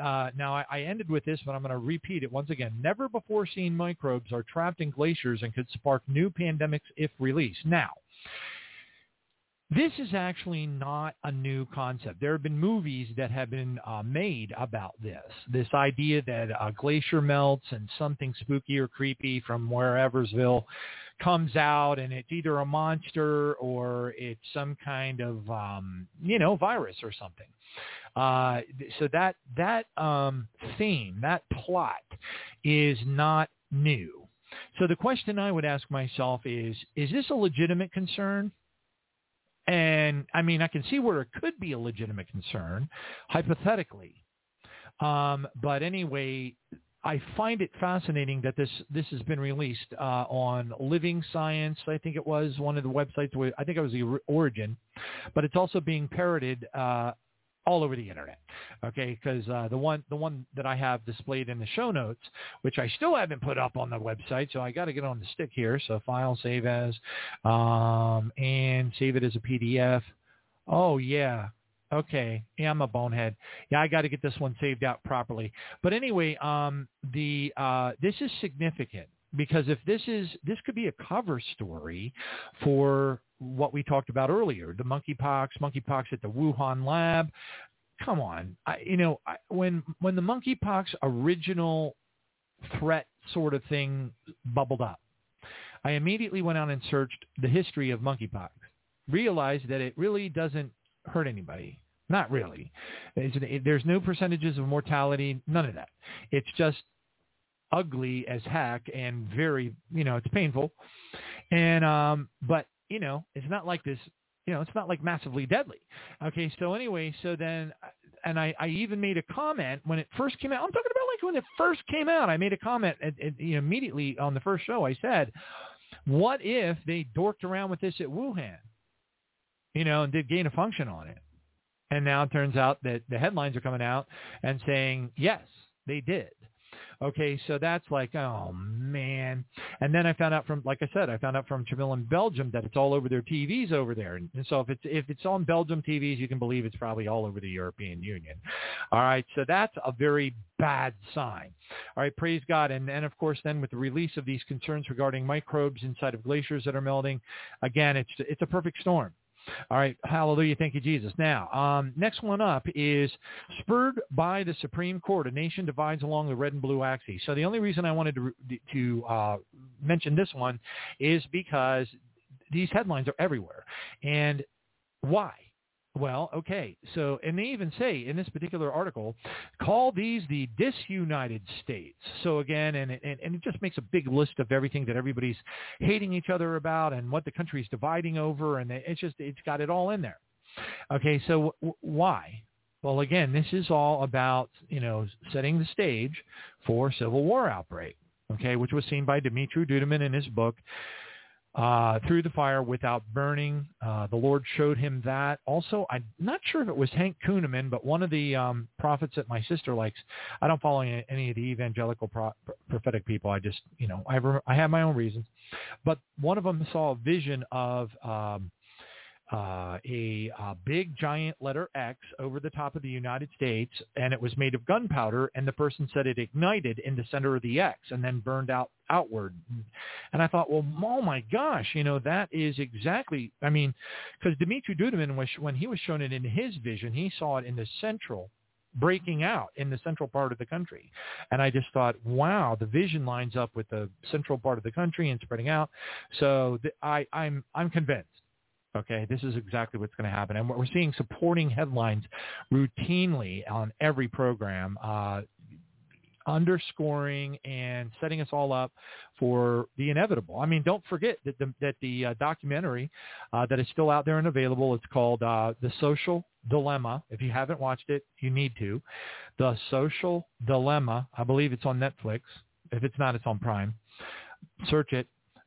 uh, now, I, I, ended with this, but I'm going to repeat it once again. Never before seen microbes are trapped in glaciers and could spark new pandemics if released. Now, this is actually not a new concept. There have been movies that have been uh, made about this. This idea that a glacier melts and something spooky or creepy from whereversville comes out and it's either a monster or it's some kind of um, you know virus or something. Uh, so that that um, theme, that plot, is not new. So the question I would ask myself is: Is this a legitimate concern? And I mean, I can see where it could be a legitimate concern, hypothetically. Um, but anyway, I find it fascinating that this this has been released uh, on Living Science. I think it was one of the websites. Where, I think it was the origin, but it's also being parroted uh, all over the internet. Okay, because uh, the one the one that I have displayed in the show notes, which I still haven't put up on the website, so I got to get on the stick here. So file, save as, um, and save it as a PDF. Oh yeah. Okay. Yeah, I'm a bonehead. Yeah, I got to get this one saved out properly. But anyway, um, the uh, this is significant because if this is this could be a cover story for what we talked about earlier, the monkeypox, monkeypox at the Wuhan lab. Come on, I, you know I, when when the monkeypox original threat sort of thing bubbled up, I immediately went out and searched the history of monkeypox, realized that it really doesn't hurt anybody. Not really. there's no percentages of mortality, none of that. It's just ugly as heck and very, you know, it's painful. And um but, you know, it's not like this, you know, it's not like massively deadly. Okay, so anyway, so then and I, I even made a comment when it first came out. I'm talking about like when it first came out. I made a comment at, at, you know, immediately on the first show. I said, "What if they dorked around with this at Wuhan, you know, and did gain a function on it?" And now it turns out that the headlines are coming out and saying, "Yes, they did." Okay, so that's like, oh man. And then I found out from, like I said, I found out from Jamil in Belgium that it's all over their TVs over there. And so if it's if it's on Belgium TVs, you can believe it's probably all over the European Union. All right, so that's a very bad sign. All right, praise God. And then, of course, then with the release of these concerns regarding microbes inside of glaciers that are melting, again, it's it's a perfect storm. All right. Hallelujah. Thank you, Jesus. Now, um, next one up is spurred by the Supreme Court. A nation divides along the red and blue axis. So the only reason I wanted to, to uh, mention this one is because these headlines are everywhere. And why? Well, okay. So, and they even say in this particular article, call these the disunited states. So again, and, and, and it just makes a big list of everything that everybody's hating each other about and what the country's dividing over. And it's just, it's got it all in there. Okay. So w- why? Well, again, this is all about, you know, setting the stage for civil war outbreak. Okay. Which was seen by Dumitru Duduman in his book, uh, through the fire without burning. Uh, the Lord showed him that. Also, I'm not sure if it was Hank Kunneman, but one of the um, prophets that my sister likes. I don't follow any, any of the evangelical pro- prophetic people. I just, you know, I have, I have my own reasons. But one of them saw a vision of um, uh, a, a big giant letter X over the top of the United States, and it was made of gunpowder, and the person said it ignited in the center of the X and then burned out outward. And I thought, well, oh my gosh, you know, that is exactly, I mean, because Dumitru Duduman, was, when he was shown it in his vision, he saw it in the central breaking out in the central part of the country. And I just thought, wow, the vision lines up with the central part of the country and spreading out. So th- I, I'm, I'm convinced Okay, this is exactly what's going to happen, and what we're seeing supporting headlines routinely on every program, uh, underscoring and setting us all up for the inevitable. I mean, don't forget that the, that the uh, documentary uh, that is still out there and available. It's called uh, The Social Dilemma. If you haven't watched it, you need to. The Social Dilemma. I believe it's on Netflix. If it's not, it's on Prime. Search it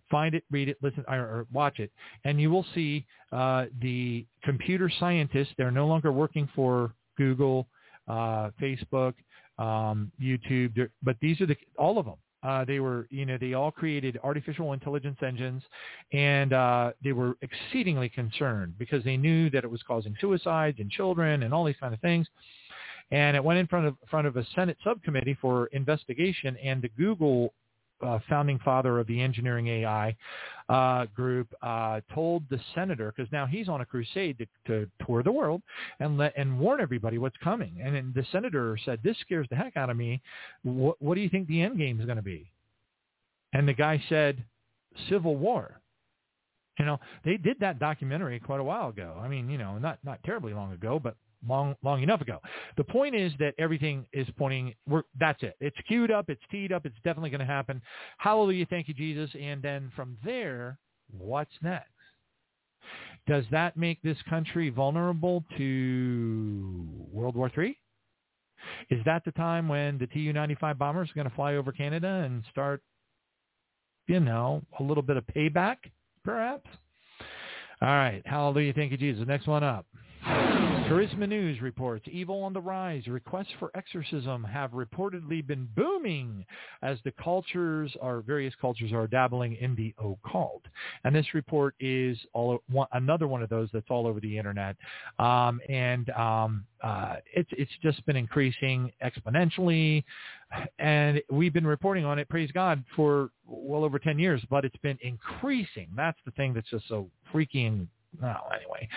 find it, read it, listen, or, or watch it, and you will see uh, the computer scientists. They're no longer working for Google, uh, Facebook, um, YouTube, but these are the all of them. Uh, they were, you know, they all created artificial intelligence engines, and uh, they were exceedingly concerned because they knew that it was causing suicides in children and all these kind of things. And it went in front of front of a Senate subcommittee for investigation, and the Google uh, founding father of the engineering AI uh, group, uh, told the senator because now he's on a crusade to, to tour the world and let and warn everybody what's coming. And the senator said, "This scares the heck out of me. What, what do you think the end game is going to be?" And the guy said, "Civil war." You know, they did that documentary quite a while ago. I mean, you know, not not terribly long ago, but long long enough ago. The point is that everything is pointing. We're, that's it. It's queued up. It's teed up. It's definitely going to happen. Hallelujah! Thank you, Jesus. And then from there, what's next? Does that make this country vulnerable to World War III? Is that the time when the Tu-95 bombers are going to fly over Canada and start, you know, a little bit of payback, perhaps? All right. Hallelujah. Thank you, Jesus. Next one up. Charisma News reports evil on the rise. Requests for exorcism have reportedly been booming as the cultures or various cultures are dabbling in the occult. And this report is all one, another one of those that's all over the internet. Um, and um, uh, it's it's just been increasing exponentially, and we've been reporting on it. Praise God for well over ten years, but it's been increasing. That's the thing that's just so freaking no, anyway,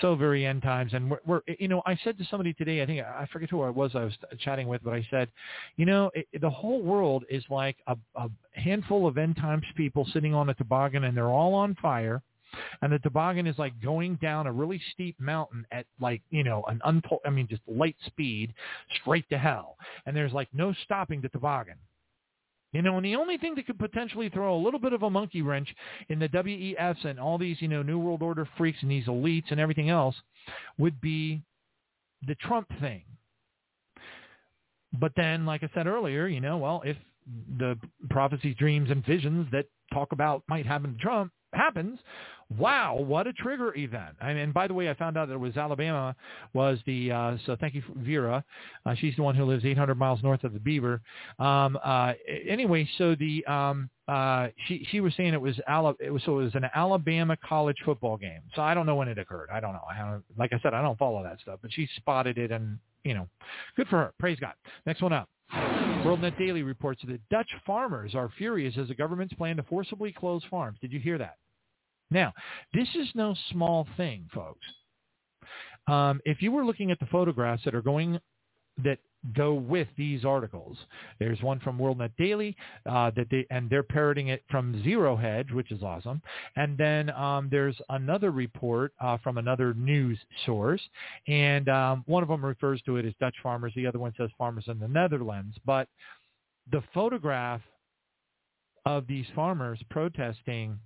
so very end times, and we're, we're, you know, I said to somebody today, I think I forget who I was, I was chatting with, but I said, you know, it, the whole world is like a, a handful of end times people sitting on a toboggan, and they're all on fire, and the toboggan is like going down a really steep mountain at like you know an untold, I mean, just light speed, straight to hell, and there's like no stopping the toboggan. You know, and the only thing that could potentially throw a little bit of a monkey wrench in the WEFs and all these, you know, New World Order freaks and these elites and everything else would be the Trump thing. But then, like I said earlier, you know, well, if the prophecies, dreams, and visions that talk about might happen to Trump happens, wow, what a trigger event. And, and by the way, I found out that it was Alabama was the, uh, so thank you, Vera. Uh, she's the one who lives 800 miles north of the Beaver. Um, uh, anyway, so the, um, uh, she, she was saying it was, Ala, it was, so it was an Alabama college football game. So I don't know when it occurred. I don't know. I don't, like I said, I don't follow that stuff, but she spotted it and, you know, good for her. Praise God. Next one up. WorldNet Daily reports that Dutch farmers are furious as the government's plan to forcibly close farms. Did you hear that? Now, this is no small thing, folks. Um, if you were looking at the photographs that are going that go with these articles. There's one from WorldNet Daily, uh, that they and they're parroting it from Zero Hedge, which is awesome. And then um, there's another report uh, from another news source, and um, one of them refers to it as Dutch farmers. The other one says farmers in the Netherlands. But the photograph of these farmers protesting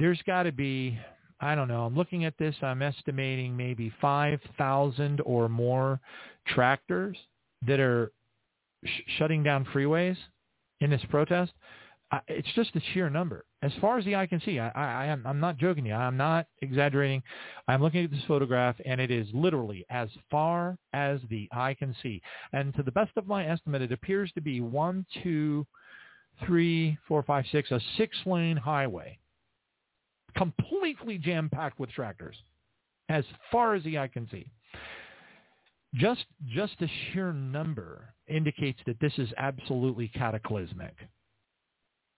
there's got to be, I don't know, I'm looking at this, I'm estimating maybe 5,000 or more tractors that are sh- shutting down freeways in this protest. I, it's just a sheer number. As far as the eye can see, I, I, I am, I'm not joking you. I'm not exaggerating. I'm looking at this photograph, and it is literally as far as the eye can see. And to the best of my estimate, it appears to be one, two, three, four, five, six, a six-lane highway completely jam-packed with tractors as far as the eye can see. Just, just the sheer number indicates that this is absolutely cataclysmic.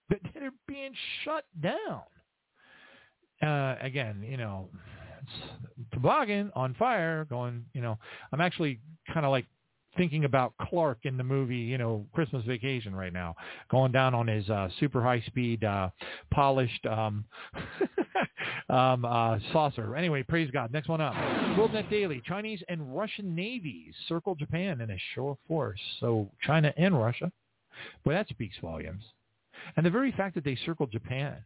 But they're being shut down. Uh, again, you know, toboggan on fire going, you know, I'm actually kind of like thinking about Clark in the movie, you know, Christmas Vacation right now, going down on his uh, super high speed, uh, polished um, um, uh, saucer. Anyway, praise God. Next one up. WorldNet Daily. Chinese and Russian navies circle Japan in a show of force. So China and Russia. Boy, that speaks volumes. And the very fact that they circled Japan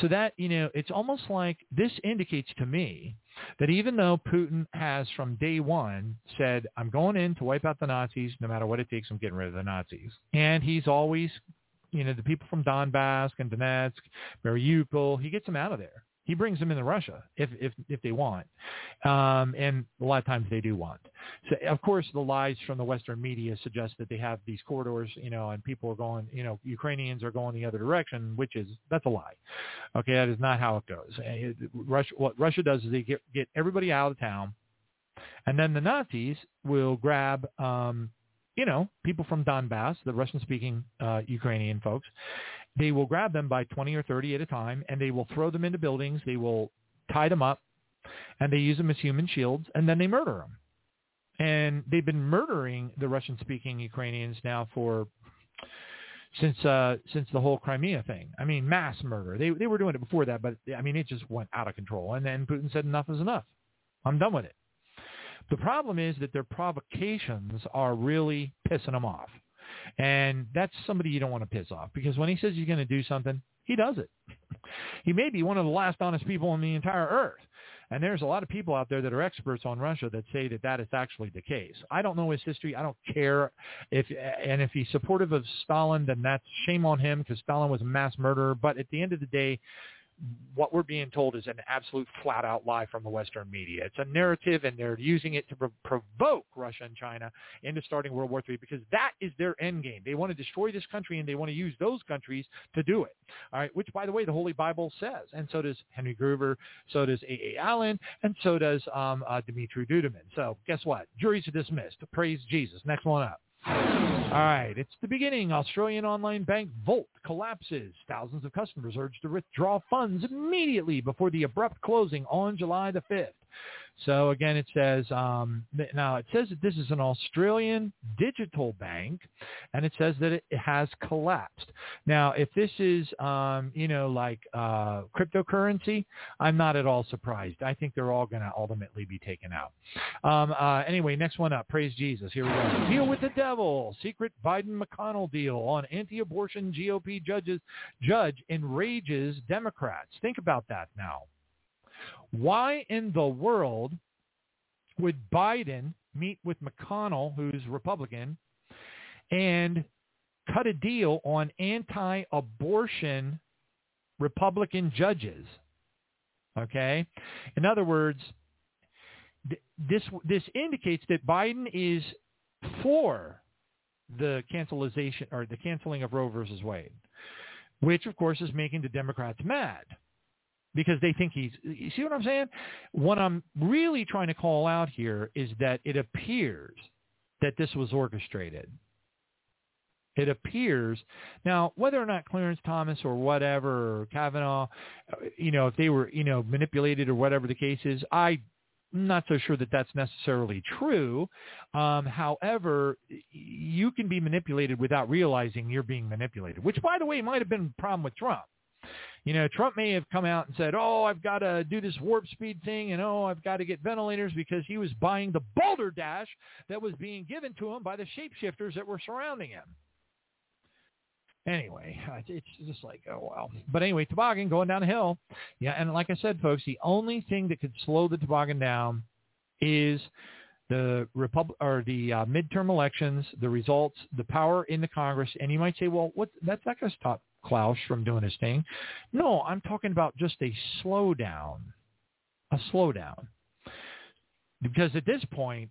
so that, you know, it's almost like this indicates to me that even though Putin has from day one said, I'm going in to wipe out the Nazis, no matter what it takes, I'm getting rid of the Nazis. And he's always, you know, the people from Donbass and Donetsk, Mariupol, he gets them out of there. He brings them into Russia if if if they want, um, and a lot of times they do want. So of course the lies from the Western media suggest that they have these corridors, you know, and people are going, you know, Ukrainians are going the other direction, which is that's a lie. Okay, that is not how it goes. It, Russia, what Russia does is they get get everybody out of town, and then the Nazis will grab um, you know, people from Donbass, the Russian-speaking uh, Ukrainian folks, they will grab them by 20 or 30 at a time, and they will throw them into buildings. They will tie them up, and they use them as human shields, and then they murder them. And they've been murdering the Russian-speaking Ukrainians now for since uh, since the whole Crimea thing. I mean, mass murder. They they were doing it before that, but I mean, it just went out of control. And then Putin said, "Enough is enough. I'm done with it." The problem is that their provocations are really pissing them off. And that's somebody you don't want to piss off because when he says he's going to do something, he does it. He may be one of the last honest people on the entire earth. And there's a lot of people out there that are experts on Russia that say that that is actually the case. I don't know his history. I don't care if and if he's supportive of Stalin, then that's shame on him because Stalin was a mass murderer. But at the end of the day, what we're being told is an absolute flat-out lie from the Western media. It's a narrative, and they're using it to provoke Russia and China into starting World War III because that is their end game. They want to destroy this country, and they want to use those countries to do it. All right, which, by the way, the Holy Bible says, and so does Henry Gruver, so does A. A. Allen, and so does um, uh, Dumitru Duduman. So guess what? Juries are dismissed. Praise Jesus. Next one up. All right, it's the beginning. Australian online bank Volt collapses. Thousands of customers urged to withdraw funds immediately before the abrupt closing on July the 5th. So again, it says um, now it says that this is an Australian digital bank, and it says that it has collapsed. Now, if this is um, you know like uh, cryptocurrency, I'm not at all surprised. I think they're all going to ultimately be taken out. Um, uh, anyway, next one up. Praise Jesus. Here we go. Deal with the devil. Secret Biden McConnell deal on anti-abortion GOP judges judge enrages Democrats. Think about that now. Why in the world would Biden meet with McConnell, who's Republican, and cut a deal on anti-abortion Republican judges? Okay? In other words, this this indicates that Biden is for the cancelization or the canceling of Roe versus Wade, which of course is making the Democrats mad because they think he's you see what I'm saying? What I'm really trying to call out here is that it appears that this was orchestrated. It appears now whether or not Clarence Thomas or whatever or Kavanaugh, you know, if they were you know manipulated or whatever the case is, I'm not so sure that that's necessarily true. Um, however, you can be manipulated without realizing you're being manipulated, which, by the way, might have been a problem with Trump. You know, Trump may have come out and said, oh, I've got to do this warp speed thing and, oh, I've got to get ventilators because he was buying the balderdash that was being given to him by the shapeshifters that were surrounding him. Anyway, it's just like, oh, wow. But anyway, toboggan going down a hill. Yeah, and like I said, folks, the only thing that could slow the toboggan down is the Repub- or the uh, midterm elections, the results, the power in the Congress. And you might say, well, what that's not going to stop Klaus from doing his thing. No, I'm talking about just a slowdown, a slowdown. Because at this point,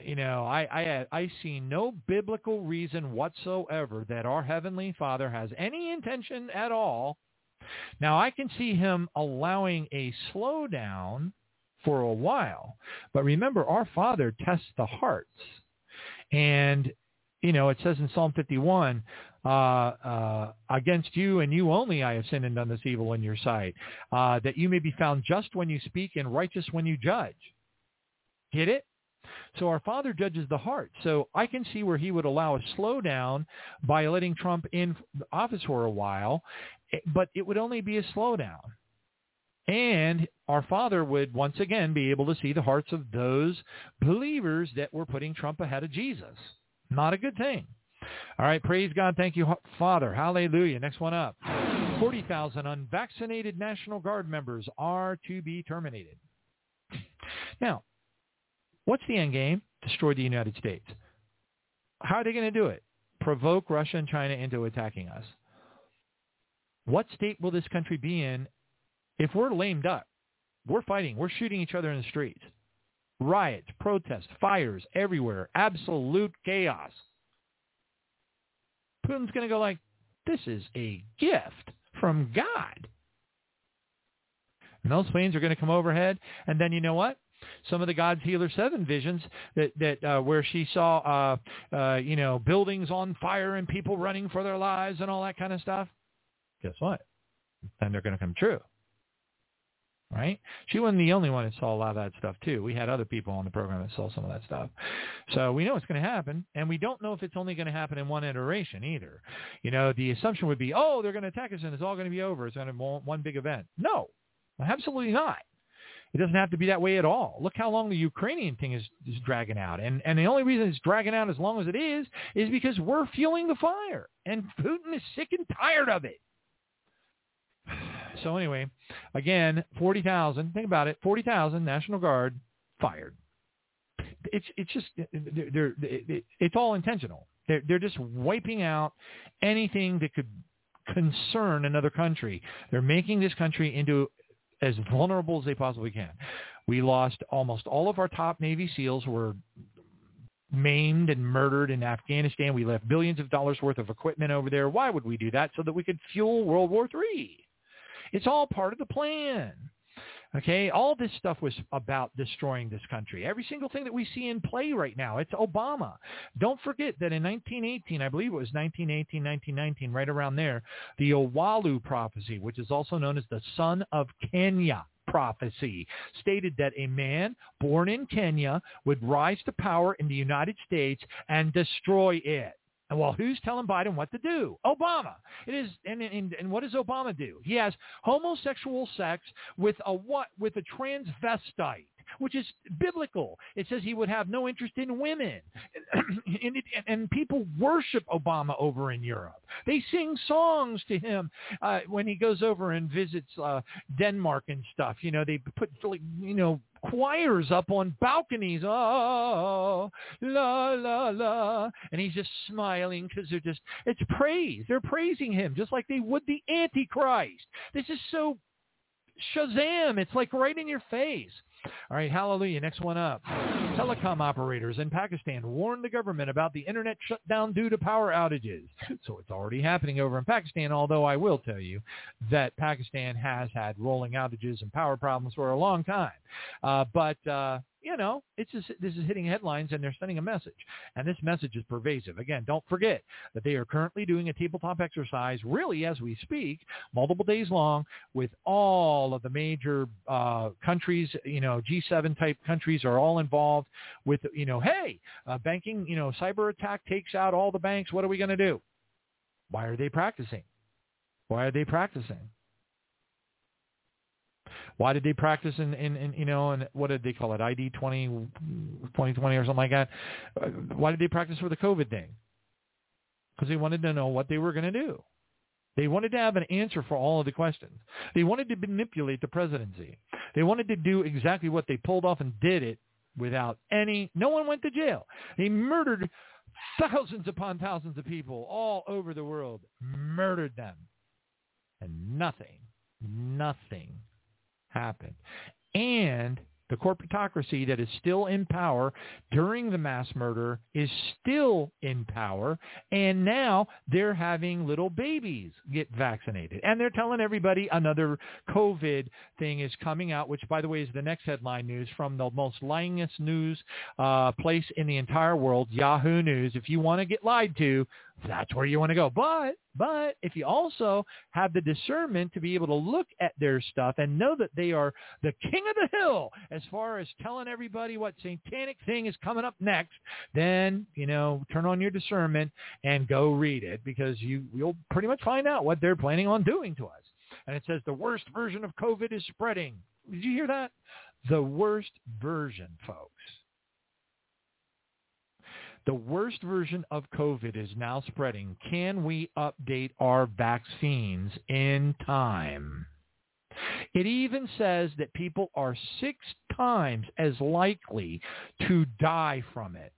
you know, I, I I see no biblical reason whatsoever that our heavenly Father has any intention at all. Now I can see him allowing a slowdown for a while, but remember, our Father tests the hearts, and you know, it says in Psalm 51, uh, uh, against you and you only I have sinned and done this evil in your sight, uh, that you may be found just when you speak and righteous when you judge. Get it? So our Father judges the heart. So I can see where he would allow a slowdown by letting Trump in office for a while, eh, but it would only be a slowdown. And our Father would once again be able to see the hearts of those believers that were putting Trump ahead of Jesus. Not a good thing. All right, praise God. Thank you, Father. Hallelujah. Next one up. 40,000 unvaccinated National Guard members are to be terminated. Now, what's the end game? Destroy the United States. How are they going to do it? Provoke Russia and China into attacking us. What state will this country be in if we're lamed up? We're fighting. We're shooting each other in the streets. Riots, protests, fires everywhere. Absolute chaos. Putin's going to go like, this is a gift from God. And those planes are going to come overhead. And then you know what? some of the God's Healer Seven visions that that uh, where she saw uh, uh, you know buildings on fire and people running for their lives and all that kind of stuff. Guess what? Then they're going to come true. Right? She wasn't the only one that saw a lot of that stuff too. We had other people on the program that saw some of that stuff. So we know it's going to happen, and we don't know if it's only going to happen in one iteration either. You know, the assumption would be, oh, they're going to attack us and it's all going to be over. It's going to be one big event. No, absolutely not. It doesn't have to be that way at all. Look how long the Ukrainian thing is, is dragging out. And, and the only reason it's dragging out as long as it is is because we're fueling the fire. And Putin is sick and tired of it. So anyway, again, 40,000, think about it, 40,000 National Guard fired. It's, it's just, they're, they're, it's all intentional. They're, they're just wiping out anything that could concern another country. They're making this country into as vulnerable as they possibly can. We lost almost all of our top Navy SEALs were maimed and murdered in Afghanistan. We left billions of dollars worth of equipment over there. Why would we do that? So that we could fuel World War III. It's all part of the plan. Okay, all this stuff was about destroying this country. Every single thing that we see in play right now, it's Obama. Don't forget that in 1918, I believe it was 1918, 1919, right around there, the Owalu prophecy, which is also known as the son of Kenya prophecy, stated that a man born in Kenya would rise to power in the United States and destroy it. And well, who's telling Biden what to do? Obama. It is, and, and, and what does Obama do? He has homosexual sex with a what? With a transvestite which is biblical. It says he would have no interest in women. and, it, and, people worship Obama over in Europe. They sing songs to him uh, when he goes over and visits uh, Denmark and stuff. You know, they put, you know, choirs up on balconies. Oh, la, la, la. And he's just smiling because they're just, it's praise. They're praising him just like they would the Antichrist. This is so Shazam. It's like right in your face. All right, hallelujah. Next one up. Telecom operators in Pakistan warned the government about the internet shutdown due to power outages. So it's already happening over in Pakistan, although I will tell you that Pakistan has had rolling outages and power problems for a long time. Uh, but uh, you know, it's just, this is hitting headlines and they're sending a message. And this message is pervasive. Again, don't forget that they are currently doing a tabletop exercise, really as we speak, multiple days long, with all of the major uh, countries, you know, G7 type countries are all involved with, you know, hey, uh, banking, you know, cyber attack takes out all the banks. What are we going to do? Why are they practicing? Why are they practicing? Why did they practice in, in, in you know, and what did they call it, ID 20, 2020 or something like that? Uh, why did they practice for the COVID thing? Because they wanted to know what they were going to do. They wanted to have an answer for all of the questions. They wanted to manipulate the presidency. They wanted to do exactly what they pulled off and did it without any, no one went to jail. They murdered thousands upon thousands of people all over the world, murdered them. And nothing, nothing happened. And the corporatocracy that is still in power during the mass murder is still in power. And now they're having little babies get vaccinated. And they're telling everybody another COVID thing is coming out, which, by the way, is the next headline news from the most lyingest news uh, place in the entire world, Yahoo News. If you want to get lied to, that's where you want to go. But but if you also have the discernment to be able to look at their stuff and know that they are the king of the hill as far as telling everybody what satanic thing is coming up next, then, you know, turn on your discernment and go read it because you you'll pretty much find out what they're planning on doing to us. And it says the worst version of COVID is spreading. Did you hear that? The worst version, folks. The worst version of COVID is now spreading. Can we update our vaccines in time? It even says that people are six times as likely to die from it.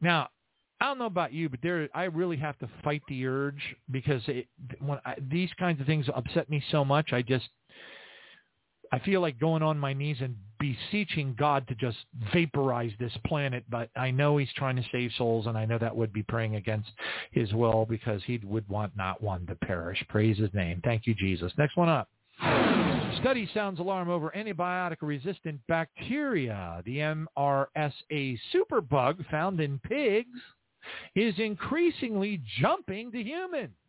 Now, I don't know about you, but there I really have to fight the urge because it, when I, these kinds of things upset me so much. I just I feel like going on my knees and beseeching God to just vaporize this planet, but I know he's trying to save souls, and I know that would be praying against his will because he would want not one to perish. Praise his name. Thank you, Jesus. Next one up. Study sounds alarm over antibiotic-resistant bacteria. The MRSA superbug found in pigs is increasingly jumping to humans.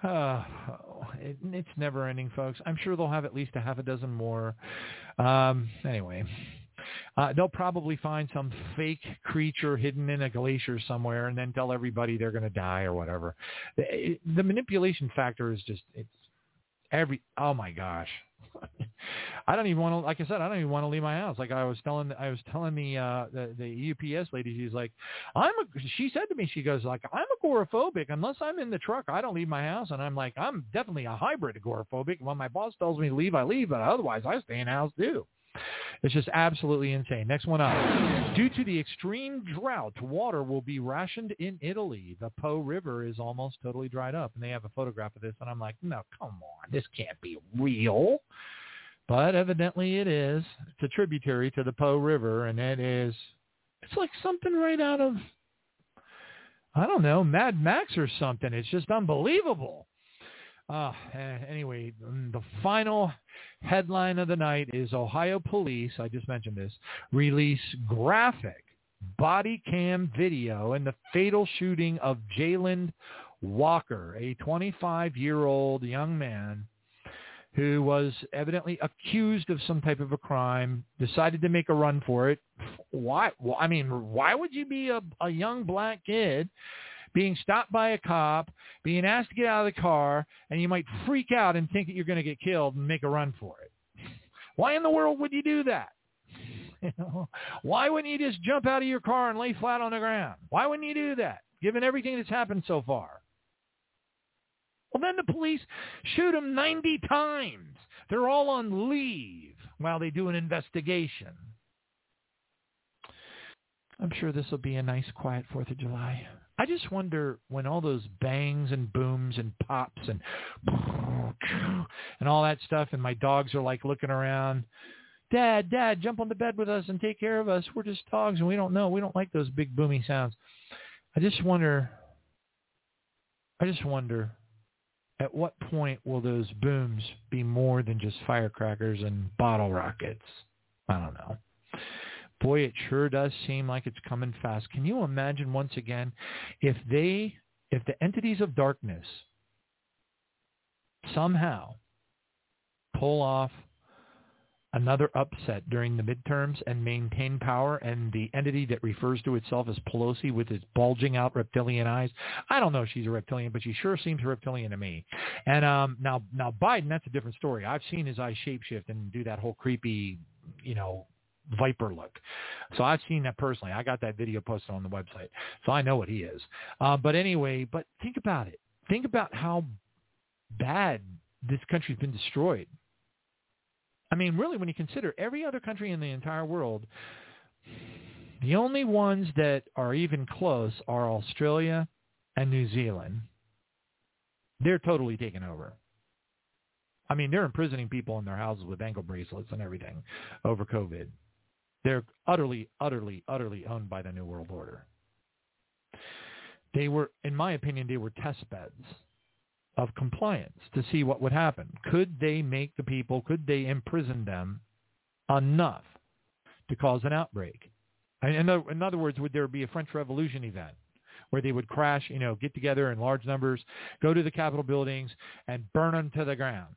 Uh, it, it's never ending, folks. I'm sure they'll have at least a half a dozen more. Um, anyway, uh, they'll probably find some fake creature hidden in a glacier somewhere and then tell everybody they're going to die or whatever. The, the manipulation factor is just, it's every, oh my gosh. I don't even want to, like I said, I don't even want to leave my house. Like I was telling, I was telling the, uh, the, the UPS lady, she's like, I'm a, she said to me, she goes like, I'm agoraphobic. Unless I'm in the truck, I don't leave my house. And I'm like, I'm definitely a hybrid agoraphobic. When my boss tells me to leave, I leave, but otherwise I stay in house too. It's just absolutely insane. Next one up. Due to the extreme drought, water will be rationed in Italy. The Po River is almost totally dried up. And they have a photograph of this. And I'm like, no, come on. This can't be real. But evidently it is. It's a tributary to the Po River. And it is, it's like something right out of, I don't know, Mad Max or something. It's just unbelievable. Uh, anyway, the final headline of the night is Ohio police, I just mentioned this, release graphic body cam video in the fatal shooting of Jayland Walker, a 25-year-old young man who was evidently accused of some type of a crime, decided to make a run for it. Why? Well, I mean, why would you be a, a young black kid being stopped by a cop, being asked to get out of the car, and you might freak out and think that you're going to get killed and make a run for it. Why in the world would you do that? You know, why wouldn't you just jump out of your car and lay flat on the ground? Why wouldn't you do that, given everything that's happened so far? Well, then the police shoot him 90 times. They're all on leave while they do an investigation. I'm sure this will be a nice, quiet 4th of July. I just wonder when all those bangs and booms and pops and and all that stuff and my dogs are like looking around, Dad, Dad, jump on the bed with us and take care of us. We're just dogs and we don't know. We don't like those big boomy sounds. I just wonder I just wonder at what point will those booms be more than just firecrackers and bottle rockets? I don't know boy, it sure does seem like it's coming fast. Can you imagine once again if they, if the entities of darkness somehow pull off another upset during the midterms and maintain power and the entity that refers to itself as Pelosi with its bulging out reptilian eyes. I don't know if she's a reptilian, but she sure seems reptilian to me. And um now now Biden, that's a different story. I've seen his eyes shapeshift and do that whole creepy, you know, viper look. So I've seen that personally. I got that video posted on the website, so I know what he is. Uh, but anyway, but think about it. Think about how bad this country's been destroyed. I mean, really, when you consider every other country in the entire world, the only ones that are even close are Australia and New Zealand. They're totally taken over. I mean, they're imprisoning people in their houses with ankle bracelets and everything over COVID. They're utterly, utterly, utterly owned by the New World Order. They were, in my opinion, they were test beds of compliance to see what would happen. Could they make the people, could they imprison them enough to cause an outbreak? In other, in other words, would there be a French Revolution event where they would crash, you know, get together in large numbers, go to the Capitol buildings, and burn them to the ground?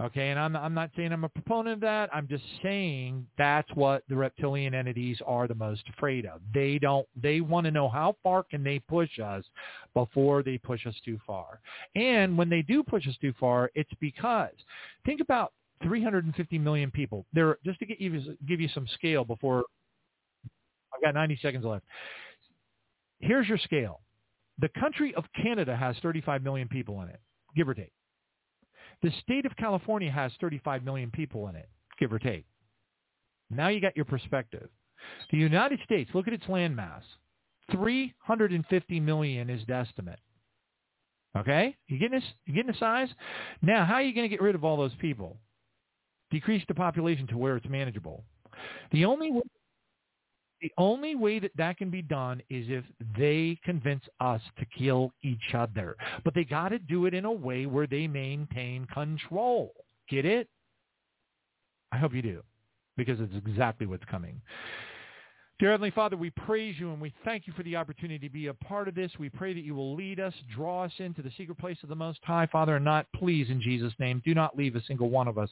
Okay, and I'm I'm not saying I'm a proponent of that. I'm just saying that's what the reptilian entities are the most afraid of. They don't they want to know how far can they push us before they push us too far. And when they do push us too far, it's because think about 350 million people. There just to get you give you some scale before I've got 90 seconds left. Here's your scale. The country of Canada has 35 million people in it, give or take. The state of California has 35 million people in it, give or take. Now you got your perspective. The United States, look at its land mass. 350 million is the estimate. Okay? You getting this? You getting the size? Now, how are you going to get rid of all those people? Decrease the population to where it's manageable. The only way, the only way that that can be done is if they convince us to kill each other. But they got to do it in a way where they maintain control. Get it? I hope you do, because it's exactly what's coming. Dear Heavenly Father, we praise you and we thank you for the opportunity to be a part of this. We pray that you will lead us, draw us into the secret place of the Most High, Father, and not, please, in Jesus' name, do not leave a single one of us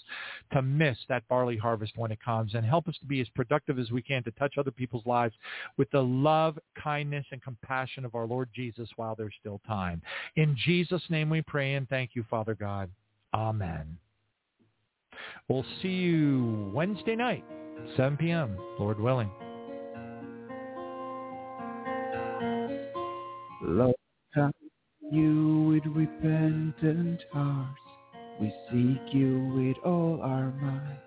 to miss that barley harvest when it comes. And help us to be as productive as we can to touch other people's lives with the love, kindness, and compassion of our Lord Jesus while there's still time. In Jesus' name we pray and thank you, Father God. Amen. We'll see you Wednesday night, 7 p.m., Lord willing. Lord, come you with repentant hearts. We seek you with all our might.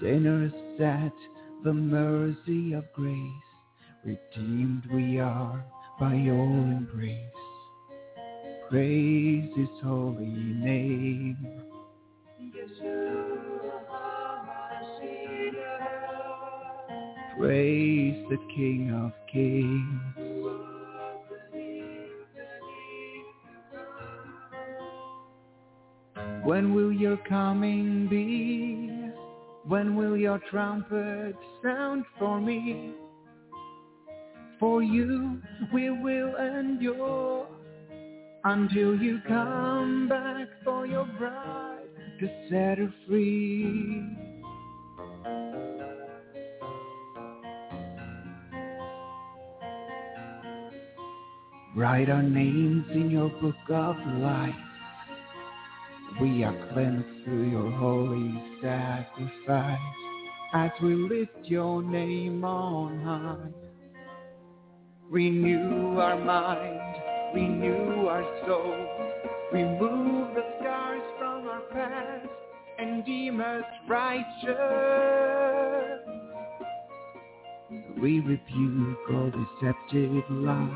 Sinners at the mercy of grace, redeemed we are by your embrace. Praise his holy name. Praise the King of Kings. When will your coming be? When will your trumpet sound for me? For you we will endure until you come back for your bride to set her free. Write our names in your book of life. We are cleansed through your holy sacrifice as we lift your name on high. Renew our mind, renew our soul, remove the scars from our past and deem us righteous. We rebuke all deceptive lies.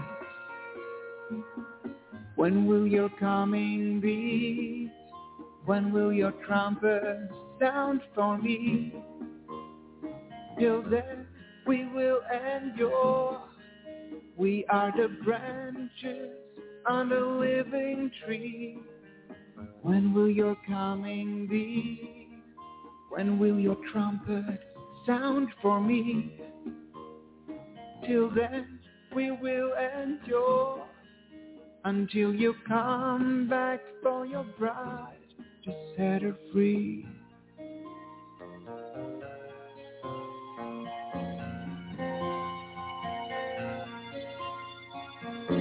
When will your coming be? When will your trumpet sound for me? Till then we will endure. We are the branches on the living tree. When will your coming be? When will your trumpet sound for me? Till then we will endure until you come back for your bride to set her free.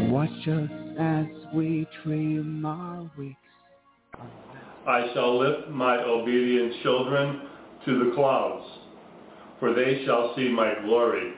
Watch us as we trim our wicks. I shall lift my obedient children to the clouds, for they shall see my glory.